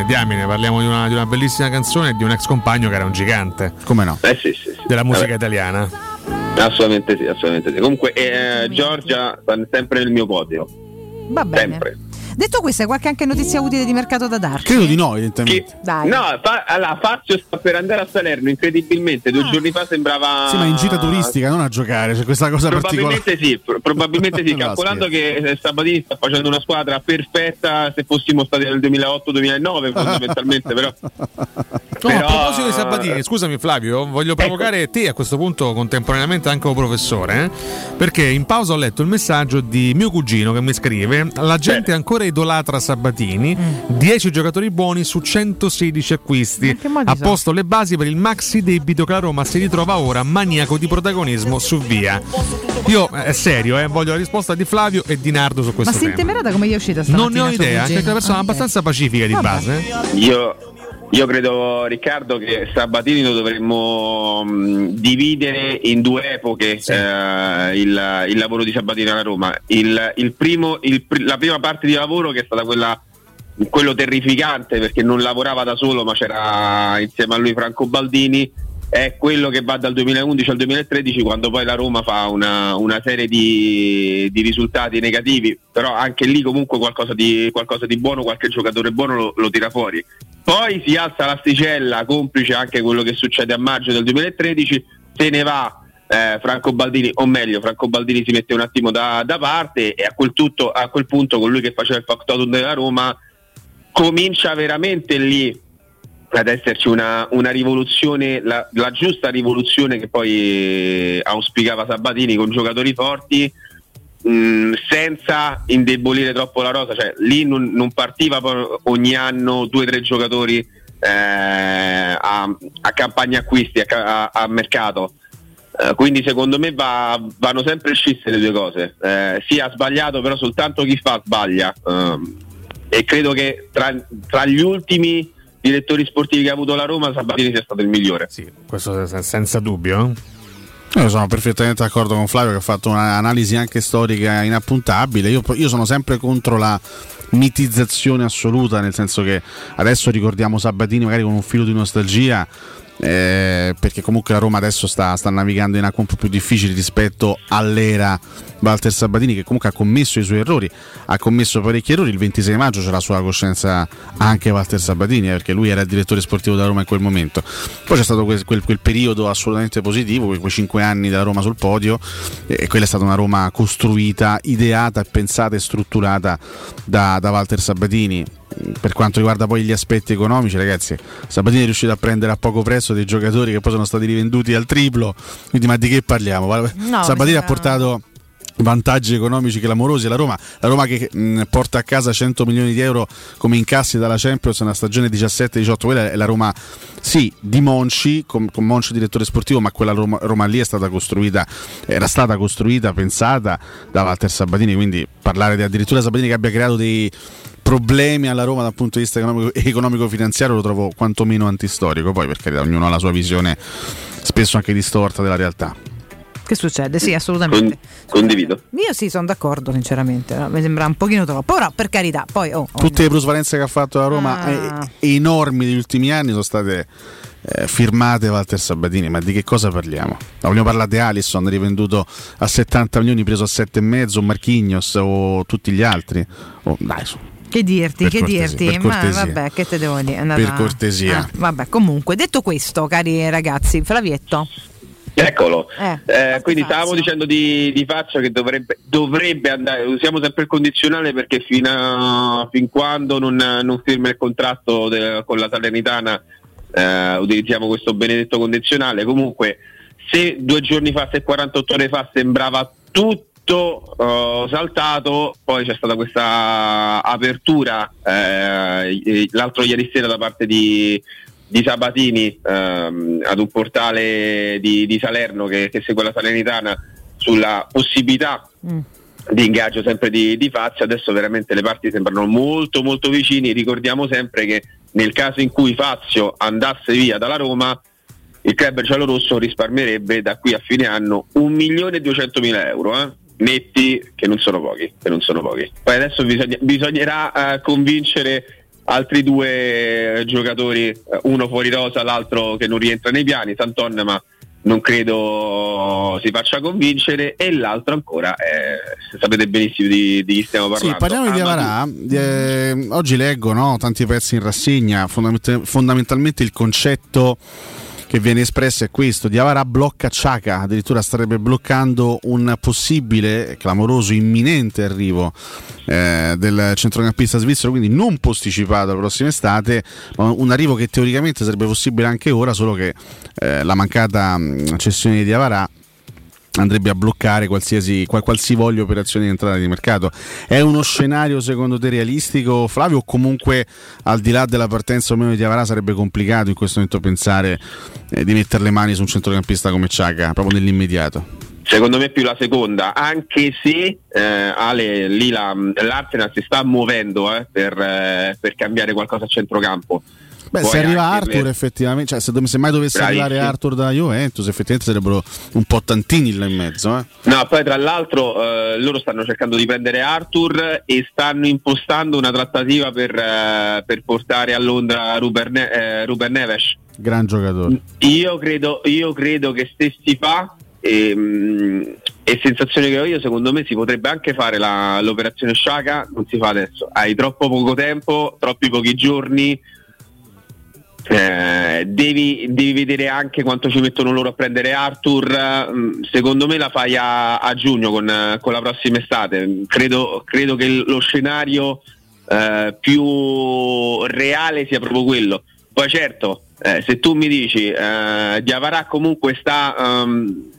eh, diamine, parliamo di una, di una bellissima canzone e di un ex compagno che era un gigante. Come no? Eh sì, sì, sì. Della musica Vabbè. italiana. Assolutamente sì, assolutamente sì. Comunque eh, Giorgia sta sempre nel mio podio. Va bene. Sempre. Detto questo, hai qualche anche notizia utile di mercato da darci? Credo di no, evidentemente. Dai. No, fa- allora, Fazio sta per andare a Salerno, incredibilmente. Due giorni fa sembrava. Sì, ma in gita turistica, non a giocare, c'è questa cosa particolare. Probabilmente sì, pro- probabilmente sì, calcolando che eh, Sabatini sta facendo una squadra perfetta se fossimo stati nel 2008-2009 fondamentalmente, però... No, Però- a proposito di Sabatini, scusami Flavio, voglio provocare te a questo punto contemporaneamente anche un professore, eh? perché in pausa ho letto il messaggio di mio cugino che mi scrive: La gente ancora idolatra Sabatini, 10 giocatori buoni su 116 acquisti. Ha posto le basi per il maxi debito che la Roma si ritrova ora maniaco di protagonismo su via. Io, è serio, eh, voglio la risposta di Flavio e di Nardo su Ma questo si tema. intemerata come gli è uscita Non stamattina ne ho idea, anche una persona Ah, ok. abbastanza pacifica di Vabbè. base. eh. Io, io credo, Riccardo, che Sabatini lo dovremmo mh, dividere in due epoche eh, il, il lavoro di Sabatini alla Roma. Il, il primo, la prima parte di lavoro che è stata quella quello terrificante perché non lavorava da solo ma c'era insieme a lui Franco Baldini è quello che va dal 2011 al 2013 quando poi la Roma fa una, una serie di, di risultati negativi però anche lì comunque qualcosa di, qualcosa di buono qualche giocatore buono lo, lo tira fuori. Poi si alza l'asticella complice anche quello che succede a maggio del 2013 se ne va eh, Franco Baldini, o meglio, Franco Baldini si mette un attimo da, da parte e a quel, tutto, a quel punto colui che faceva il factotum della Roma comincia veramente lì ad esserci una, una rivoluzione, la, la giusta rivoluzione che poi eh, auspicava Sabatini con giocatori forti mh, senza indebolire troppo la rosa, cioè lì non, non partiva ogni anno due o tre giocatori eh, a, a campagna acquisti, a, a- a mercato. Eh, quindi secondo me va- vanno sempre scisse le due cose. Eh, sì, ha sbagliato, però soltanto chi fa sbaglia. Ehm, e credo che tra, tra gli ultimi direttori sportivi che ha avuto la Roma, Sabatini sia stato il migliore. Sì, questo sen- senza dubbio. Io sono perfettamente d'accordo con Flavio che ha fatto un'analisi anche storica inappuntabile. Io, io sono sempre contro la mitizzazione assoluta, nel senso che adesso ricordiamo Sabatini magari con un filo di nostalgia. Eh, perché comunque la Roma adesso sta, sta navigando in acque un po' più difficili rispetto all'era Walter Sabatini che comunque ha commesso i suoi errori ha commesso parecchi errori. Il 26 maggio c'è la sua coscienza anche Walter Sabatini eh, perché lui era il direttore sportivo della Roma in quel momento. Poi c'è stato quel, quel- quel periodo assolutamente positivo quei, quei cinque anni della Roma sul podio e quella è stata una Roma costruita ideata, pensata e strutturata da, da Walter Sabatini per quanto riguarda poi gli aspetti economici, ragazzi, Sabatini è riuscito a prendere a poco prezzo dei giocatori che poi sono stati rivenduti al triplo. Quindi, ma di che parliamo? No, Sabatini ha portato vantaggi economici clamorosi la Roma, la Roma che mh, porta a casa 100 milioni di euro come incassi dalla Champions nella stagione 17-18 quella è la Roma sì di Monci con, con Monci direttore sportivo ma quella Roma, Roma lì è stata costruita era stata costruita pensata da Walter Sabatini quindi parlare di addirittura Sabatini che abbia creato dei problemi alla Roma dal punto di vista economico- economico-finanziario lo trovo quantomeno antistorico, poi per carità ognuno ha la sua visione spesso anche distorta della realtà. Che succede? Sì, assolutamente. Condivido. Io sì, sono d'accordo, sinceramente. no? Mi sembra un pochino troppo. Però, per carità, poi. oh, oh, Tutte le plusvalenze che ha fatto la Roma Ah. eh, enormi negli ultimi anni sono state eh, firmate Walter Sabatini, ma di che cosa parliamo? Vogliamo parlare di Alisson, rivenduto a 70 milioni, preso a 7,5, o Marchignos o tutti gli altri? Oh, dai, su. Che dirti, Per che cortesia, dirti? per Ma vabbè, che te devo dire? Andata- Per cortesia. Ah, vabbè, comunque, detto questo, cari ragazzi, Flavietto. Eccolo. Eh, Eh, quindi stavamo dicendo di, di Faccia che dovrebbe, dovrebbe andare, usiamo sempre il condizionale perché fino a, fin quando non, non firma il contratto de- con la Salernitana eh, utilizziamo questo benedetto condizionale. Comunque se due giorni fa, se 48 ore fa sembrava tutto eh, saltato, poi c'è stata questa apertura eh, l'altro ieri sera da parte di, di Sabatini ehm, ad un portale di, di Salerno che, che segue la Salernitana sulla possibilità di ingaggio sempre di, di Fazio, adesso veramente le parti sembrano molto molto vicini, ricordiamo sempre che nel caso in cui Fazio andasse via dalla Roma il club giallorosso risparmierebbe da qui a fine anno 1.200.000 euro eh? Netti che non sono pochi, non sono pochi. Poi adesso bisogna- bisognerà eh, convincere altri due giocatori, eh, uno fuori rosa, l'altro che non rientra nei piani, Santon ma non credo si faccia convincere e l'altro ancora eh, sapete benissimo di, di chi stiamo parlando. Sì, parliamo di. Avarà. Eh, oggi leggo no, tanti pezzi in rassegna. fondament- fondamentalmente il concetto che viene espresso è questo: Diavara blocca Ciaca, addirittura starebbe bloccando un possibile, clamoroso, imminente arrivo eh, del centrocampista svizzero, quindi non posticipato la prossima estate, ma un arrivo che teoricamente sarebbe possibile anche ora, solo che eh, la mancata mh, cessione di Diavara andrebbe a bloccare qualsiasi qual- qualsivoglia operazione di entrata di mercato. È uno scenario secondo te realistico, Flavio? O comunque al di là della partenza o meno di Avarà sarebbe complicato in questo momento pensare eh, di mettere le mani su un centrocampista come Ciaga, proprio nell'immediato? Secondo me più la seconda, anche se eh, Ale, lì la, l'Arsenal si sta muovendo eh, per, eh, per cambiare qualcosa a centrocampo. Beh, Poi se arriva Arthur per- effettivamente, cioè se, dov- se mai dovesse Bravissimo. arrivare Arthur da Juventus, effettivamente sarebbero un po' tantini là in mezzo. Eh? No, poi tra l'altro eh, loro stanno cercando di prendere Arthur e stanno impostando una trattativa per, eh, per portare a Londra Ruben, Ne- eh, Ruben Neves. Gran giocatore. Io credo, io credo che se si fa, ehm, e sensazione che ho io, secondo me si potrebbe anche fare la- l'operazione Sciaca, non si fa adesso. Hai troppo poco tempo, troppi pochi giorni. Eh, devi, devi vedere anche quanto ci mettono loro a prendere Arthur. mm, Secondo me la fai a, a giugno con, con la prossima estate. Credo, credo che lo scenario eh, più reale sia proprio quello. Poi certo, eh, se tu mi dici eh, Diavarà comunque sta ehm,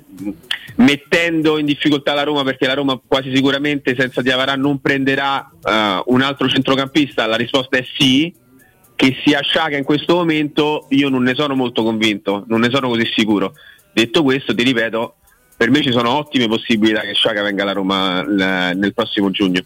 mettendo in difficoltà la Roma perché la Roma quasi sicuramente senza Diavarà non prenderà eh, un altro centrocampista, la risposta è sì. Che sia Sciaga in questo momento io non ne sono molto convinto, non ne sono così sicuro. Detto questo, ti ripeto, per me ci sono ottime possibilità che Sciaga venga alla Roma l- nel prossimo giugno.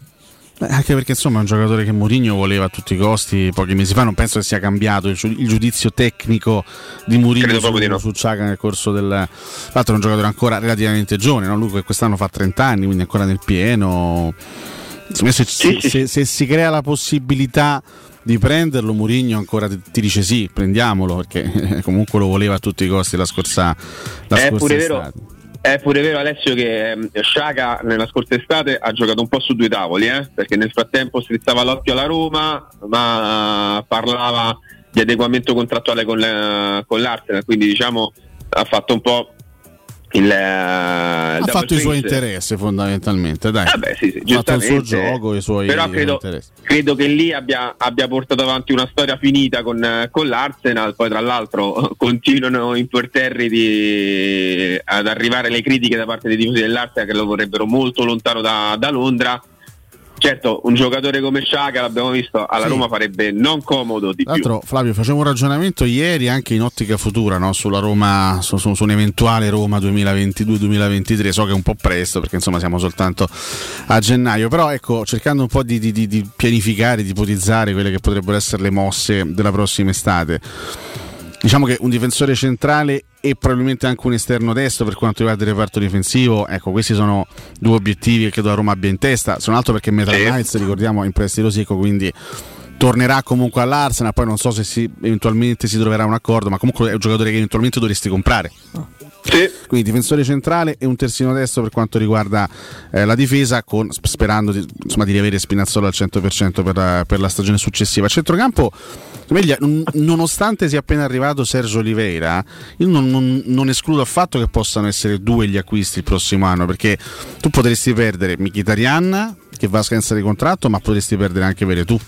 Eh, Anche perché insomma è un giocatore che Mourinho voleva a tutti i costi pochi mesi fa, non penso che sia cambiato il, giu- il giudizio tecnico di Mourinho su, di no. su Ciaga nel corso del... Tra l'altro è un giocatore ancora relativamente giovane, no? lui che quest'anno fa 30 anni, quindi ancora nel pieno. Se, se- se- se si crea la possibilità di prenderlo, Mourinho ancora ti, ti dice sì, prendiamolo, perché comunque lo voleva a tutti i costi la scorsa, la È scorsa pure vero, estate. è pure vero Alessio che ehm, Sciaga nella scorsa estate ha giocato un po' su due tavoli, eh, perché nel frattempo strizzava l'occhio alla Roma, ma parlava di adeguamento contrattuale con, le- con l'Arsenal, quindi diciamo ha fatto un po' il eh, Ha fatto i suoi interessi fondamentalmente, dai. Eh beh, sì, sì, ha fatto il suo gioco, i suoi Però credo, interessi. credo che lì abbia, abbia portato avanti una storia finita con, con l'Arsenal, poi tra l'altro continuano imperterriti ad arrivare le critiche da parte dei tifosi dell'Arsenal che lo vorrebbero molto lontano da, da Londra. Certo, un giocatore come Sciaca, l'abbiamo visto, alla Sì. Roma farebbe non comodo di Tra più. l'altro, Flavio, facevo un ragionamento ieri anche in ottica futura no? sulla Roma, su, su- su un'eventuale Roma 2022-2023. So che è un po' presto perché insomma siamo soltanto a gennaio, però ecco, cercando un po' di, di- di- di pianificare, di ipotizzare quelle che potrebbero essere le mosse della prossima estate. Diciamo che un difensore centrale e probabilmente anche un esterno destro per quanto riguarda il reparto difensivo, ecco, questi sono due obiettivi che credo la Roma abbia in testa. Se non altro perché Metal Knights, ricordiamo, è in prestito secco, quindi tornerà comunque all'Arsenal. Poi non so se si- eventualmente si troverà un accordo, ma comunque è un giocatore che eventualmente dovresti comprare. Quindi difensore centrale e un terzino destro per quanto riguarda eh, la difesa, con- sp- sperando di, insomma, di riavere Spinazzola al 100% per la, per la stagione successiva. Centrocampo, Meglio, nonostante sia appena arrivato Sergio Oliveira, io non, non- non escludo affatto che possano essere due gli acquisti il prossimo anno, perché tu potresti perdere Mkhitaryan, che va a scadenza di contratto, ma potresti perdere anche Veretù.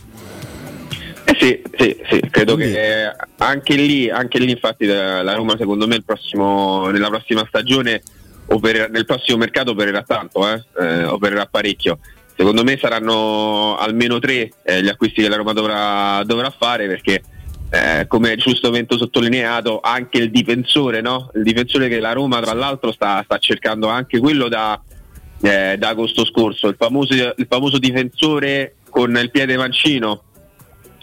Eh sì, sì, sì, credo che eh, anche lì, anche lì infatti la Roma secondo me il prossimo- nella prossima stagione opererà- nel prossimo mercato opererà tanto, eh, eh, opererà parecchio. Secondo me saranno almeno tre eh, gli acquisti che la Roma dovrà, dovrà fare perché eh, come giustamente sottolineato anche il difensore, no? il difensore che la Roma tra l'altro sta, sta cercando anche quello da, eh, da agosto scorso, il famoso, il famoso difensore con il piede mancino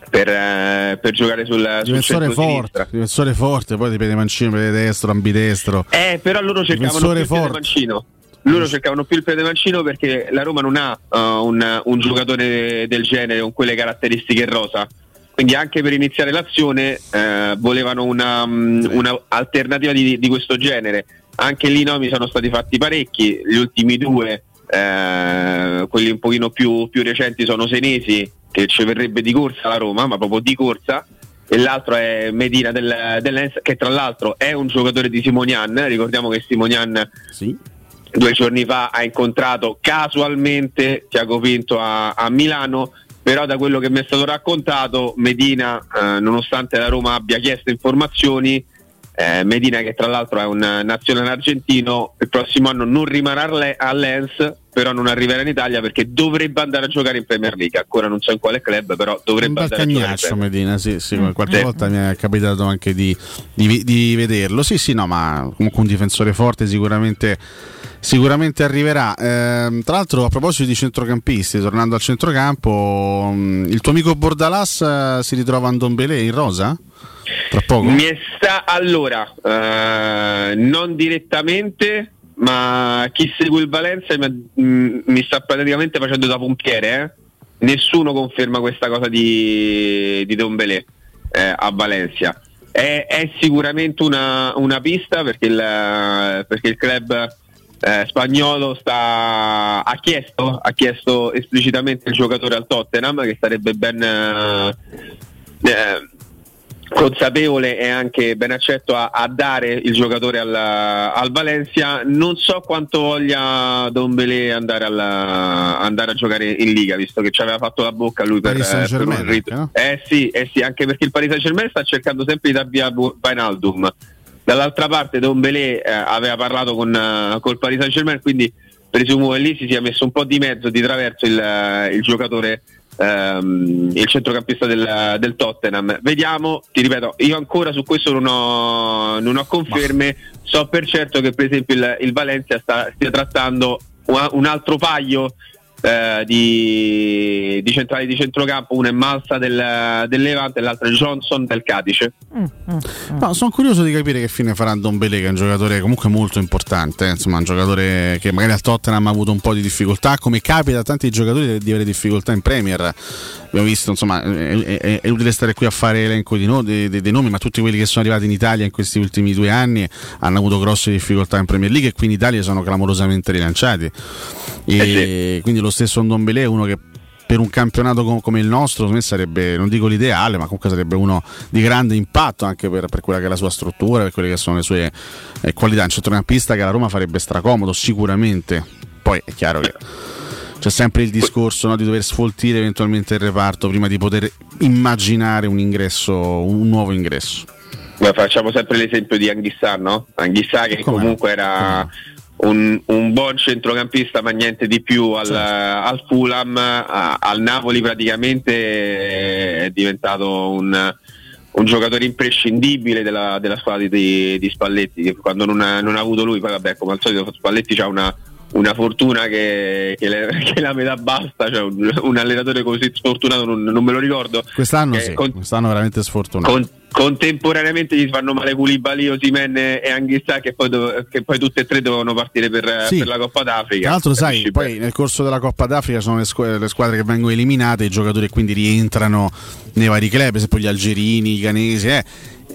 per, eh, per giocare sul, sul Difensore centro-sinistra. forte, difensore forte, poi dipende mancino, piede destro, ambidestro. Eh, però loro cercavano più Difensore il forte. mancino. Loro cercavano più il piede mancino perché la Roma non ha uh, un, un giocatore del genere con quelle caratteristiche rosa. Quindi anche per iniziare l'azione eh, volevano una, mm, una alternativa di, di questo genere. Anche lì i nomi sono stati fatti parecchi, gli ultimi due, eh, quelli un pochino più, più recenti sono Senesi, che ci verrebbe di corsa la Roma, ma proprio di corsa, e l'altro è Medina del, dell'Ens, che tra l'altro è un giocatore di Simonian. Ricordiamo che Simonian due giorni fa ha incontrato casualmente Tiago Pinto a, a Milano. Però da quello che mi è stato raccontato, Medina, eh, nonostante la Roma abbia chiesto informazioni, eh, Medina che tra l'altro è un nazionale argentino, il prossimo anno non rimarrà alle- all'Ens, però non arriverà in Italia perché dovrebbe andare a giocare in Premier League. Ancora non so in quale club, però dovrebbe andare a giocare in Medina, sì, sì, Mm. qualche Sì. volta mi è capitato anche di, di- di vederlo. Sì, sì, no, ma comunque un difensore forte sicuramente, sicuramente arriverà. Ehm, tra l'altro, a proposito di centrocampisti, tornando al centrocampo, mh, il tuo amico Bordalas eh, si ritrova a Ndombele in rosa? Tra poco? Mi sta allora, eh, non direttamente, ma chi segue il Valencia mi, mi sta praticamente facendo da pompiere. eh. Nessuno conferma questa cosa di, di Dombelé eh, a Valencia. È, è sicuramente una, una pista perché il, perché il club eh, spagnolo sta, ha, chiesto, ha chiesto esplicitamente il giocatore al Tottenham che sarebbe ben eh, eh, consapevole e anche ben accetto a, a dare il giocatore al, al Valencia. Non so quanto voglia Don Belé andare, alla- andare a giocare in Liga, visto che ci aveva fatto la bocca lui per, Paris eh, per un rit- no? eh sì, eh sì, anche perché il Paris Saint Germain sta cercando sempre di dar via Wijnaldum. Dall'altra parte Don Belé eh, aveva parlato con eh, col Paris Saint Germain, quindi presumo che lì si sia messo un po' di mezzo di traverso il, eh, il giocatore ehm, il centrocampista del, del Tottenham. Vediamo, ti ripeto, io ancora su questo non ho, non ho conferme. So per certo che per esempio il, il Valencia sta, stia trattando un altro paio eh, di, di centrali di centrocampo, uno è Malsa del, del Levante e l'altro è Johnson del Cadice. No, sono curioso di capire che fine farà Don Belé, che è un giocatore comunque molto importante, eh, insomma, un giocatore che magari al Tottenham ha avuto un po' di difficoltà, come capita a tanti giocatori di avere difficoltà in Premier. Abbiamo visto, insomma, è, è- è utile stare qui a fare elenco di no- dei, dei- dei nomi, ma tutti quelli che sono arrivati in Italia in questi ultimi due anni hanno avuto grosse difficoltà in Premier League e qui in Italia sono clamorosamente rilanciati. E quindi lo stesso Don Belé è uno che per un campionato com- come il nostro, me sarebbe, non dico l'ideale, ma comunque sarebbe uno di grande impatto anche per, per quella che è la sua struttura, per quelle che sono le sue eh, qualità. Un centrocampista che la Roma farebbe stracomodo, sicuramente. Poi è chiaro che c'è sempre il discorso no, di dover sfoltire eventualmente il reparto prima di poter immaginare un ingresso, un nuovo ingresso. Beh, facciamo sempre l'esempio di Anghissà, no? Anghissà che Come no? comunque era un, un buon centrocampista ma niente di più al, al Fulham, a- al Napoli praticamente è diventato un, un giocatore imprescindibile della, della squadra di, di Spalletti che quando non ha, non ha avuto lui, poi vabbè come al solito Spalletti ha una, una fortuna che, che, le- che la metà basta, cioè un, un allenatore così sfortunato non, non me lo ricordo. Quest'anno Che sì, con- quest'anno veramente sfortunato. con- contemporaneamente gli fanno male Koulibaly, Osimen e Anghissà che poi, dove- che poi tutte e tre dovevano partire per, Sì. per la Coppa d'Africa. Tra l'altro, sai, Capisci poi nel corso della Coppa d'Africa sono le, squ- le squadre che vengono eliminate, i giocatori quindi rientrano nei vari club, per esempio gli algerini, i canesi. Eh.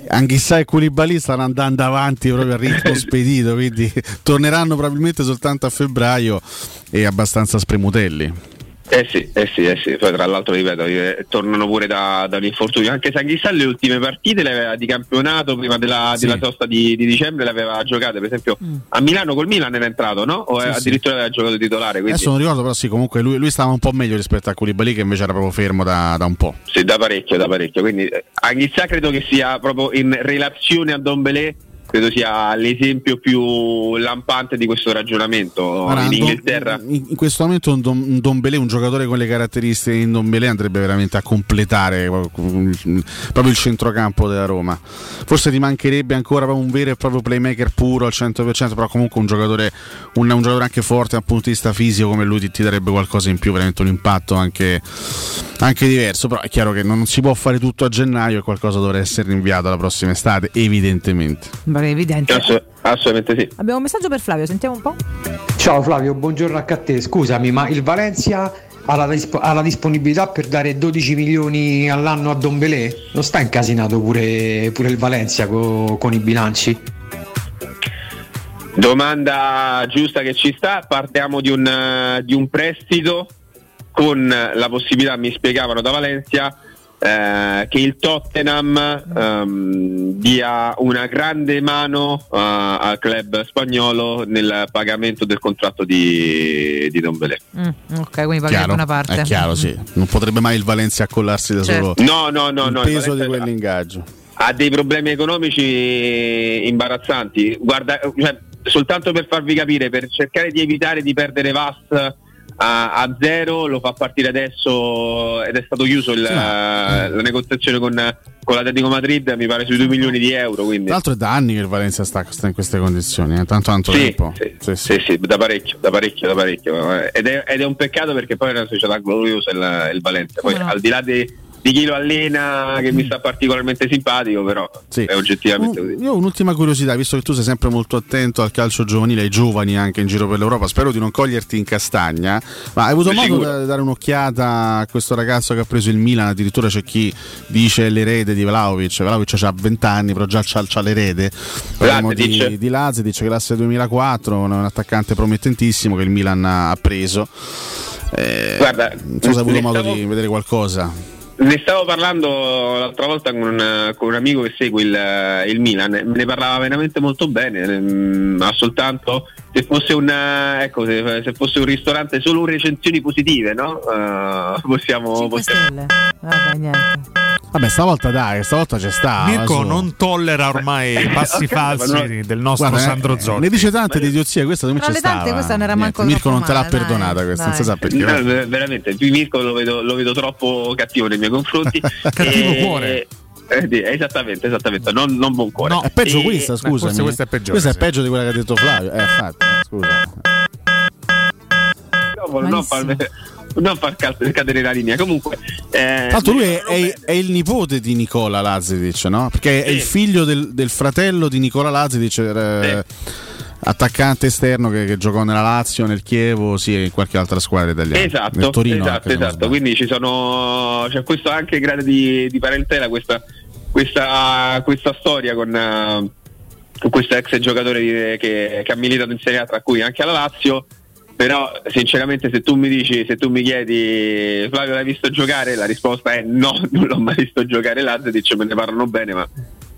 Anchissà e Koulibaly stanno andando avanti proprio a ritmo spedito, quindi torneranno probabilmente soltanto a febbraio e abbastanza spremutelli. Eh sì, eh sì, eh sì. Poi tra l'altro ripeto, eh, tornano pure da, da un infortunio. Anche se Anghissà le ultime partite le aveva di campionato prima della, Sì. della sosta di, di dicembre le aveva giocate, per esempio a Milano col Milan era entrato, no? O Sì, eh, sì. addirittura aveva giocato titolare. Quindi, Adesso non ricordo, però sì, comunque lui, lui stava un po' meglio rispetto a Koulibaly che invece era proprio fermo da, da un po'. Sì, da parecchio, da parecchio. Quindi eh, Anghissà credo che sia proprio in relazione a Don Belé, credo sia l'esempio più lampante di questo ragionamento. Guarda, in Inghilterra in, in questo momento un, Don, un Dombele, un giocatore con le caratteristiche di Dombele andrebbe veramente a completare proprio il centrocampo della Roma. Forse ti mancherebbe ancora un vero e proprio playmaker puro al 100%, però comunque un giocatore, un, un giocatore anche forte dal punto di vista fisico come lui ti, ti darebbe qualcosa in più, veramente un impatto anche, anche diverso. Però è chiaro che non si può fare tutto a gennaio e qualcosa dovrà essere rinviato alla prossima estate, evidentemente. Pare evidente. Ass- assolutamente sì. Abbiamo un messaggio per Flavio, sentiamo un po'. Ciao Flavio, buongiorno anche a te. Scusami, ma il Valencia ha la, disp- ha la disponibilità per dare 12 milioni all'anno a Don Belé? Non sta incasinato pure, pure il Valencia co- con i bilanci? Domanda giusta che ci sta, partiamo di un, di un prestito con la possibilità, mi spiegavano da Valencia, eh, che il Tottenham ehm, dia una grande mano eh, al club spagnolo nel pagamento del contratto di, di Don Belé. Mm, ok, quindi pagherebbe Chiaro, una parte. È chiaro, sì. Non potrebbe mai il Valencia accollarsi da solo Certo. No, no, no, il no, il peso di Valencia- quell'ingaggio. ha dei problemi economici imbarazzanti. Guarda, cioè, soltanto per farvi capire, per cercare di evitare di perdere VAS a, a zero, lo fa partire adesso ed è stato chiuso il- la negoziazione con, con l'Atletico Madrid, mi pare sui 2 milioni di euro. Quindi. Tra l'altro è da anni che il Valencia sta, sta in queste condizioni, eh, tanto tanto Sì, tempo. sì, sì, sì, da parecchio, da parecchio, da parecchio. Eh, Ed è, ed è un peccato perché poi è una società gloriosa il, il Valencia. Poi no? al di là di, di chi lo allena, che mi sta particolarmente simpatico, però Sì. è oggettivamente Un- così. io ho un'ultima curiosità, visto che tu sei sempre molto attento al calcio giovanile, ai giovani anche in giro per l'Europa, spero di non coglierti in castagna, ma hai avuto modo sicuro. di dare un'occhiata a questo ragazzo che ha preso il Milan, addirittura c'è chi dice l'erede di Vlaovic, Vlaovic ha 20 anni però già c'ha, c'ha l'erede, parliamo Lazetic. di, di Lazetic, classe 2004, un, un attaccante promettentissimo che il Milan ha preso. Eh, Guarda, se hai avuto modo stavo- di vedere qualcosa. Ne stavo parlando l'altra volta con un, con un amico che segue il, il Milan, ne parlava veramente molto bene, mm, ma soltanto se fosse un, ecco, se, se fosse un ristorante solo recensioni positive, no? Eh, possiamo, 5 possiamo- stelle. Vabbè, niente. Vabbè, stavolta dai, stavolta c'è sta. Mirko adesso- non tollera ormai passi Ok, ma falsi non- del nostro Guarda, eh, Sandro Zotti. Ne dice tante di idiozie, questa Tra c'è le tante, stava. questa non era Niente, manco Mirko non te l'ha male, dai, perdonata questa, non si dai. sa perché. No, ver- veramente, Mirko lo vedo, lo vedo troppo cattivo nei miei confronti. Cattivo E- cuore. eh, sì, esattamente, esattamente, non, non buon cuore. È peggio E- questa, forse questa è peggiore, Questa è sì. peggio di quella che ha detto Flavio. Eh, infatti, eh, scusa. No, non far, non far ca- cadere la linea. Comunque, eh, l'altro lui è, è- è il nipote di Nicola Lazidic, no? Perché è il figlio del, del fratello di Nicola Lazidic, eh, attaccante esterno che, che giocò nella Lazio, nel Chievo, sì, e in qualche altra squadra italiana. nel Esatto, Torino esatto, esatto. Quindi ci sono c'è questo anche grado di, di parentela, questa, questa, questa storia con, eh, con questo ex giocatore che, che ha militato in Serie A, tra cui anche alla Lazio. Però sinceramente se tu mi dici, se tu mi chiedi Flavio l'hai visto giocare, la risposta è no, non l'ho mai visto giocare Lazio, me ne parlano bene, ma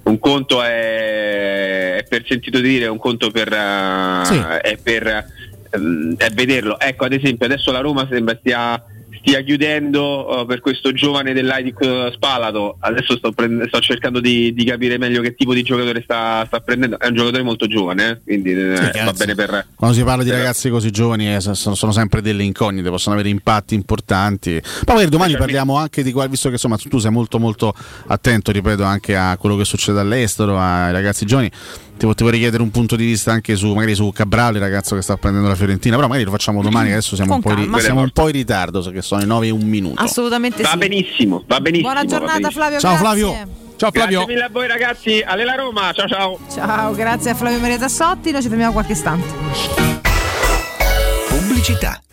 un conto è, è per sentito dire, un conto per, eh, Sì. è per ehm, è vederlo. Ecco, ad esempio, adesso la Roma sembra stia, stia chiudendo eh, per questo giovane dell'Aidic eh, Spalato. Adesso sto, prend- sto cercando di, di capire meglio che tipo di giocatore sta, sta prendendo. È un giocatore molto giovane, eh, quindi eh, va bene per. Quando si parla di ragazzi così giovani eh, sono, sono sempre delle incognite, possono avere impatti importanti. Poi magari domani parliamo anche di qua, visto che insomma tu sei molto molto attento, ripeto, anche a quello che succede all'estero, ai ragazzi giovani. Ti, ti vorrei chiedere un punto di vista anche su magari su Cabral, il ragazzo che sta prendendo la Fiorentina, però magari lo facciamo domani, che adesso siamo, un po, in, calma. siamo un po' in ritardo, so che sono le 9 e un minuto. Assolutamente Va sì. benissimo, va benissimo. Buona giornata. Flavio. Ciao, grazie. Flavio. Ciao Grazie mille a voi ragazzi, Allela Roma, ciao ciao. Ciao, grazie a Flavio Maria Tassotti, noi ci fermiamo qualche istante. Pubblicità.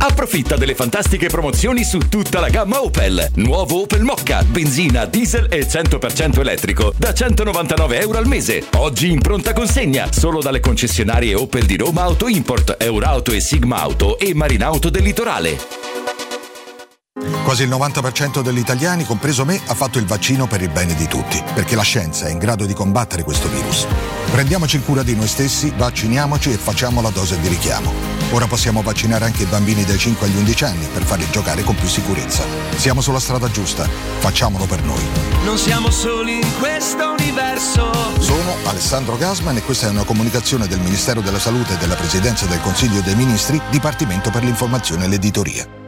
Approfitta delle fantastiche promozioni su tutta la gamma Opel. Nuovo Opel Mocca, benzina, diesel e 100% elettrico da 199 euro al mese. Oggi in pronta consegna solo dalle concessionarie Opel di Roma Auto Import, Eurauto e Sigma Auto e Marinauto del Litorale. Quasi il 90% degli italiani, compreso me, ha fatto il vaccino per il bene di tutti, perché la scienza è in grado di combattere questo virus. Prendiamoci cura di noi stessi, vacciniamoci e facciamo la dose di richiamo. Ora possiamo vaccinare anche i bambini dai 5 agli 11 anni per farli giocare con più sicurezza. Siamo sulla strada giusta, facciamolo per noi. Non siamo soli in questo universo. Sono Alessandro Gasman e questa è una comunicazione del Ministero della Salute e della Presidenza del Consiglio dei Ministri, Dipartimento per l'informazione e l'editoria.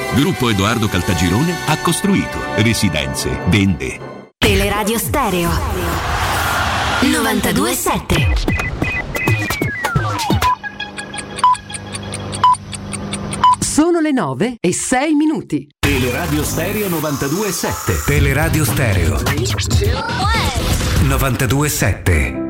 Gruppo Edoardo Caltagirone ha costruito residenze, vende. Teleradio Stereo 927 Sono le 9 e 6 minuti. Teleradio Stereo 92.7. Teleradio Stereo 927.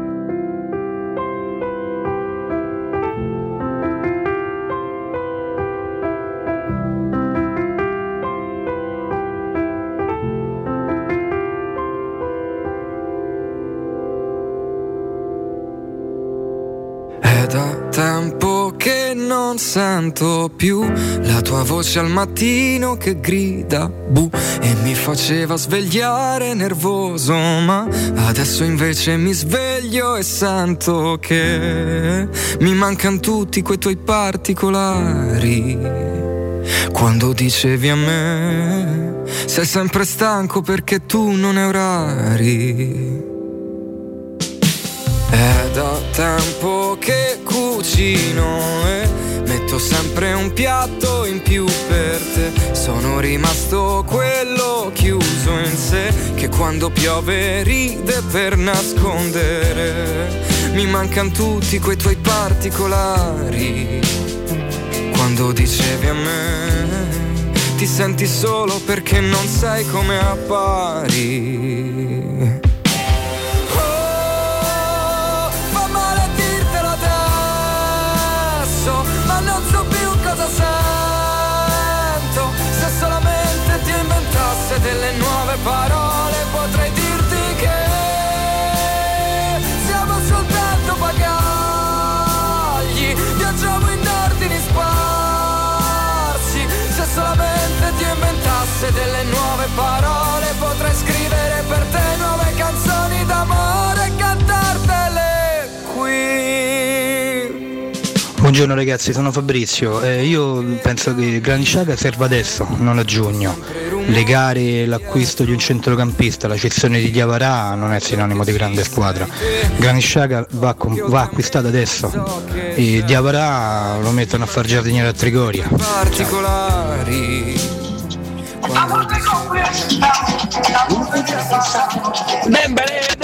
Non sento più la tua voce al mattino che grida bu e mi faceva svegliare nervoso, ma adesso invece mi sveglio e sento che mi mancano tutti quei tuoi particolari. Quando dicevi a me, sei sempre stanco perché tu non hai orari. È da tempo che cucino e metto sempre un piatto in più per te. Sono rimasto quello chiuso in sé che quando piove ride per nascondere. Mi mancano tutti quei tuoi particolari. Quando dicevi a me, ti senti solo perché non sai come appari. Buongiorno ragazzi, sono Fabrizio. Eh, io penso che Granit Xhaka serva adesso, non a giugno. Legare l'acquisto di un centrocampista, la cessione di Diavarà non è sinonimo di grande squadra. Granit Xhaka va, va acquistato adesso e Diavarà lo mettono a far giardiniere a Trigoria. particolari. Dembele,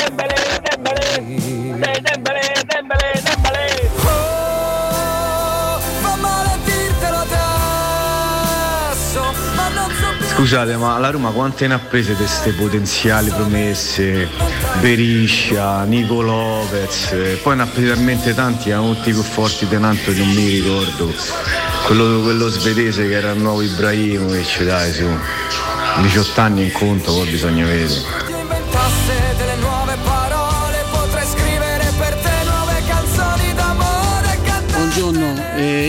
Scusate, ma la Roma quante ne ha prese di queste potenziali promesse? Beriscia, Nico Lopez, poi ne ha presi talmente tanti, erano tutti più forti di Nanto non mi ricordo. Quello, quello svedese che era il nuovo Ibrahimovic, dai su. 18 anni in conto, poi bisogna vedere.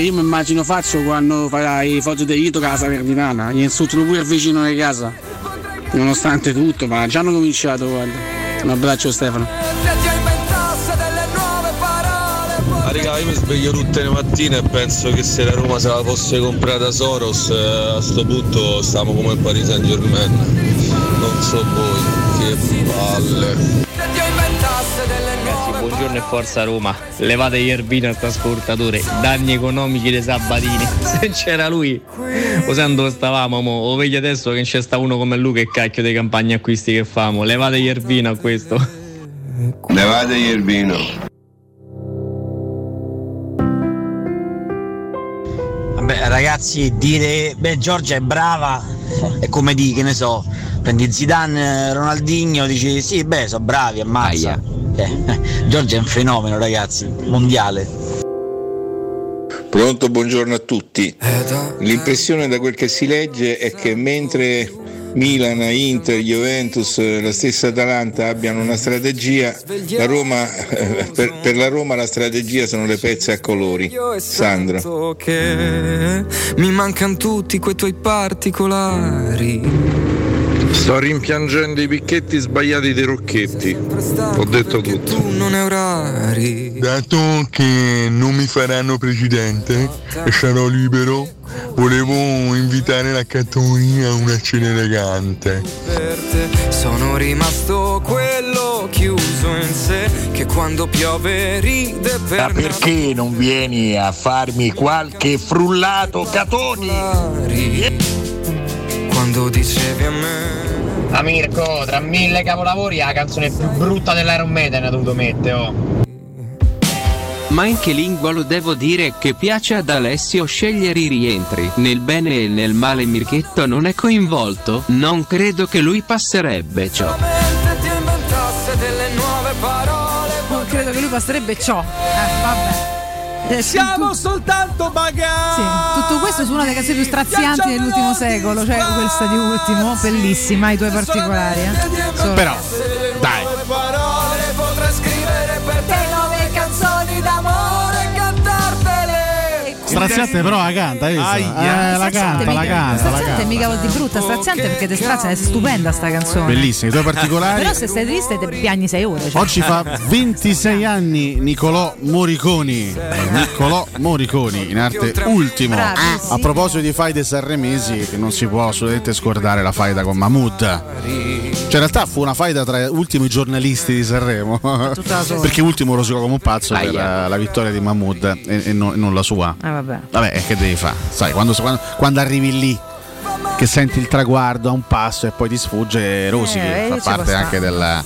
Io mi immagino faccio quando farai foto di Ito casa Verdinana, gli insultano pure il vicino di casa. Nonostante tutto, ma già hanno cominciato, guarda. Un abbraccio Stefano. Ah, raga, io mi sveglio tutte le mattine e penso che se la Roma se la fosse comprata Soros eh, a sto punto stiamo come il Paris Saint Germain. Non so voi, che palle. Buongiorno e forza Roma. Levate Ierbino al trasportatore. Danni economici dei Sabatini. Se c'era lui, usando dove stavamo, mo, o vedi adesso che c'è sta uno come lui che cacchio dei campagne acquisti che famo. Levate Ierbino a questo. Levate Ierbino. Vabbè, ragazzi, dire beh Giorgia è brava è come di, che ne so, prendi Zidane, Ronaldinho, dici sì, beh, sono bravi, ammazza. Eh, Giorgia è un fenomeno, ragazzi, mondiale. Pronto, buongiorno a tutti. L'impressione da quel che si legge è che mentre Milan, Inter, Juventus, la stessa Atalanta abbiano una strategia, la Roma, eh, per, per la Roma la strategia sono le pezze a colori. Sandro. So che mi mancano tutti quei tuoi particolari. Sto rimpiangendo i picchetti sbagliati dei rocchetti. Ho detto tutto. Non è orari. Dato che non mi faranno presidente e sarò libero, volevo invitare la Cattolina a una cena elegante. Sono rimasto quello chiuso in sé che quando piove ride per Ma perché non vieni a farmi qualche frullato catoni? Quando dicevi a me Ma Mirko, tra mille capolavori la canzone più brutta dell'Iron Maiden ha dovuto mettere, oh. Ma in che lingua lo devo dire che piace ad Alessio scegliere i rientri? Nel bene e nel male Mirchetto non è coinvolto? Non credo che lui passerebbe ciò. Non credo che lui passerebbe ciò. Eh, vabbè. Eh, Siamo tu- soltanto bagati. Sì, tutto questo su una delle canzoni più strazianti dell'ultimo secolo, cioè questa di ultimo, bellissima, i tuoi particolari. eh. Però, Straziante però la canta, hai visto? Aia. Eh, la canta, la canta, Straziante mica vuol di brutta, straziante perché te strazia, è stupenda sta canzone. Bellissima, i tuoi particolari. Però se sei triste te piagni sei ore. cioè. Oggi fa 26 anni Nicolò Moriconi. Nicolò Moriconi, in arte ultimo. Bravissimo. A proposito di faide sanremesi, che non si può assolutamente scordare la faida con Mahmood. Cioè, in realtà fu una faida tra ultimi giornalisti di Sanremo. Perché ultimo rosicò come un pazzo per la, la vittoria di Mahmood e, e non, e non la sua. Eh, vabbè. Vabbè, e che devi fare? Sai, quando, quando- quando arrivi lì, che senti il traguardo a un passo e poi ti sfugge, rosichi. Eh, fa parte anche stare. del.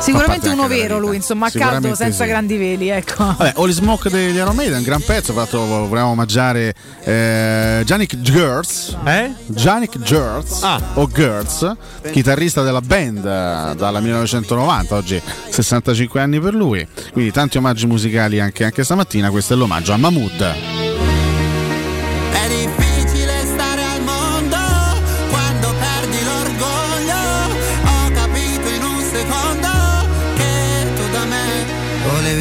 Sicuramente uno della vero lui, insomma, a caldo senza sì. grandi veli, ecco. Vabbè, Holy Smoke degli Iron Maiden, un gran pezzo, fatto, volevamo omaggiare eh, Janik Gertz. Eh? Janik Gertz Ah. o Gertz, chitarrista della band eh, dalla 1990, oggi 65 anni per lui. Quindi tanti omaggi musicali anche, anche stamattina, questo è l'omaggio a Mahmood.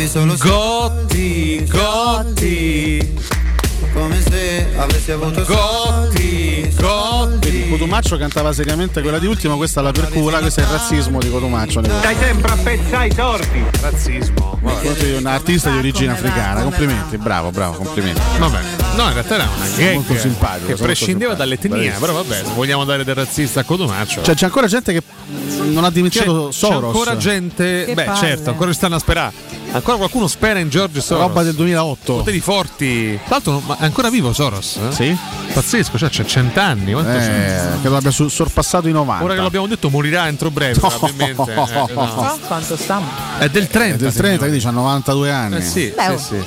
Solo Gotti, Gotti, come se avessi avuto Gotti, Gotti. Cotumaccio cantava seriamente quella di ultimo, questa è la percula, questo è il razzismo di Cotumaccio. Stai sempre a pensare ai torti. Razzismo. Sei un artista di origine africana, complimenti, bravo, bravo, complimenti. Vabbè, no, in realtà era una gag Molto simpatico, che prescindeva dall'etnia, però vabbè, se vogliamo dare del razzista a Codomaccio. Cioè, c'è ancora gente che non ha dimenticato c'è, Soros. c'è ancora gente, Che beh palle. certo, ancora ci stanno a sperare. Ancora qualcuno spera in George Soros. Roba del 2008. Poteri forti. Tra l'altro ma è ancora vivo Soros? eh? Sì. Pazzesco, cioè c'è cent'anni. C'è? Eh, credo abbia su- sorpassato i 90. Ora che l'abbiamo detto morirà entro breve, probabilmente. Eh, no. Quanto stiamo? È del 30. È del 30, quindi ha 92 anni. Eh sì, Beh, sì, sì.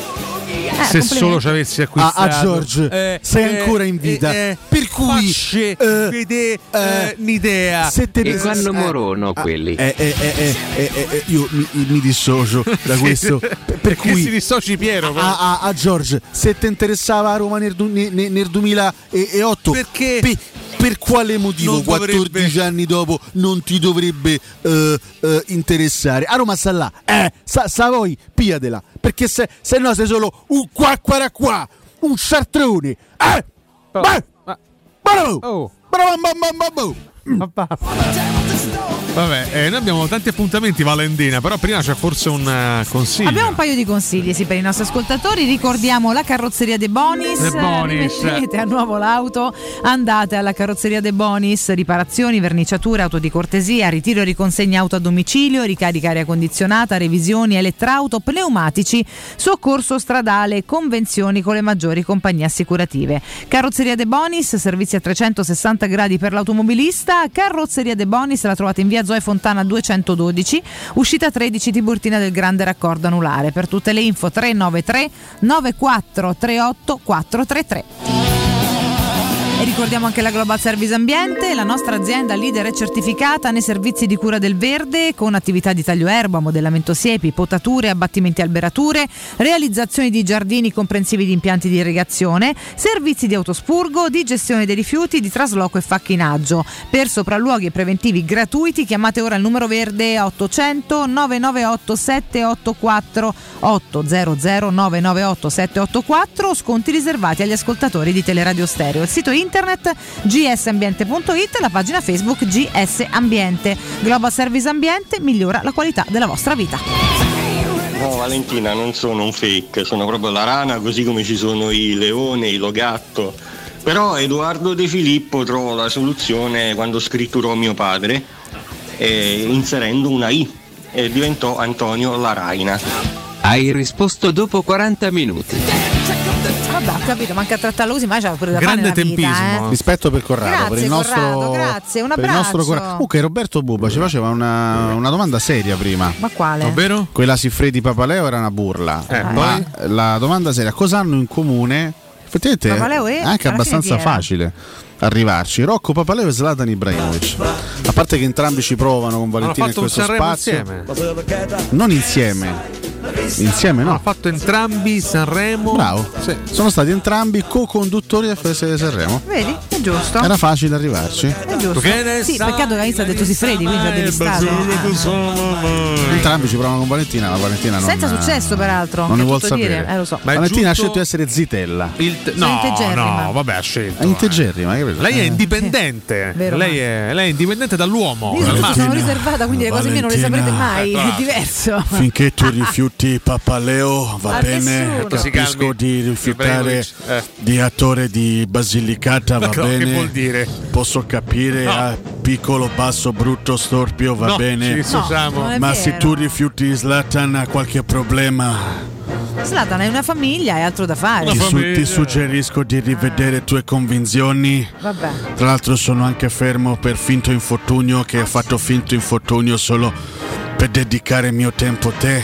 Eh, Se complimenti. solo ci avessi Ah, acquistato ah, George, Eh, sei eh, ancora in vita. eh, per cui facce eh, eh, un'idea se te E quando morono quelli? Eh, eh, eh, eh, eh, eh, eh, io mi, mi dissocio da questo. Per, cui si dissoci Piero a, a- a George, se ti interessava a Roma nel, du- ne- ne- nel 2008, Perché? per, per quale motivo Non 14 anni dopo non ti dovrebbe eh, eh, interessare? A Roma sta là, eh, sa, sa voi, pigliatela, perché se, se no sei solo un qua qua qua, un ciartrone, eh, beh, bravo, Oh. bravo, bravo, bravo, bravo. Vabbè, eh, noi abbiamo tanti appuntamenti Valentina, però prima c'è forse un eh, consiglio. Abbiamo un paio di consigli sì, per i nostri ascoltatori. Ricordiamo la carrozzeria De Bonis. De Bonis. Rimettete a nuovo l'auto, andate alla carrozzeria De Bonis, riparazioni, verniciature, auto di cortesia, ritiro e riconsegna auto a domicilio, ricarica aria condizionata, revisioni, elettrauto, pneumatici, soccorso stradale, convenzioni con le maggiori compagnie assicurative. Carrozzeria De Bonis, servizi a 360 gradi per l'automobilista. Carrozzeria De Bonis la trovate in via Zoe Fontana 212, uscita 13 Tiburtina del Grande Raccordo Anulare. Per tutte le info 393 9438 433. E ricordiamo anche la Global Service Ambiente, la nostra azienda leader è certificata nei servizi di cura del verde con attività di taglio erba, modellamento siepi, potature, abbattimenti alberature, realizzazione di giardini comprensivi di impianti di irrigazione, servizi di autospurgo, di gestione dei rifiuti, di trasloco e facchinaggio. Per sopralluoghi e preventivi gratuiti chiamate ora il numero verde 800 998 784 800 998 784 sconti riservati agli ascoltatori di Teleradio Stereo. Il sito internet gsambiente.it e la pagina Facebook GS Ambiente. Global Service Ambiente migliora la qualità della vostra vita. No Valentina, non sono un fake, sono proprio la rana, così come ci sono i leone, i logatto. Però Edoardo De Filippo trovò la soluzione quando scritturò mio padre, eh, inserendo una I e diventò Antonio La Raina. Hai risposto dopo 40 minuti. Vabbè, ho capito, manca a trattarlo così, ma c'è pure da fare nella vita, eh. Rispetto per Corrado, Grazie, per il nostro, Corrado, grazie, un per il abbraccio. nostro Corrado. Comunque Roberto Buba ci faceva una, una domanda seria prima. Ma quale? Ovvero? Quella Siffredi Papaleo era una burla. Eh, ma poi? la domanda seria, cosa hanno in comune? Effettivamente Papaleo è anche abbastanza facile arrivarci. Rocco Papaleo e Zlatan Ibrahimovic. A parte che entrambi ci provano con Valentina in questo spazio. insieme. Non insieme. Insieme no. Hanno fatto entrambi Sanremo. Bravo. Sono stati entrambi co-conduttori del Festival di Sanremo. Vedi? Giusto. Era facile arrivarci. È giusto. Sì, peccato che all'inizio ha detto Sifredi, quindi ha devistato. Entrambi ci provano con Valentina, ma Valentina non Senza successo, peraltro. Non ne vuol sapere. eh, lo so. Ma Valentina ha scelto di essere zitella. Il t- no, no, vabbè, ha scelto. È integerrima, capito? Lei è indipendente. Vero, lei, è, lei è indipendente dall'uomo. Io dal sono, riservata, quindi le cose mie non le saprete mai. È diverso. Finché tu rifiuti Papaleo va A bene, nessuno. Si capisco di rifiutare eh. di attore di Basilicata va Ma no, bene. che vuol dire? Posso capire No. a piccolo, basso, brutto, storpio va No, bene. ci. No, Ma se tu rifiuti Zlatan ha qualche problema. Zlatan è una famiglia, hai altro da fare. Ti, su- ti suggerisco di rivedere tue convinzioni. Vabbè. Tra l'altro sono anche fermo per finto infortunio che ha fatto finto infortunio solo per dedicare il mio tempo a te.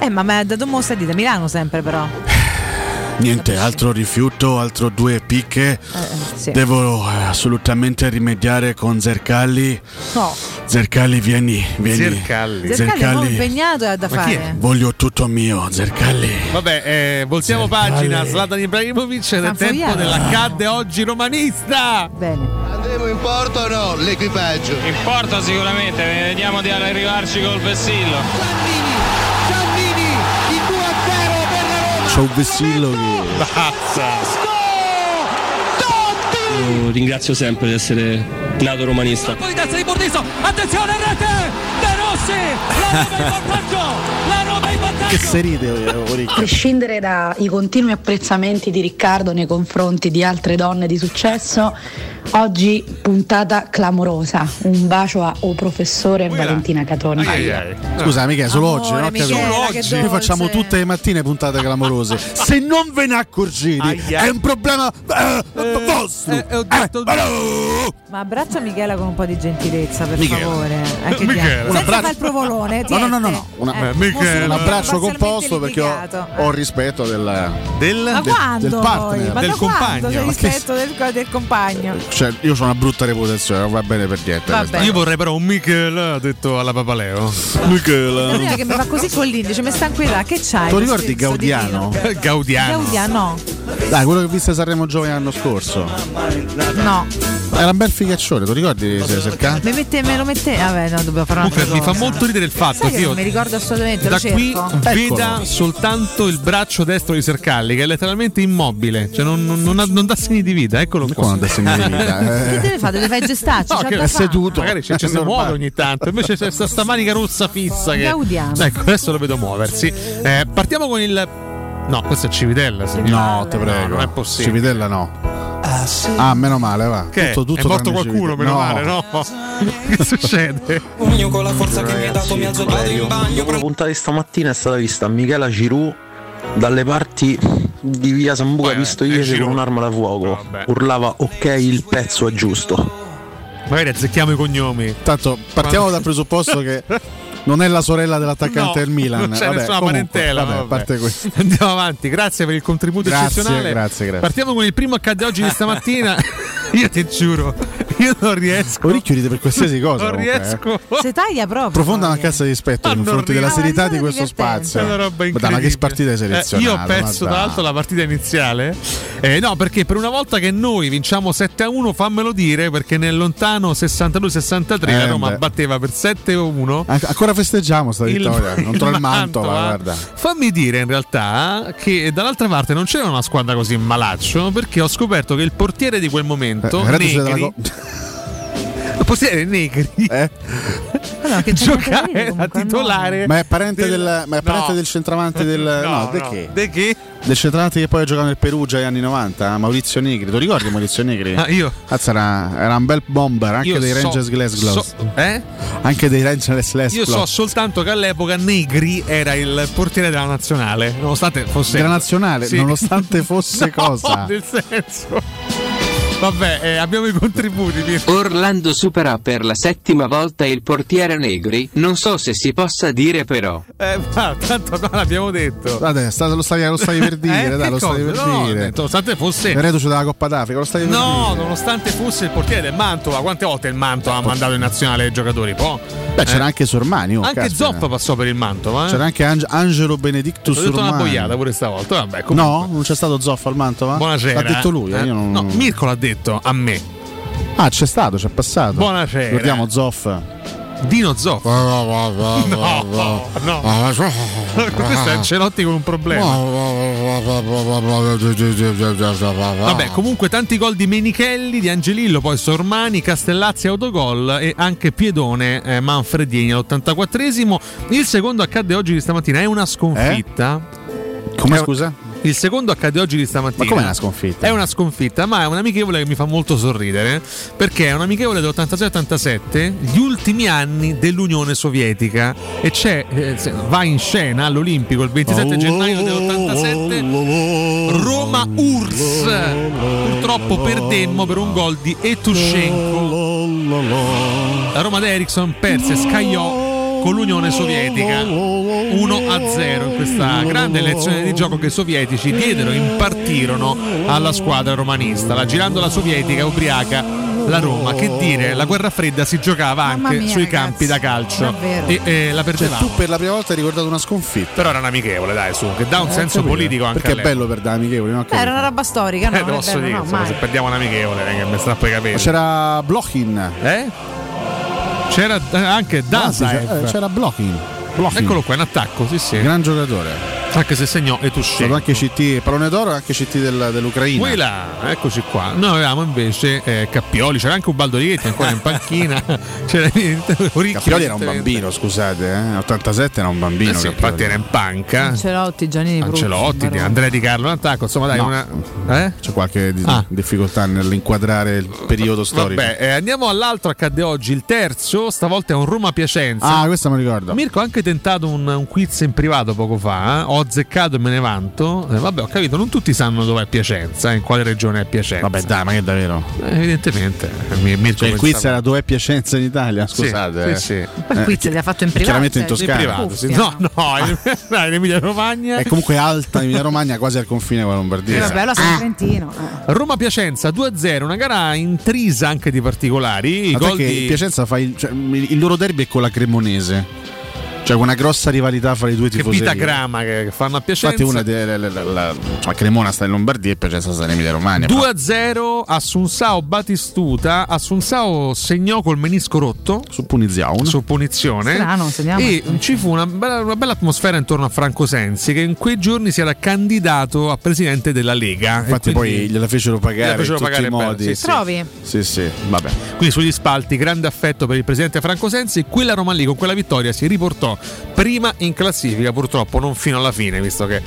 Eh, ma, ma da dove mo stai di da Milano sempre però. Niente, altro rifiuto, altro due picche. Eh, sì. Devo eh, assolutamente rimediare con Zercalli. No. Zercalli, vieni, vieni. Zercalli. Zercalli molto impegnato e ha da fare. Voglio tutto mio, Zercalli. Vabbè, eh, voltiamo pagina. Zlatan Ibrahimovic è tempo dell'accadde oggi romanista. Bene. Andremo in porto o no? L'equipaggio. In porto sicuramente, vediamo di arrivarci col vessillo. C'ho un vessillo che. Pazza. Io ringrazio sempre di essere nato romanista. Poi testa di Bordiso, attenzione rete! De Rossi! La Roma in vantaggio! La Roma in vantaggio! Che si ride, eh, A Oricchio. prescindere dai continui apprezzamenti di Riccardo nei confronti di altre donne di successo, oggi puntata clamorosa. Un bacio a O professore Valentina Catoni. Scusa, mica solo oggi, no? Michela, che Noi facciamo tutte le mattine puntate clamorose. Se non ve ne accorgete, è un problema eh, vostro. Eh, allora. Ma abbraccia Michela con un po' di gentilezza, per Michela. favore. Eh, che Michela. Un abbraccio- il provolone. No, no, no, no, no. Una- Eh, un abbraccio composto perché ho, ho rispetto del, del, Ma del- quando? del partner, Ma del compagno. c'è rispetto del, del compagno? Cioè, io ho una brutta reputazione, non va bene per niente. Vabbè. Io vorrei però un Michele ha detto alla Papaleo. Michela. Prima che mi fa così con l'indice, mi sta qui là, che c'hai? Tu ricordi questo Gaudiano? Gaudiano. Gaudiano? Dai, quello che viste a Sanremo Giovane l'anno scorso. No. Era un bel figaccione, tu ricordi se cerca? Mi mette, me lo mette. Vabbè, no, dobbiamo fare un'altra Comunque mi fa cosa. Molto ridere il fatto Sai che che io non mi ricordo assolutamente, da qui veda soltanto il braccio destro di Sercalli che è letteralmente immobile, cioè non, non- non ha- non dà segni di vita, eccolo qua. non dà segni di vita? Che deve fare? Deve fare i gestacci? No, che è seduto, magari ci, ci È si muove ogni tanto. Invece c'è sta, sta manica rossa fissa. Che... Gaudiano. Ecco, adesso lo vedo muoversi. Eh, partiamo con il. No, questo è Civitella. signore. No, te prego. non è possibile. Civitella no. Ah, meno male, va. Che? Tutto, tutto è morto qualcuno, meno male, no? che succede? Io con la forza che mi hai dato mi e vado in bagno. La puntata di stamattina è stata vista Michela Giroud dalle parti di via Sambuca visto ieri con un'arma da fuoco. Urlava ok il pezzo è giusto. Magari azzecchiamo i cognomi. Tanto partiamo dal presupposto che non è la sorella dell'attaccante No, del Milan. Non c'è Vabbè, nessuna comunque, parentela. vabbè, vabbè. parte questo. Andiamo avanti, grazie per il contributo Grazie, eccezionale. grazie, grazie. Partiamo con il primo accade oggi di stamattina. Io ti giuro, io non riesco. Oricchio ride per qualsiasi cosa. Non comunque, eh. riesco. Se taglia proprio. Profonda mancanza di rispetto Ah, nei confronti della serietà di Ah, questo divertente. spazio. È una roba Ma che partita hai Eh, selezionato? io ho perso Ma tra l'altro la partita iniziale. Eh, no, perché per una volta che noi vinciamo 7 a 1, fammelo dire, perché nel lontano 62-63 la Eh, Roma beh. batteva per 7 a 1. An- Ancora festeggiamo sta Il- vittoria. non il trovo il Mantova, Mantova. guarda. Fammi dire in realtà che dall'altra parte non c'era una squadra così in malaccio perché ho scoperto che il portiere di quel momento, Eh, Negri, co- il portiere Negri, Eh? Allora, che niente da titolare. Ma è parente del- del, ma è parente No. del centravanti del. No, No, de no. che? De che? Del centravanti che poi ha giocato nel Perugia negli anni 90, Maurizio Negri. Lo ricordi Maurizio Negri? Ah, io. Cazzo, era, era un bel bomber anche Io dei so- Rangers Glasgow. so- eh? Anche dei Rangers Glasgow. Io so soltanto che all'epoca Negri era il portiere della nazionale, nonostante fosse. Della nazionale, Sì. nonostante fosse No, cosa? Nel senso. Vabbè, eh, abbiamo i contributi. Mirko. Orlando supera per la settima volta il portiere Negri, non so se si possa dire però. Eh, ma tanto no, l'abbiamo detto. Vabbè, sta- lo, stavi, lo stavi per dire, Eh, dai, lo stavi cosa? per No, dire. detto, nonostante fosse. Reduce dalla Coppa d'Africa, lo stavi per No, dire. nonostante fosse il portiere del Mantova, quante volte il Mantova ha mandato in nazionale i giocatori? Po'? Beh, c'era Eh. anche Sormani. oh, Anche caspita. Zoppa passò per il Mantova. Eh? C'era anche Ange- Angelo Benedictus Ho detto una Sormani. boiata pure stavolta. Vabbè. No, non c'è stato Zoppa al Mantova? Buonasera. L'ha detto lui, eh, eh. io non- No, Mirko l'ha detto a me. Ah, c'è stato, c'è passato. Buonasera. Ricordiamo Zoff. Dino Zoff. No, no. Questo è Ancelotti con un problema. Vabbè, comunque tanti gol di Menichelli, di Angelillo, poi Sormani, Castellazzi autogol e anche Piedone eh, Manfredini all'84esimo. Il secondo accadde oggi di stamattina, è una sconfitta. Come È- scusa? Il secondo accade oggi di stamattina. Ma com'è una sconfitta? È una sconfitta, ma è un amichevole che mi fa molto sorridere perché è un amichevole dell'86-87, gli ultimi anni dell'Unione Sovietica e c'è, eh, va in scena all'Olimpico il 27 gennaio dell'87 Roma URSS. Purtroppo perdemmo per un gol di Etushenko. La Roma Ericsson perse, scagliò con l'Unione Sovietica 1 a 0 in questa grande lezione di gioco che i sovietici diedero, impartirono alla squadra romanista. La girandola sovietica ubriaca la Roma, che dire, la guerra fredda si giocava anche mia, sui ragazzi, campi da calcio e, e la Cioè, perdevamo. tu per la prima volta hai ricordato una sconfitta. Però era un amichevole, dai, su, che dà un Eh, senso capito. politico anche Perché è bello per dare amichevoli, no? Beh, era una roba storica, no? Eh, Non te posso vero, dire, no, insomma, se perdiamo un amichevole, è che mi strappo i capelli. C'era Blochin. Eh? C'era eh, anche Dazaev. Eh, C'era Blochin. Blochin. Eccolo qua in attacco, sì, sì. Gran giocatore. Anche se segnò È Etushenko. stato anche CT Pallone d'Oro e anche CT del- dell'Ucraina. Quella, eccoci qua. Noi avevamo invece eh, Cappioli, c'era anche un Baldorichetti ancora in panchina. c'era Oricchio, Cappioli era un bambino, scusate, eh? 87 era un bambino. Eh sì, infatti era in panca. Ancelotti, Giannini Bruzzi, Ancelotti, Baroni. Andrea Di Carlo in attacco. Insomma, dai, No. una. Eh? C'è qualche di- Ah. difficoltà nell'inquadrare il periodo storico. Vabbè, eh, andiamo all'altro accadde oggi. Il terzo, stavolta è un Roma Piacenza. Ah, questo mi ricordo. Mirko ha anche tentato un, un quiz in privato poco fa. eh. Ho azzeccato e me ne vanto. Eh, vabbè, ho capito, non tutti sanno dov'è Piacenza, eh, in quale regione è Piacenza. Vabbè, dai, ma che davvero? Eh, evidentemente. eh, Mi- Mirko Cioè, il quiz era dov'è Piacenza in Italia? Sì, Scusate. sì, eh. sì. Il quiz l'ha fatto in privato. Chiaramente in cioè, In Toscana. privato, sì. Cuffia. No, no, in, no, in Emilia Romagna. È comunque alta in Emilia Romagna, quasi al confine con la Lombardia. Eh, vabbè, allora San Trentino. eh. Roma-Piacenza 2-0, una gara intrisa anche di particolari. I gol che di Piacenza fa il, cioè, il loro derby è con la Cremonese. Cioè, una grossa rivalità fra i due che tifosi. vita grama che, che fanno a Piacenza. Infatti, una delle. la, la, la- cioè, Cremona sta in Lombardia e Piacenza sta in Emilia Romagna. 2-0 Assunsao Batistuta. Assunsao segnò col menisco rotto Su Puniziaun. su punizione. Strano, segniamo. E ci fu una bella, una bella atmosfera intorno a Franco Sensi, che in quei giorni si era candidato a presidente della Lega. E Infatti, poi gliela fecero pagare Gliela fecero in tutti pagare i bene, modi. sì, sì. Trovi? Sì, sì, vabbè. Quindi sugli spalti, grande affetto per il presidente Franco Sensi. Quella Roma lì, con quella vittoria, si riportò prima in classifica, purtroppo non fino alla fine, visto che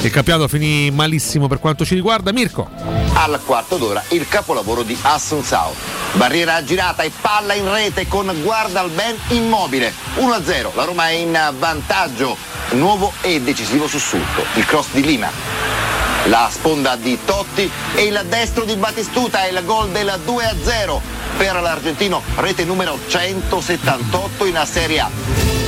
il campionato finì malissimo per quanto ci riguarda. Mirko. Al quarto d'ora il capolavoro di Assunzao. Barriera girata e palla in rete con Guardalben immobile. 1-0, la Roma è in vantaggio. Nuovo e decisivo sussulto. Il cross di Lima. La sponda di Totti e il destro di Battistuta è il gol del 2-0 per l'argentino, rete numero 178 in Serie A.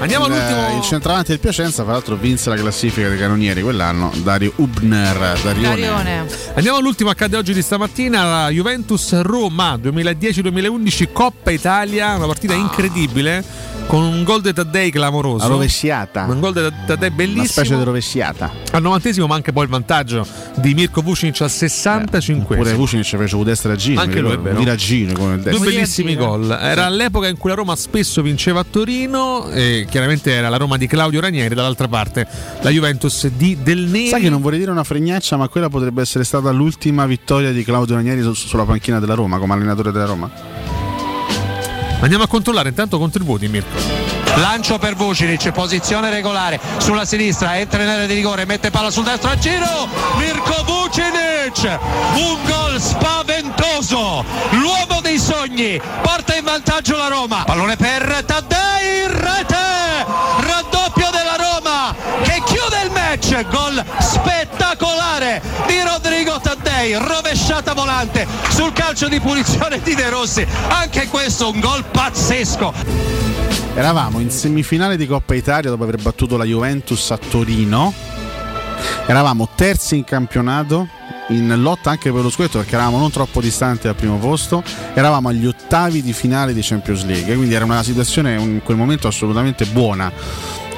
Andiamo il, all'ultimo. il centravanti del Piacenza, fra l'altro, vinse la classifica dei canonieri quell'anno. Dario Ubner. Darione. Andiamo all'ultimo accade oggi di stamattina, la Juventus Roma 2010-2011 Coppa Italia, una partita incredibile con un gol di Taddei clamoroso. La rovesciata. Un gol di Taddei bellissimo. Una specie di rovesciata. Al novantesimo ma anche poi il vantaggio di Mirko Vucinic al 65 Pure Vucinic fece un destra giro. Anche lui vero. Viragino come il Due destro. bellissimi gol. Era all'epoca in cui la Roma spesso vinceva a Torino e chiaramente era la Roma di Claudio Ranieri, dall'altra parte la Juventus di Del Neri. Sai che non vorrei dire una fregnaccia, ma quella potrebbe essere stata l'ultima vittoria di Claudio Ranieri su- sulla panchina della Roma, come allenatore della Roma. Andiamo a controllare intanto contributi Mirko. Lancio per Vucinic, posizione regolare. Sulla sinistra, entra in area di rigore, mette palla sul destro a giro, Mirko Vucinic, un gol spaventoso, l'uomo dei sogni, porta in vantaggio la Roma, pallone per Taddei, rete, raddoppio della Roma che chiude il match, gol spettacolare di Rodrigo Taddei, rovesciata volante sul calcio di punizione di De Rossi, anche questo un gol pazzesco. Eravamo in semifinale di Coppa Italia dopo aver battuto la Juventus a Torino. Eravamo terzi in campionato, in lotta anche per lo scudetto perché eravamo non troppo distanti dal primo posto. Eravamo agli ottavi di finale di Champions League, quindi era una situazione in quel momento assolutamente buona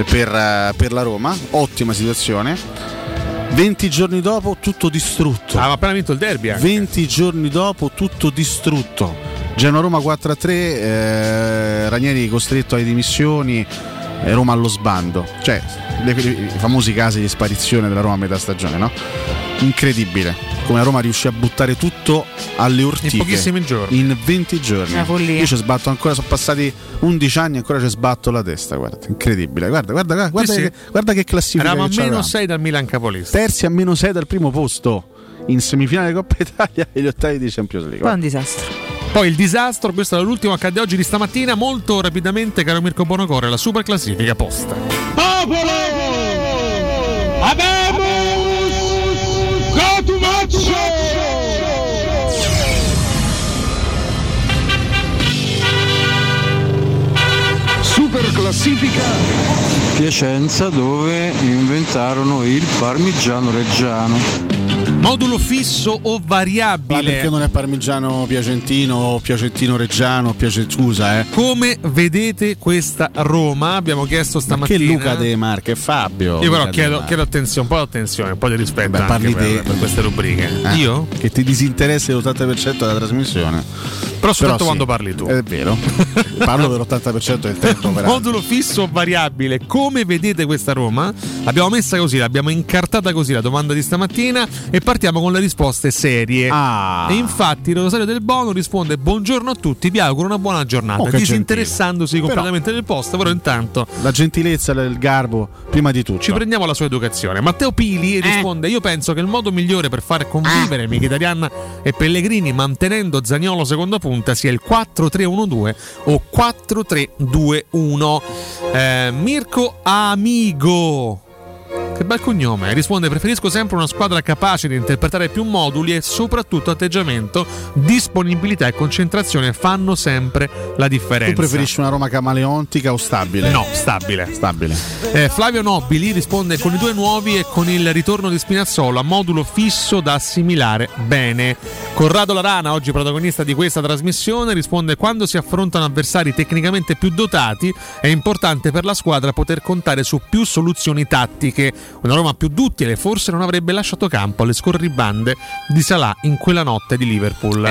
per, eh, per la Roma, ottima situazione. 20 giorni dopo tutto distrutto. Aveva appena vinto il derby. anche. 20 giorni dopo tutto distrutto. Genoa-Roma 4-3, eh, Ranieri costretto alle dimissioni, eh, Roma allo sbando. Cioè, le- i famosi casi di sparizione della Roma a metà stagione, no? Incredibile. Come Roma riuscì a buttare tutto alle ortiche. In pochissimi giorni. In 20 giorni. Una follia. Io ci sbatto ancora, sono passati 11 anni e ancora ci sbatto la testa, guarda. Incredibile. Guarda, guarda, guarda, guarda, Sì, che, sì. guarda che classifica Eravamo a meno c'avevamo. 6 dal Milan capolista. Terzi a meno 6 dal primo posto in semifinale di Coppa Italia e gli ottavi di Champions League. Poi è un disastro. Poi il disastro, questo è l'ultimo accade oggi di stamattina. Molto rapidamente, caro Mirko Bonocore, la super classifica posta. Popolo! Amém! Classifica Piacenza dove inventarono il parmigiano reggiano. Modulo fisso o Ma variabile? perché non è parmigiano piacentino o piacentino reggiano? Piace... Scusa, eh. Come vedete questa Roma? Abbiamo chiesto Ma stamattina. che Luca De Marche, Fabio. Io però chiedo, chiedo attenzione, un po' di attenzione, un po' di rispetto Beh, anche parli per, te. per queste rubriche. Eh, Io? Che ti disinteressi l'80% della trasmissione. Però soltanto sì, quando parli tu. È vero. Parlo per l'80% del tempo. peraltro. Modulo fisso o variabile? Come vedete questa Roma? L'abbiamo messa così, l'abbiamo incartata così la domanda di stamattina e partiamo con le risposte serie. Ah. E infatti Rosario del Bono risponde buongiorno a tutti, vi auguro una buona giornata, Oh, disinteressandosi gentile. completamente del posto, però intanto La gentilezza, il garbo, prima di tutto. ci prendiamo la sua educazione. Matteo Pili risponde: Io penso che il modo migliore per far convivere Mkhitaryan e Pellegrini mantenendo Zagnolo seconda punta sia il 4-3-1-2 o 4-3-2-1. Eh, Mirko Amigo. Che bel cognome. Risponde: Preferisco sempre una squadra capace di interpretare più moduli e soprattutto atteggiamento, disponibilità e concentrazione fanno sempre la differenza. Tu preferisci una Roma camaleontica o stabile? No, stabile. Stabile. Eh, Flavio Nobili risponde con i due nuovi e con il ritorno di Spinazzola, modulo fisso da assimilare bene. Corrado Larana, oggi protagonista di questa trasmissione, risponde quando si affrontano avversari tecnicamente più dotati è importante per la squadra poter contare su più soluzioni tattiche. Una Roma più duttile forse non avrebbe lasciato campo alle scorribande di Salah in quella notte di Liverpool.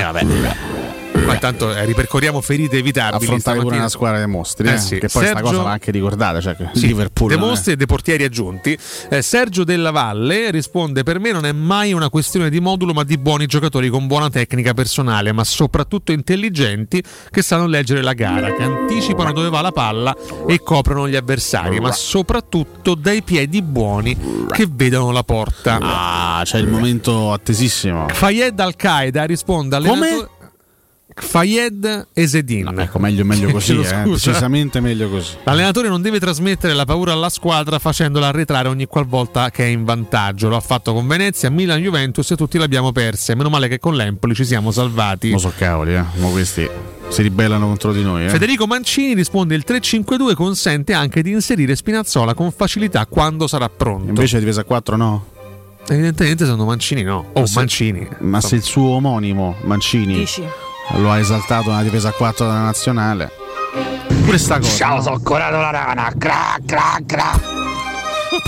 Ma intanto eh, ripercorriamo ferite evitabili. Affrontare pure una squadra dei mostri, eh, Eh sì. che poi Sergio- cosa va anche ricordata, cioè Sì, Liverpool. dei mostri e dei portieri aggiunti. Eh, Sergio Della Valle risponde: Per me non è mai una questione di modulo, ma di buoni giocatori con buona tecnica personale, ma soprattutto intelligenti che sanno leggere la gara, che anticipano dove va la palla e coprono gli avversari, ma soprattutto dai piedi buoni che vedono la porta. Ah, c'è il momento attesissimo. Fayed Al-Qaeda risponde Come? Allenatore. Fayed Esedin. ecco, meglio, meglio così, eh, scusa. decisamente meglio così. L'allenatore non deve trasmettere la paura alla squadra facendola arretrare ogni qualvolta che è in vantaggio. Lo ha fatto con Venezia, Milan, Juventus e tutti l'abbiamo perse. Meno male che con l'Empoli ci siamo salvati. Non so cavoli, eh. Mo questi si ribellano contro di noi, eh. Federico Mancini risponde il 3-5-2 consente anche di inserire Spinazzola con facilità quando sarà pronto. Invece difesa a 4 no. Evidentemente sono Mancini no. Oh, Ma se- Mancini. Ma se il suo omonimo Mancini Dici? Lo ha esaltato nella difesa a 4 della nazionale. Pure sta cosa. Ciao, no? sono curato la rana. Cra, cra, cra.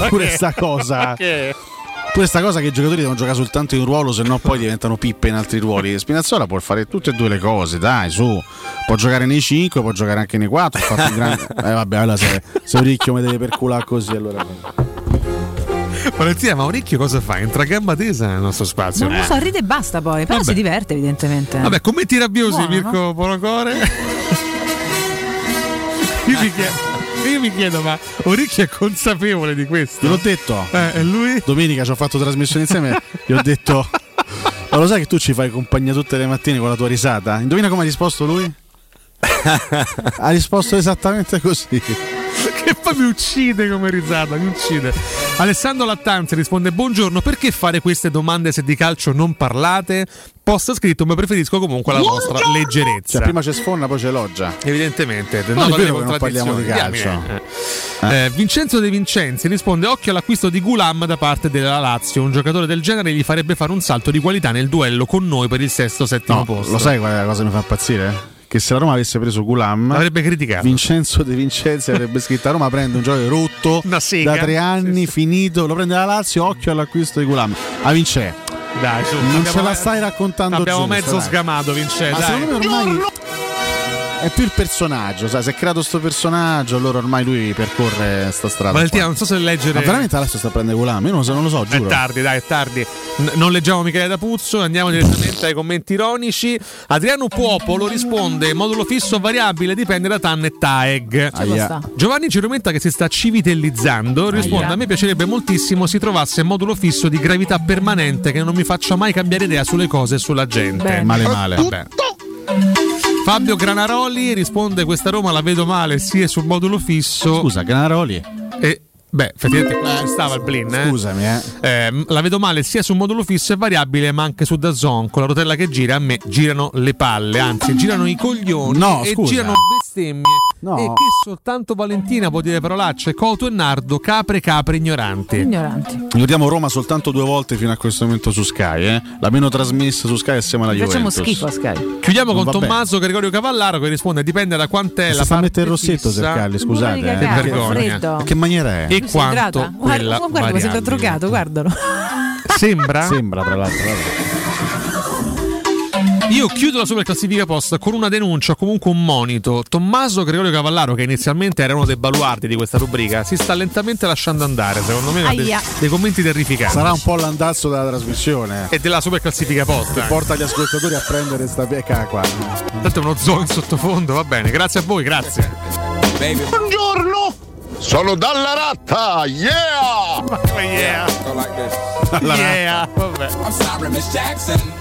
Pure sta cosa. Pure sta cosa che i giocatori devono giocare soltanto in un ruolo, se no poi diventano pippe in altri ruoli. Spinazzola può fare tutte e due le cose, dai, su. Può giocare nei 5, può giocare anche nei 4. Ha fatto un grande... Eh vabbè, allora se, se Oricchio mi deve perculare così, allora. Valentina, ma Oricchio cosa fa? Entra a gamba tesa nel nostro spazio. Non lo so, ride e basta poi, però Vabbè. si diverte evidentemente. Vabbè, commenti rabbiosi, Buono, Mirko Polocore. io, mi chiedo, io mi chiedo, ma Oricchio è consapevole di questo? Gliel'ho detto. Eh, e lui? Domenica ci ho fatto trasmissione insieme, gli ho detto. Ma lo sai che tu ci fai compagnia tutte le mattine con la tua risata? Indovina come ha risposto lui? ha risposto esattamente così. che poi mi uccide come risata, mi uccide. Alessandro Lattanzi risponde: Buongiorno, perché fare queste domande se di calcio non parlate? Post scritto, ma preferisco comunque la vostra leggerezza. Cioè, prima c'è sfonna, poi c'è loggia. Evidentemente, Non no, vero che non parliamo di calcio. Diamine. Eh, Vincenzo De Vincenzi risponde: Occhio all'acquisto di Gulam da parte della Lazio. Un giocatore del genere gli farebbe fare un salto di qualità nel duello con noi per il sesto settimo No, posto. lo sai qual è la cosa che mi fa impazzire? Che se la Roma avesse preso Gulam, L'avrebbe criticato. Vincenzo De Vincenzi avrebbe scritto: a Roma prende un giocatore rotto da tre anni, finito, lo prende la Lazio. Occhio all'acquisto di Gulam. A Vince, Dai, su, non ce la stai raccontando Abbiamo giusta, mezzo dai. sgamato, Vincenzo. Ma dai. secondo me ormai è più il personaggio, sai, si è creato sto personaggio, allora ormai lui percorre sta strada. Valentina, non so se leggere. Ma veramente adesso sta a prendere Gulam? Io non lo so, non lo so, È giuro. tardi, dai, è tardi. N- non leggiamo Michele D'Apuzzo, andiamo direttamente ai commenti ironici. Adriano Puopolo risponde: modulo fisso variabile dipende da TAN e TAEG. Aia. Giovanni Cirometta, che si sta civitellizzando, risponde: Aia. A me piacerebbe moltissimo si trovasse modulo fisso di gravità permanente che non mi faccia mai cambiare idea sulle cose e sulla gente. Bene. Male, male. Vabbè. Fabio Granaroli risponde: Questa Roma la vedo male sia sul modulo fisso. Scusa, Granaroli. E, beh, effettivamente qua ci stava il blin. Eh? Scusami, eh. Ehm, la vedo male sia sul modulo fisso e variabile, ma anche su Dazon. Con la rotella che gira, a me girano le palle, anzi, girano i coglioni No, e scusa. girano bestemmie. No. E che soltanto Valentina può dire parolacce. Coto e Nardo, capre, capre ignoranti. Ignoranti. Ricordiamo Roma soltanto due volte fino a questo momento su Sky, eh? La meno trasmessa su Sky assieme alla Facciamo Juventus. schifo a Sky. Chiudiamo con Va bene. Tommaso Gregorio Cavallaro che risponde: dipende da quant'è Si la a parte mettere il rossetto Sercalli, scusate. Non eh. Che vergogna. Ma che maniera è? E Sei quanto quella Guarda, guarda come sembra drogato, guardalo. Sembra? Sembra, tra l'altro. Io chiudo la super classifica post con una denuncia o comunque un monito. Tommaso Gregorio Cavallaro, che inizialmente era uno dei baluardi di questa rubrica, si sta lentamente lasciando andare. Secondo me dei, dei commenti terrificanti. Sarà un po' l'andazzo della trasmissione. E della super classifica post. Che anche. porta gli ascoltatori a prendere sta pieca qua. Tanto è uno zoo in sottofondo, va bene. Grazie a voi, grazie. Buongiorno! Sono dalla ratta! Yeah! yeah! Yeah, vabbè.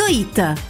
Toita.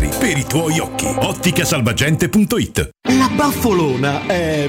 per i tuoi occhi. Otticasalvagente.it La baffolona è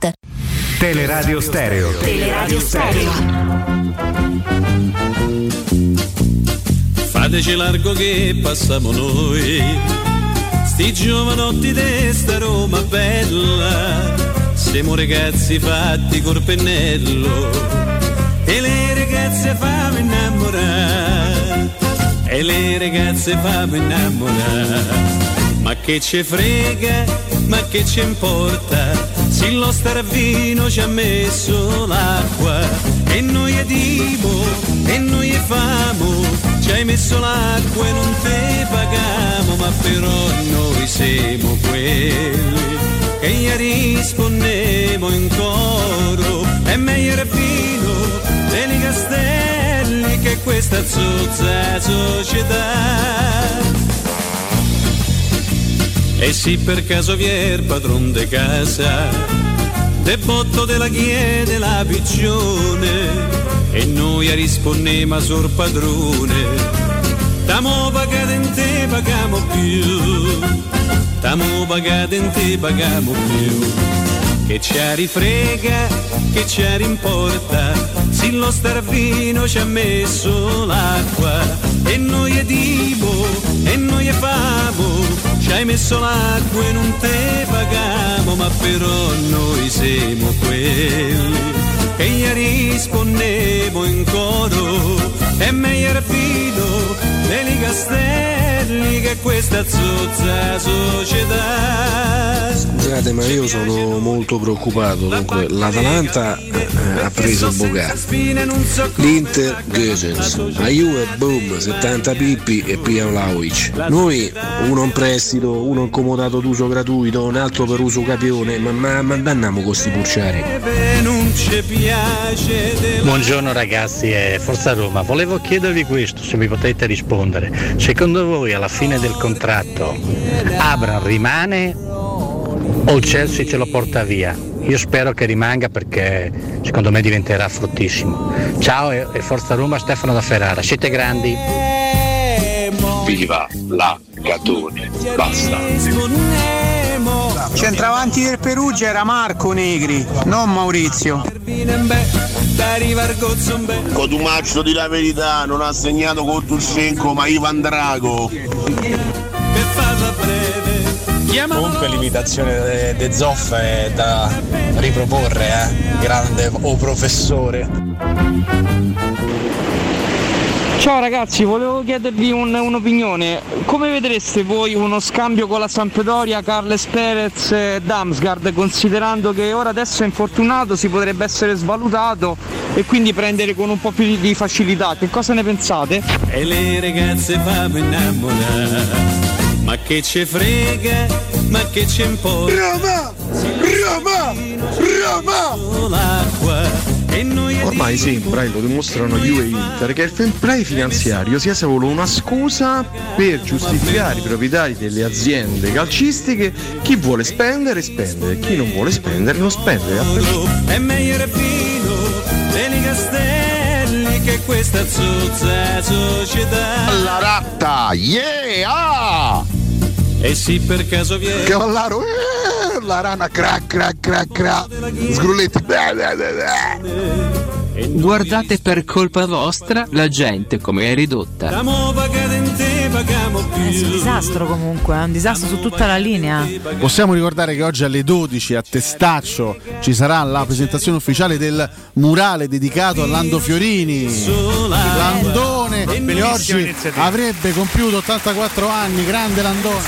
Teleradio Stereo. Teleradio Stereo. Fateci largo che passiamo noi, sti giovanotti di sta Roma bella, siamo ragazzi fatti col pennello e le ragazze fammi innamorare, e le ragazze fammi innamorare. Ma che ci frega, ma che ci importa, se lo staravino ci ha messo l'acqua e noi è divo e noi è famo, ci hai messo l'acqua e non te pagamo, ma però noi siamo quelli che gli rispondemo in coro, è meglio il vino dei castelli che questa zozza società. E se per caso vi è il padron de casa, de botto della chiede la piccione, e noi rispondiamo sul padrone, tamo pagate in te pagamo più, tamo pagate in te pagamo più, che ci rifrega, che ci rimporta, se lo starvino ci ha messo l'acqua, e noi è divo, e noi è famo, ci hai messo l'acqua e non te pagamo, ma però noi siamo quelli che gli rispondemo in coro. È meglio vino dei castelli Castelli che questa zozza società. Scusate, ma io sono molto preoccupato. Dunque, l'Atalanta eh, ha preso Bogà, l'Inter Goesens, la Juve boom, 70 pippi e pia Vlaovic. Noi uno in prestito, uno incomodato d'uso gratuito, un altro per uso capione, ma, ma, ma andiamo con sti purciari. Buongiorno ragazzi e Forza Roma, volevo chiedervi questo, se mi potete rispondere. Secondo voi alla fine del contratto Abram rimane o il Chelsea ce lo porta via? Io spero che rimanga perché secondo me diventerà fruttissimo. Ciao e Forza Roma Stefano da Ferrara, siete grandi. Viva la Gatone, basta. Centravanti del Perugia era Marco Negri, non Maurizio. Cotumaccio di la verità, non ha segnato contro il ma Ivan Drago. Comunque l'imitazione de, de Zoff è da riproporre, eh. Grande o professore. Ciao ragazzi, volevo chiedervi un- un'opinione. Come vedreste voi uno scambio con la Sampdoria Carles Perez e Damsgaard, considerando che ora adesso è infortunato, si potrebbe essere svalutato e quindi prendere con un po' più di- di facilità? Che cosa ne pensate? E le ragazze fanno innamorare. Ma che ce frega, ma che ce importa. Roma! Roma! Roma! Ormai sembra, e lo dimostrano Juve e Inter, che il fair play finanziario sia solo una scusa per giustificare i proprietari delle aziende calcistiche. Chi vuole spendere, spende, chi non vuole spendere, non spende. è meglio Pino dei castelli che questa zozza società. La ratta, yeah! E sì per caso viene. Cavallaro, eh, la rana crac crac crac crac. Sgrulletti. Guardate per colpa vostra la gente come è ridotta. È un disastro comunque, è un disastro su tutta la linea. Possiamo ricordare che oggi alle 12 a Testaccio ci sarà la presentazione ufficiale del murale dedicato a Lando Fiorini. Landone che oggi iniziativa. avrebbe compiuto 84 anni, grande Landone.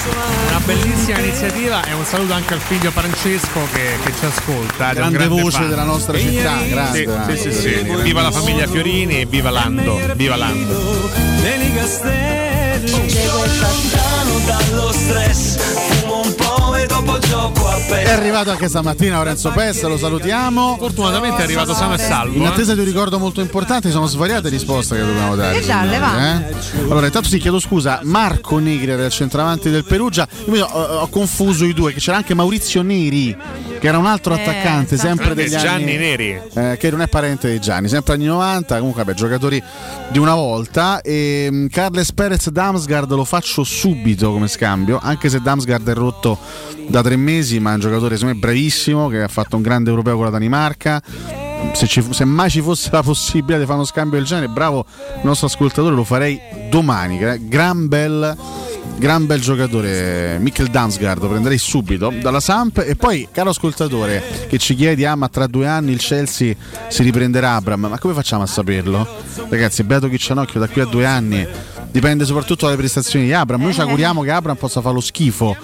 Una bellissima iniziativa e un saluto anche al figlio Francesco che, che ci ascolta. un Grande voce fan. della nostra città, grande. Sì, sì, sì, sì. Viva la famiglia Fiorini e viva Lando. Viva Lando. Dei castelli. lontano dallo stress. Fumo un po' e dopo gioco a È arrivato anche stamattina Lorenzo Pesta, lo salutiamo. Fortunatamente è arrivato sano e salvo. In eh. attesa di un ricordo molto importante, sono svariate risposte che dobbiamo dare. E dalle, signori, va. eh? Allora, intanto sì, chiedo scusa, Marco Negri era il centravanti del Perugia. Io ho, ho confuso i due, che c'era anche Maurizio Neri, che era un altro Eh, attaccante, sempre Grande degli Gianni anni. Neri. eh, che non è parente di Gianni, sempre anni 90, comunque vabbè, giocatori di una volta. E mm, Carles Perez Damsgaard lo faccio subito come scambio, anche se Damsgaard è rotto da tre mesi, ma è un giocatore secondo me bravissimo, che ha fatto un grande europeo con la Danimarca. Se, ci se mai ci fosse la possibilità di fare uno scambio del genere, bravo il nostro ascoltatore, lo farei domani. Gra- Gran bel, gran bel giocatore, Mikkel Damsgaard, lo prenderei subito dalla Samp. E poi, caro ascoltatore, che ci chiedi, ah, ma tra due anni il Chelsea si riprenderà Abram, ma come facciamo a saperlo? Ragazzi, Beato Chiccianocchio da qui a due anni dipende soprattutto dalle prestazioni di Abram. Noi ci auguriamo che Abram possa fare lo schifo.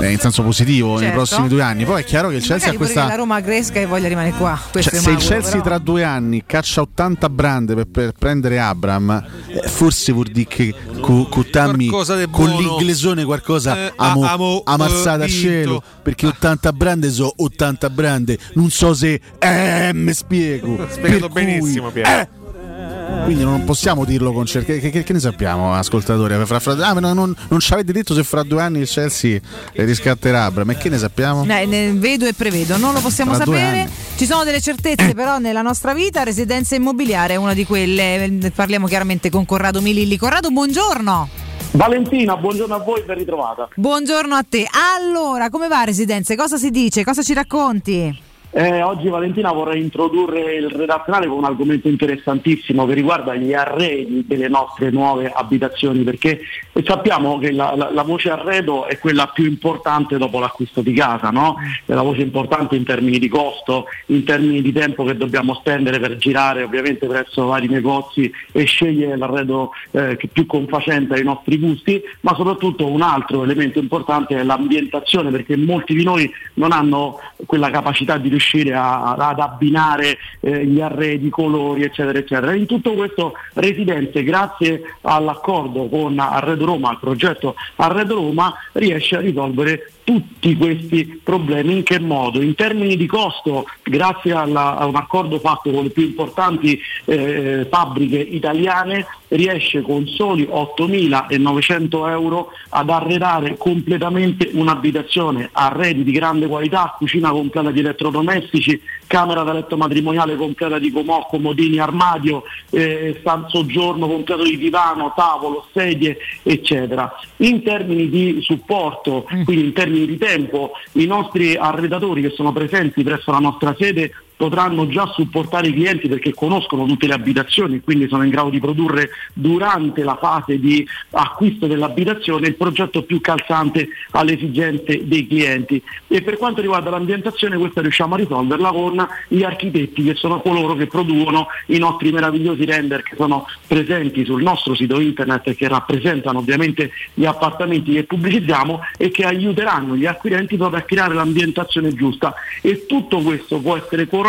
Eh, in senso positivo nei Certo. prossimi due anni. Poi è chiaro che il Chelsea Magari ha questa che la Roma cresca e voglia rimanere qua. Cioè, se il Chelsea però. tra due anni caccia 80 brande per, per prendere Abram, eh, forse vuol dire che di con l'inglesone qualcosa Eh, amo, a- amo, ammazzata eh, a cielo. Perché 80 brande so 80 brande. Non so se eh, mi spiego. Spiegato benissimo, Piero. Quindi non possiamo dirlo con certezza. Che, che- che ne sappiamo, ascoltatori? Fra- fra- ah, ma non, non, non ci avete detto se fra due anni il Chelsea riscatterà. E che ne sappiamo? Eh, ne vedo e prevedo, non lo possiamo due sapere. Ci sono delle certezze, però, nella nostra vita. Residenza immobiliare è una di quelle. Parliamo chiaramente con Corrado Mililli. Corrado, buongiorno. Valentina, buongiorno a voi, ben ritrovata. Buongiorno a te. Allora, come va Residenze? Cosa si dice? Cosa ci racconti? Eh, oggi Valentina vorrei introdurre il redazionale con un argomento interessantissimo che riguarda gli arredi delle nostre nuove abitazioni perché sappiamo che la, la- la voce arredo è quella più importante dopo l'acquisto di casa, no? è la voce importante in termini di costo, in termini di tempo che dobbiamo spendere per girare ovviamente presso vari negozi e scegliere l'arredo eh, più confacente ai nostri gusti, ma soprattutto un altro elemento importante è l'ambientazione perché molti di noi non hanno quella capacità di riuscire a- ad abbinare eh, gli arredi, i colori, eccetera, eccetera. In tutto questo Residenze, grazie all'accordo con Arredo Roma, al progetto Arredo Roma, riesce a risolvere tutti questi problemi. In che modo? In termini di costo, grazie alla- a un accordo fatto con le più importanti eh, fabbriche italiane, riesce con soli 8.900 euro ad arredare completamente un'abitazione, arredi di grande qualità, cucina completa di elettrodomestici, camera da letto matrimoniale completa di comò, comodini, armadio, eh, soggiorno completo di divano, tavolo, sedie, eccetera. In termini di supporto, quindi in termini di tempo, i nostri arredatori che sono presenti presso la nostra sede potranno già supportare i clienti perché conoscono tutte le abitazioni e quindi sono in grado di produrre durante la fase di acquisto dell'abitazione il progetto più calzante alle esigenze dei clienti. E per quanto riguarda l'ambientazione questa riusciamo a risolverla con gli architetti che sono coloro che producono i nostri meravigliosi render che sono presenti sul nostro sito internet e che rappresentano ovviamente gli appartamenti che pubblicizziamo e che aiuteranno gli acquirenti proprio a creare l'ambientazione giusta e tutto questo può essere coronato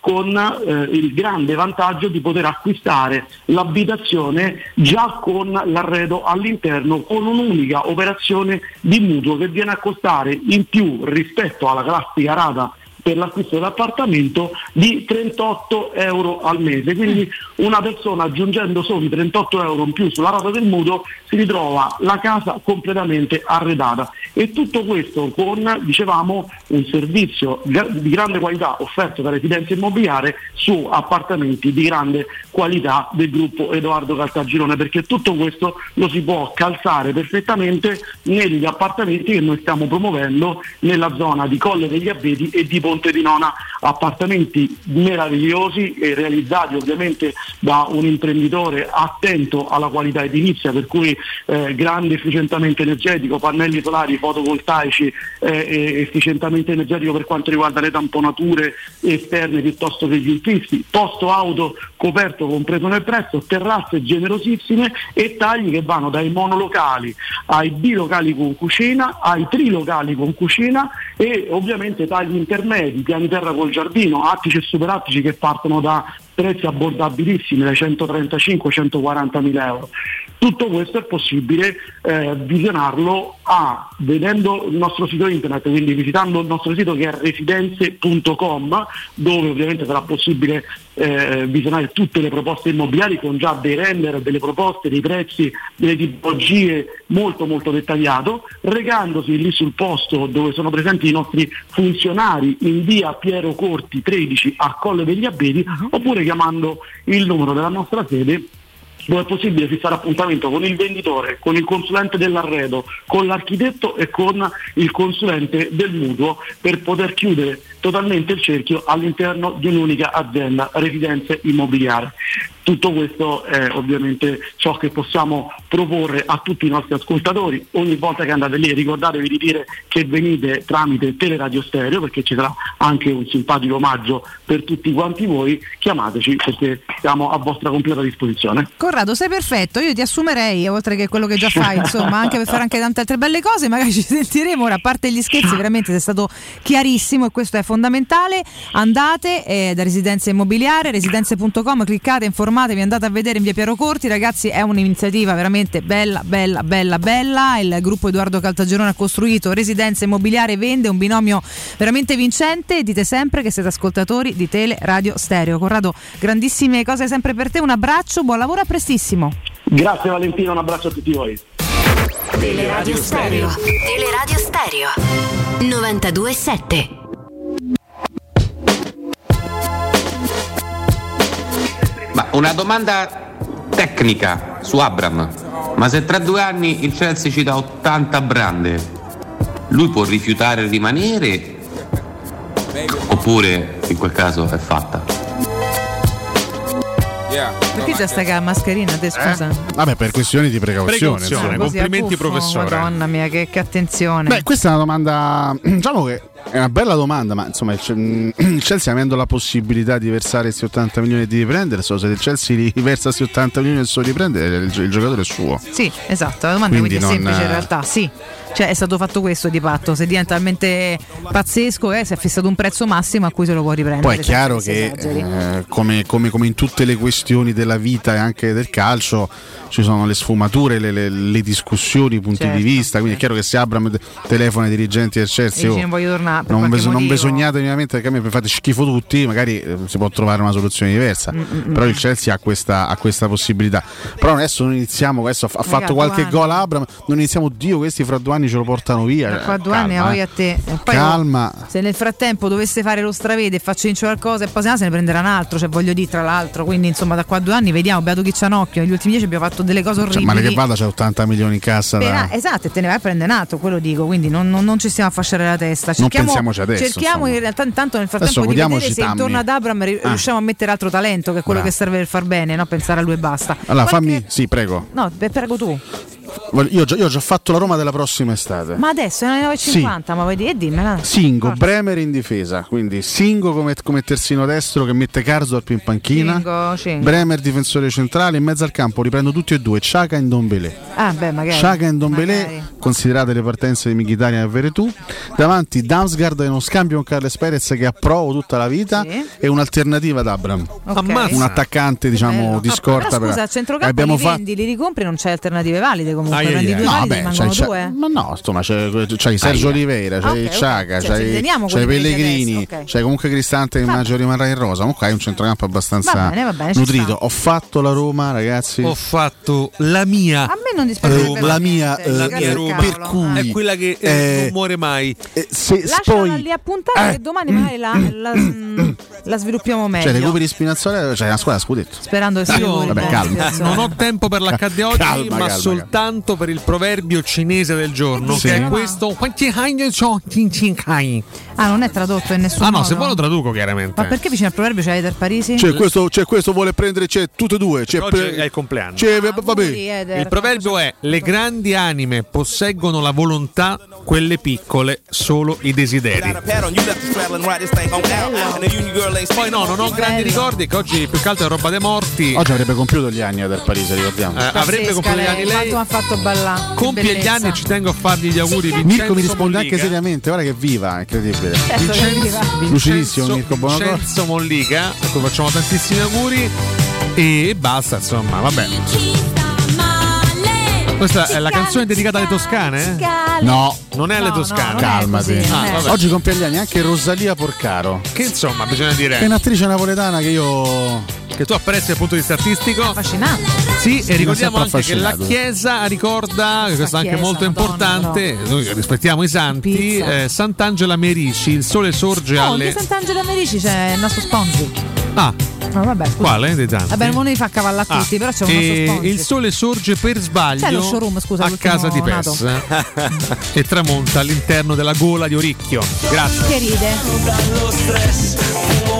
con eh, il grande vantaggio di poter acquistare l'abitazione già con l'arredo all'interno con un'unica operazione di mutuo che viene a costare in più rispetto alla classica rata per l'acquisto dell'appartamento di 38 euro al mese. Quindi una persona aggiungendo solo i 38 euro in più sulla rata del mutuo si ritrova la casa completamente arredata. E tutto questo con, dicevamo, un servizio di grande qualità offerto da residenza immobiliare su appartamenti di grande qualità del gruppo Edoardo Caltagirone, perché tutto questo lo si può calzare perfettamente negli appartamenti che noi stiamo promuovendo nella zona di Colle degli Abeti e di Ponte di Nona, appartamenti meravigliosi e realizzati ovviamente da un imprenditore attento alla qualità edilizia, per cui eh, grande efficientamento energetico, pannelli solari, fotovoltaici, eh, efficientamento energetico per quanto riguarda le tamponature esterne piuttosto che gli infissi, posto auto coperto compreso nel prezzo, terrazze generosissime e tagli che vanno dai monolocali ai bilocali con cucina, ai trilocali con cucina e ovviamente tagli intermedi, piani terra col giardino, attici e superattici che partono da prezzi abbordabilissimi dai 135-140 mila euro. Tutto questo è possibile eh, visionarlo a, vedendo il nostro sito internet, quindi visitando il nostro sito che è residenze.com, dove ovviamente sarà possibile eh, visionare tutte le proposte immobiliari con già dei render, delle proposte, dei prezzi, delle tipologie molto molto dettagliato, recandosi lì sul posto dove sono presenti i nostri funzionari in via Piero Corti 13 a Colle degli Abeti, oppure chiamando il numero della nostra sede dove è possibile fissare appuntamento con il venditore, con il consulente dell'arredo, con l'architetto e con il consulente del mutuo per poter chiudere totalmente il cerchio all'interno di un'unica azienda, residenze immobiliare. Tutto questo è ovviamente ciò che possiamo proporre a tutti i nostri ascoltatori. Ogni volta che andate lì ricordatevi di dire che venite tramite Teleradio Stereo perché ci sarà anche un simpatico omaggio per tutti quanti voi. Chiamateci perché siamo a vostra completa disposizione. Corrado, sei perfetto, io ti assumerei, oltre che quello che già fai, insomma, anche per fare anche tante altre belle cose, magari ci sentiremo. Ora, a parte gli scherzi, veramente sei stato chiarissimo e questo è fondamentale. Andate eh, da Residenza Immobiliare, residenze.com, cliccate, informatevi, andate a vedere in via Piero Corti, ragazzi, è un'iniziativa veramente bella, bella, bella, bella. Il gruppo Edoardo Caltagirone ha costruito Residenza Immobiliare, vende un binomio veramente vincente. Dite sempre che siete ascoltatori di Tele Radio Stereo. Corrado, grandissime cose sempre per te, un abbraccio, buon lavoro, a prestissimo. Grazie Valentina, un abbraccio a tutti voi. Teleradio Stereo. Teleradio Stereo. 927. Una domanda tecnica su Abram. Ma se tra due anni il Chelsea ci dà 80 brande, lui può rifiutare di rimanere Oppure in quel caso è fatta. Perché già stai con la mascherina, te scusa? Vabbè, per questioni di precauzione. Precauzione, complimenti, buffo, professore. Madonna mia, che, che attenzione. Beh, questa è una domanda. Diciamo che è una bella domanda, ma insomma, il Chelsea avendo la possibilità di versare questi 80 milioni e di riprendere, so, se il Chelsea li versa questi 80 milioni e se lo riprende, il, il giocatore è suo. Sì, esatto, la domanda Quindi quindi, è non- semplice in realtà, sì. Cioè è stato fatto questo di patto, se diventa talmente pazzesco eh, si è fissato un prezzo massimo a cui se lo può riprendere. Poi è chiaro che, eh, come, come- come in tutte le questioni della vita e anche del calcio, ci sono le sfumature, le, le- le discussioni, i punti Certo, di vista. Quindi è chiaro che se Abram te- telefona ai dirigenti del Chelsea, oh, non voglio tornare non, bes- bisognate minimamente perché a me fate schifo tutti, magari eh, si può trovare una soluzione diversa. Mm, Però il Chelsea ha questa, ha questa possibilità. Però adesso non iniziamo, adesso ha, fatto qualche due gol Abram, non iniziamo, Dio, questi fra due anni ce lo portano via. Da qua a due Calma, anni a eh. voi a te. Poi Calma. Se nel frattempo dovesse fare lo stravede e faccio qualcosa e poi se no se ne prenderà un altro, cioè voglio dire tra l'altro. Quindi insomma da qua a due anni vediamo, beato chi c'anocchio. Negli ultimi dieci abbiamo fatto delle cose Cioè, orribili. male che vada c'è 80 milioni in cassa. Da- esatto, e te ne vai a prendere un altro, quello dico, quindi non, non- non ci stiamo a fasciare la testa. Non Cerchiamo, pensiamoci adesso, cerchiamo insomma. in realtà intanto nel frattempo Adesso di vedere se Tammy. intorno ad Abram Ah. riusciamo a mettere altro talento, che è quello Bravo. che serve per far bene, no? pensare a lui e basta. Allora, Qualche- fammi. Sì, prego. No, prego tu. Io, ho già- io ho già fatto la Roma della prossima estate. Ma adesso è alle 9.50, ma vuoi dire? E dimmela. Singo, Bremer in difesa, quindi Singo come, come terzino destro che mette Karsdorp in panchina, Cingo, cingo. Bremer difensore centrale, in mezzo al campo riprendo tutti e due, Chaka e Ndombele. Ah, beh, magari. Chaka e Ndombele, Magari. considerate le partenze di Mkhitaryan e Veretù, davanti Damsgaard in uno scambio con Carles Perez che approvo tutta la vita e un'alternativa ad Abram. Ok. Un attaccante diciamo di scorta. Però scusa, a centrocampo abbiamo li fatto vendi, li ricompri, non c'è alternative valide comunque. Prendi ai. due No, validi, beh, c'hai- due. Ma no, insomma, c'hai, c'hai Sergio. Oliveira, c'hai Ok, ok. Sciaga, Cioè, ci c'hai, c'hai Pellegrini, dici adesso, ok. c'hai comunque Cristante che immagino rimarrà in rosa. Comunque hai un centrocampo abbastanza Va bene, va bene, nutrito. Fatto la Roma, ragazzi. Ho fatto la mia. A me non dispiacerebbe la per mia, eh, la mia al Roma. per cui È quella che eh, eh, non muore mai. se Lasciala poi lì appuntata che domani magari la, la, mm, la sviluppiamo meglio. cioè, recuperi Spinazzola, c'è una squadra scudetto. Sperando che si Io recuperi Vabbè, calma. Non ho tempo per l'accadde oggi, Calma, ma calma, soltanto per il proverbio cinese del giorno, Sì. che è questo. Ah, non è tradotto in nessun Ah no, modo? se vuoi lo traduco chiaramente. Ma perché vicino al proverbio c'è Eder Parisi? C'è questo, c'è questo vuole prendere, c'è tutte e due. C'è Oggi pre- è il compleanno. c'è- Ah, vabbè. Il proverbio è: le grandi anime posseggono la volontà, quelle piccole solo i desideri. Poi no, non ho grandi ricordi, che oggi più che altro è roba dei morti. Oggi avrebbe compiuto gli anni del Parisi, ricordiamo. Eh, avrebbe compiuto gli anni lei. Quanto ha fatto ballare? Compie gli anni e ci tengo a fargli gli auguri. Vincenzo Mirko mi risponde anche Mollica. seriamente, guarda che viva, è incredibile. Certo Vincenzo, viva. Lucidissimo Vincenzo- Mirko Bonacor. Vincenzo Mollica, cui facciamo tantissimi auguri. E basta, insomma, vabbè. Questa è la canzone dedicata alle toscane? No, Non è alle No, no, toscane. non è calmati. così, Ah. Oggi compie gli anni anche Rosalia Porcaro, Che insomma, bisogna dire. che è un'attrice napoletana che io che tu apprezzi dal punto di vista artistico. Affascinante. Sì, e ricordiamo anche che la. Chiesa ricorda, che questo è anche molto Madonna, importante, noi rispettiamo i santi, eh, Sant'Angela Merici, il sole sorge Oh, alle... di Sant'Angela Medici c'è il nostro sponsor. Ah, No, vabbè, quale dei tanti? Vabbè, non li fa cavallare Ah, tutti, però c'è un nostro sponsor. il sole sorge per sbaglio lo showroom, scusa, a casa di. Pes e tramonta all'interno della gola di Oricchio. Grazie. Che ride.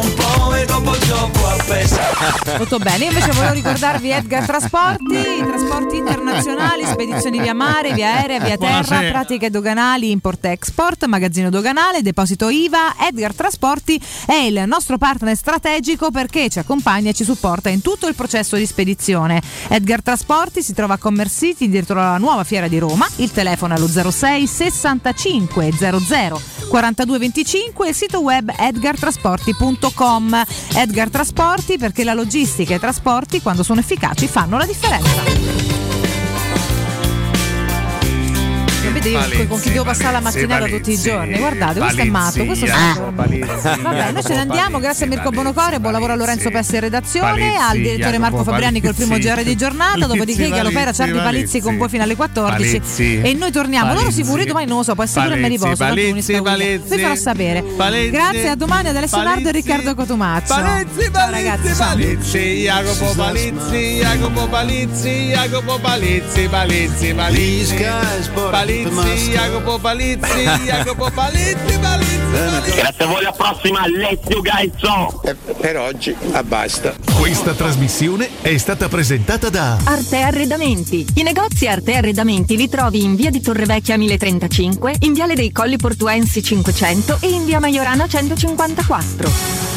Molto bene, io invece volevo ricordarvi Edgar Trasporti, i trasporti internazionali, spedizioni via mare, via aerea, via terra, Buonasera. pratiche doganali, import-export, magazzino doganale, deposito IVA. Edgar Trasporti è il nostro partner strategico perché ci accompagna e ci supporta in tutto il processo di spedizione. Edgar Trasporti si trova a Commercity dietro la nuova fiera di Roma, il telefono è allo 06 65 00 42 25 e il sito web edgartrasporti.com. Edgar Trasporti perché la logistica e i trasporti quando sono efficaci fanno la differenza. Io con chi devo passare la mattinata tutti i giorni? Guardate, questo è matto, questo è Vabbè, noi ce ne andiamo, grazie a Mirko Bonocore, buon lavoro a Lorenzo Pessi in redazione, al direttore Marco Fabriani col primo GR di giornata, dopodiché Galopera, Ciardi Palizzi con voi fino alle 14 Palizzi. e noi torniamo. Loro Palizzi. sicuro, io domani non lo so, può essere pure a Palizzi, riposo, Palizzi, Palizzi. Vi farò sapere. Palizzi. Grazie a domani ad Alessio Nardo e Palizzi. Riccardo Cotumaccio. Palizzi, Ciao ragazzi, ciao. Palizzi, Jacopo Palizzi, Jacopo Palizzi, Jacopo Palizzi, Palizzi, Palizzi, Palizzi, Palizzi, Jacopo Palizzi, Jacopo Palizzi, Palizzi. Grazie a voi, alla prossima, let's you guys so. Per oggi, basta. Questa trasmissione è stata presentata da Arte Arredamenti. I negozi Arte Arredamenti li trovi in via di Torrevecchia 1035, in viale dei Colli Portuensi 500 e in via Maiorana 154.